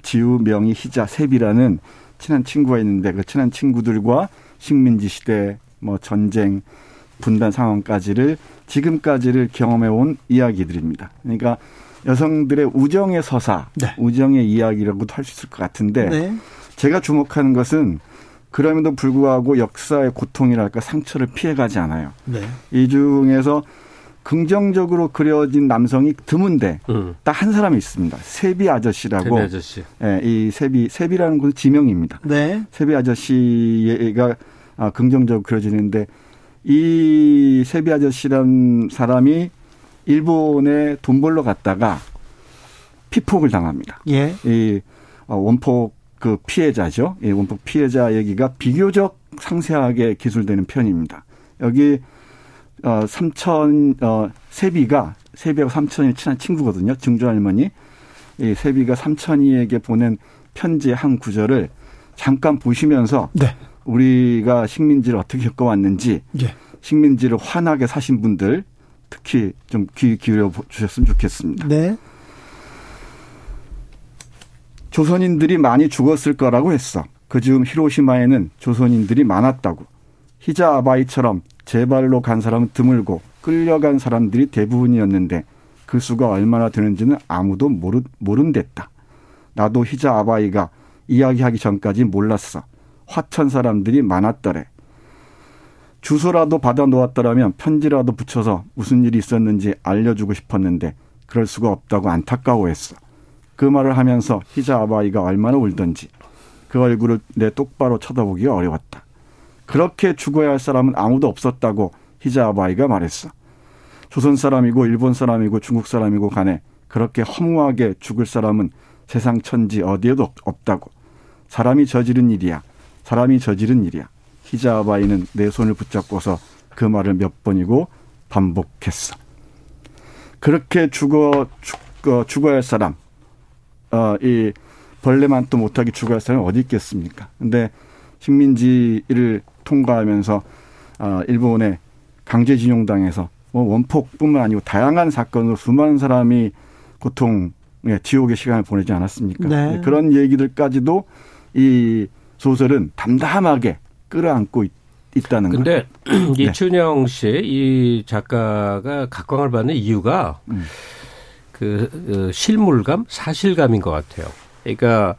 지우, 명희, 희자, 세비라는 친한 친구가 있는데 그 친한 친구들과 식민지 시대, 뭐 전쟁, 분단 상황까지를 지금까지를 경험해 온 이야기들입니다. 그러니까 여성들의 우정의 서사, 네. 우정의 이야기라고도 할 수 있을 것 같은데 네. 제가 주목하는 것은 그럼에도 불구하고 역사의 고통이랄까 상처를 피해가지 않아요. 네. 이 중에서 긍정적으로 그려진 남성이 드문데 음. 딱한 사람이 있습니다. 세비 아저씨라고. 세비 아저씨. 예, 이 세비 세비라는 것은 지명입니다. 네. 세비 아저씨가 아, 긍정적으로 그려지는데 이 세비 아저씨란 사람이 일본에 돈 벌러 갔다가 피폭을 당합니다. 예. 이 어, 원폭 그 피해자죠. 이 원폭 피해자 얘기가 비교적 상세하게 기술되는 편입니다. 여기 어 삼천 어 세비가 세비하고 삼천이 친한 친구거든요. 증조 할머니. 이 세비가 삼천이에게 보낸 편지의 한 구절을 잠깐 보시면서 네. 우리가 식민지를 어떻게 겪어왔는지 예. 식민지를 환하게 사신 분들 특히 좀 귀 기울여 주셨으면 좋겠습니다. 네. 조선인들이 많이 죽었을 거라고 했어. 그 즈음 히로시마에는 조선인들이 많았다고. 히자 아바이처럼 제 발로 간 사람은 드물고 끌려간 사람들이 대부분이었는데 그 수가 얼마나 되는지는 아무도 모르, 모른댔다. 나도 히자 아바이가 이야기하기 전까지 몰랐어. 화천 사람들이 많았더래. 주소라도 받아 놓았더라면 편지라도 붙여서 무슨 일이 있었는지 알려주고 싶었는데 그럴 수가 없다고 안타까워했어. 그 말을 하면서 희자 아바이가 얼마나 울던지 그 얼굴을 내 똑바로 쳐다보기 어려웠다. 그렇게 죽어야 할 사람은 아무도 없었다고 희자 아바이가 말했어. 조선 사람이고 일본 사람이고 중국 사람이고 간에 그렇게 허무하게 죽을 사람은 세상 천지 어디에도 없다고. 사람이 저지른 일이야. 사람이 저지른 일이야. 히자바이는 내 손을 붙잡고서 그 말을 몇 번이고 반복했어. 그렇게 죽어, 죽어, 죽어야 할 사람, 어, 이 벌레만 또 못하게 죽어야 할 사람이 어디 있겠습니까? 근데 식민지를 통과하면서, 어, 일본의 강제징용당해서 뭐 원폭뿐만 아니고 다양한 사건으로 수많은 사람이 고통, 예, 지옥의 시간을 보내지 않았습니까? 네. 예, 그런 얘기들까지도 이 소설은 담담하게 끌어안고 있, 있다는 근데 이춘영 씨, 이 작가가 각광을 받는 이유가 음. 그, 그 실물감, 사실감인 것 같아요. 그러니까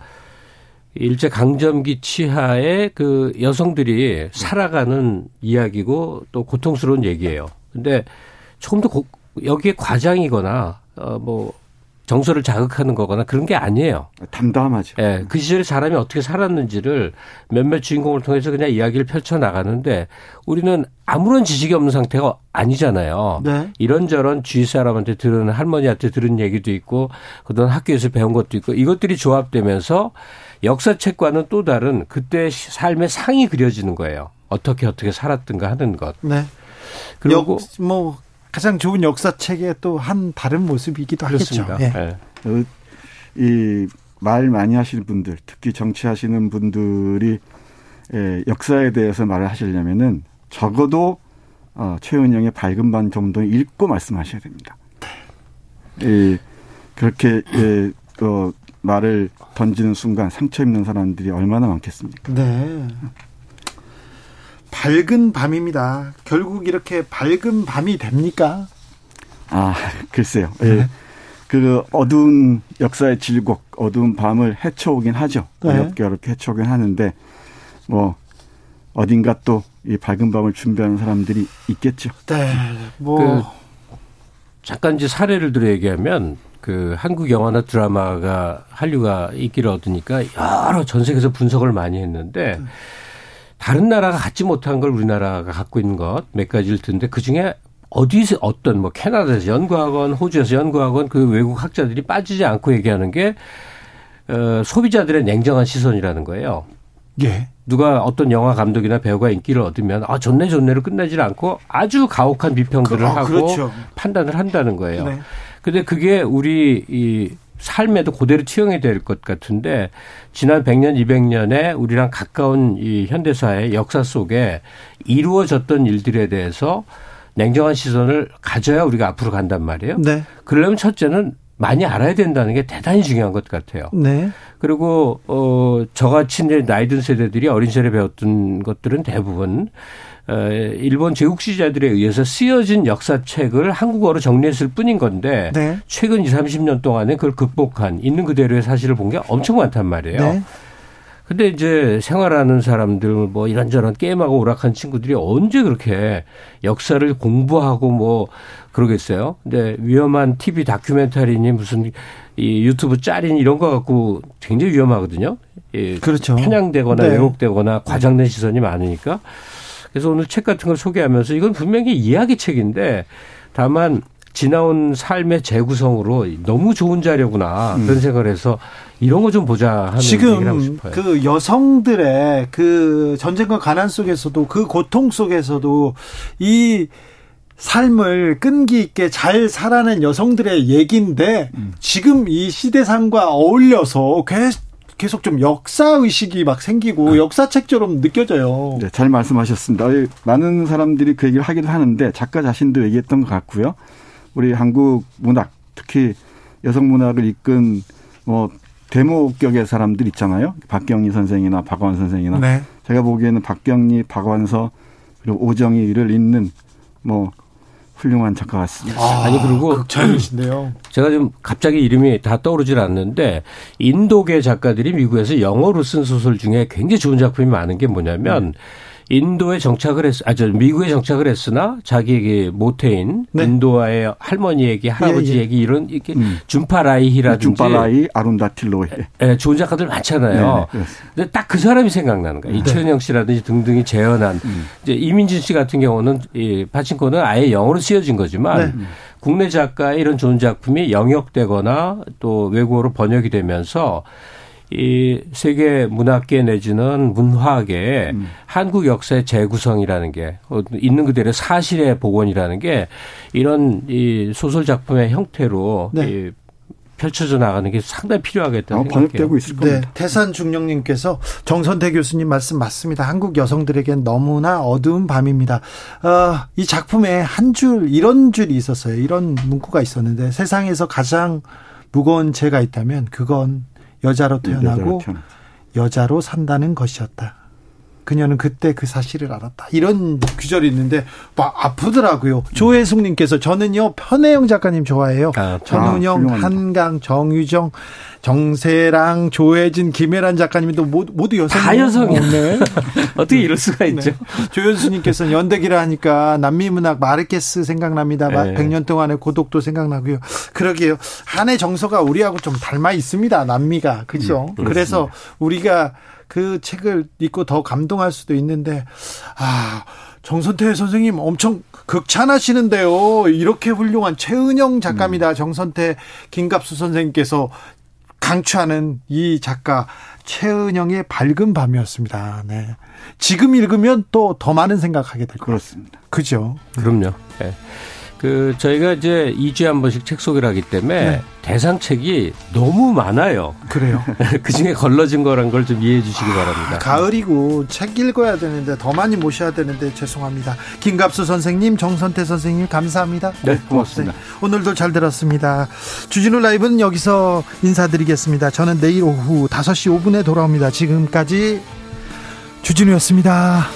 일제 강점기 치하에 그 여성들이 살아가는 이야기고 또 고통스러운 얘기예요. 근데 조금 더 고, 여기에 과장이거나 어뭐 정서를 자극하는 거거나 그런 게 아니에요. 담담하죠. 예. 네, 그 시절에 사람이 어떻게 살았는지를 몇몇 주인공을 통해서 그냥 이야기를 펼쳐 나가는데 우리는 아무런 지식이 없는 상태가 아니잖아요. 네. 이런저런 주위 사람한테 들은 할머니한테 들은 얘기도 있고 그동안 학교에서 배운 것도 있고 이것들이 조합되면서 역사책과는 또 다른 그때 삶의 상이 그려지는 거예요. 어떻게 어떻게 살았든가 하는 것. 네. 그리고 역, 뭐 가장 좋은 역사책의 또 한 다른 모습이기도 그렇습니다. 하겠죠. 네. 네. 이말 많이 하시는 분들, 특히 정치하시는 분들이 예, 역사에 대해서 말을 하시려면은 적어도 어, 최은영의 밝은 반 정도 읽고 말씀하셔야 됩니다. 예, 그렇게 예, 어, 말을 던지는 순간 상처 입는 사람들이 얼마나 많겠습니까? 네. 밝은 밤입니다. 결국 이렇게 밝은 밤이 됩니까? 아, 글쎄요. 예. 네. 그 어두운 역사의 질곡, 어두운 밤을 헤쳐오긴 하죠. 네. 어렵게 어렵게 헤쳐오긴 하는데 뭐 어딘가 또 이 밝은 밤을 준비하는 사람들이 있겠죠. 네. 뭐 그 잠깐 이제 사례를 들어 얘기하면 그 한국 영화나 드라마가 한류가 인기를 얻으니까 여러 전 세계에서 분석을 많이 했는데 네. 다른 나라가 갖지 못한 걸 우리나라가 갖고 있는 것 몇 가지를 듣는데 그 중에 어디서 어떤 뭐 캐나다에서 연구하건 호주에서 연구하건 그 외국 학자들이 빠지지 않고 얘기하는 게 어, 소비자들의 냉정한 시선이라는 거예요. 예. 누가 어떤 영화 감독이나 배우가 인기를 얻으면 아 좋네 좋네로 끝나지 않고 아주 가혹한 비평들을 그, 아, 하고 그렇죠. 판단을 한다는 거예요. 네. 근데 그게 우리 이 삶에도 그대로 투영이 될 것 같은데 지난 100년, 200년에 우리랑 가까운 이 현대사의 역사 속에 이루어졌던 일들에 대해서 냉정한 시선을 가져야 우리가 앞으로 간단 말이에요. 네. 그러려면 첫째는 많이 알아야 된다는 게 대단히 중요한 것 같아요. 네. 그리고 어 저같이 이제 나이 든 세대들이 어린 시절에 배웠던 것들은 대부분 어, 일본 제국주의자들에 의해서 쓰여진 역사책을 한국어로 정리했을 뿐인 건데 네. 최근 20, 30년 동안에 그걸 극복한 있는 그대로의 사실을 본 게 엄청 많단 말이에요. 네. 근데 이제 생활하는 사람들 뭐 이런저런 게임하고 오락한 친구들이 언제 그렇게 역사를 공부하고 뭐 그러겠어요. 근데 위험한 TV 다큐멘터리니 무슨 이 유튜브 짤인 이런 거 갖고 굉장히 위험하거든요. 예, 그렇죠. 편향되거나 네. 왜곡되거나 과장된 시선이 많으니까. 그래서 오늘 책 같은 걸 소개하면서 이건 분명히 이야기 책인데 다만 지나온 삶의 재구성으로 너무 좋은 자료구나 그런 음. 생각을 해서 이런 거 좀 보자 하는 지금 하고 싶어요. 그 여성들의 그 전쟁과 가난 속에서도 그 고통 속에서도 이 삶을 끈기 있게 잘 살아낸 여성들의 얘기인데 음. 지금 이 시대상과 어울려서 계속 좀 역사 의식이 막 생기고 네. 역사책처럼 느껴져요. 네, 잘 말씀하셨습니다. 많은 사람들이 그 얘기를 하기도 하는데 작가 자신도 얘기했던 것 같고요. 우리 한국 문학, 특히 여성 문학을 이끈 뭐 대모격의 사람들 있잖아요. 박경리 선생이나 박완 선생이나 네. 제가 보기에는 박경리, 박완서 그리고 오정희를 잇는 뭐 훌륭한 작가 같습니다. 아, 니 그리고 극찬이신데요. 제가 좀 갑자기 이름이 다 떠오르질 않는데 인도계 작가들이 미국에서 영어로 쓴 소설 중에 굉장히 좋은 작품이 많은 게 뭐냐면 음. 인도에 정착을 했, 아, 저 미국에 정착을 했으나 자기에게 모태인 네. 인도와의 할머니 얘기, 할아버지 예, 예. 이런 이렇게 음. 준파라이히라든지 준파라이, 아룬다틸로에 예, 좋은 작가들 많잖아요. 네, 네. 근데 딱 그 사람이 생각나는 거예요. 네. 이철영 씨라든지 등등이 재현한 음. 이제 이민진 씨 같은 경우는 이 파친코는 아예 영어로 쓰여진 거지만 네. 국내 작가의 이런 좋은 작품이 영역되거나 또 외국어로 번역이 되면서 이 세계 문학계 내지는 문화계 음. 한국 역사의 재구성이라는 게 어, 있는 그대로 사실의 복원이라는 게 이런 이 소설 작품의 형태로 네. 이 펼쳐져 나가는 게 상당히 필요하겠다. 아, 번역되고 있을 겁니다. 네, 태산 중령님께서 정선태 교수님 말씀 맞습니다. 한국 여성들에겐 너무나 어두운 밤입니다. 어, 이 작품에 한 줄 이런 줄이 있었어요. 이런 문구가 있었는데 세상에서 가장 무거운 죄가 있다면 그건 여자로 태어나고 여자로 산다는 것이었다. 그녀는 그때 그 사실을 알았다. 이런 규절이 있는데 막 아프더라고요. 조혜숙님께서 저는요 편혜영 작가님 좋아해요. 아, 전운영, 아, 한강, 정유정, 정세랑, 조혜진, 김혜란 작가님도 모두, 여성. 다 여성이요. 네. 어떻게 이럴 수가 있죠? 네. 조현수님께서는 연대기라 하니까 남미 문학 마르케스 생각납니다. 네. 100년 동안의 고독도 생각나고요. 그러게요. 한해 정서가 우리하고 좀 닮아 있습니다. 남미가 그죠? 음, 그래서 우리가 그 책을 읽고 더 감동할 수도 있는데 아 정선태 선생님 엄청 극찬하시는데요. 이렇게 훌륭한 최은영 작가입니다. 음. 정선태 김갑수 선생님께서 강추하는 이 작가 최은영의 밝은 밤이었습니다. 네. 지금 읽으면 또 더 많은 생각하게 될 것 같습니다. 그죠? 그럼요. 네. 그 저희가 이제 2주에 한 번씩 책 소개를 하기 때문에 네. 대상 책이 너무 많아요. 그래요. 그 중에 걸러진 거란 걸 좀 이해해 주시기 아, 바랍니다. 가을이고 책 읽어야 되는데 더 많이 모셔야 되는데 죄송합니다. 김갑수 선생님, 정선태 선생님 감사합니다. 네, 고맙습니다. 네, 오늘도 잘 들었습니다. 주진우 라이브는 여기서 인사드리겠습니다. 저는 내일 오후 5시 5분에 돌아옵니다. 지금까지 주진우였습니다.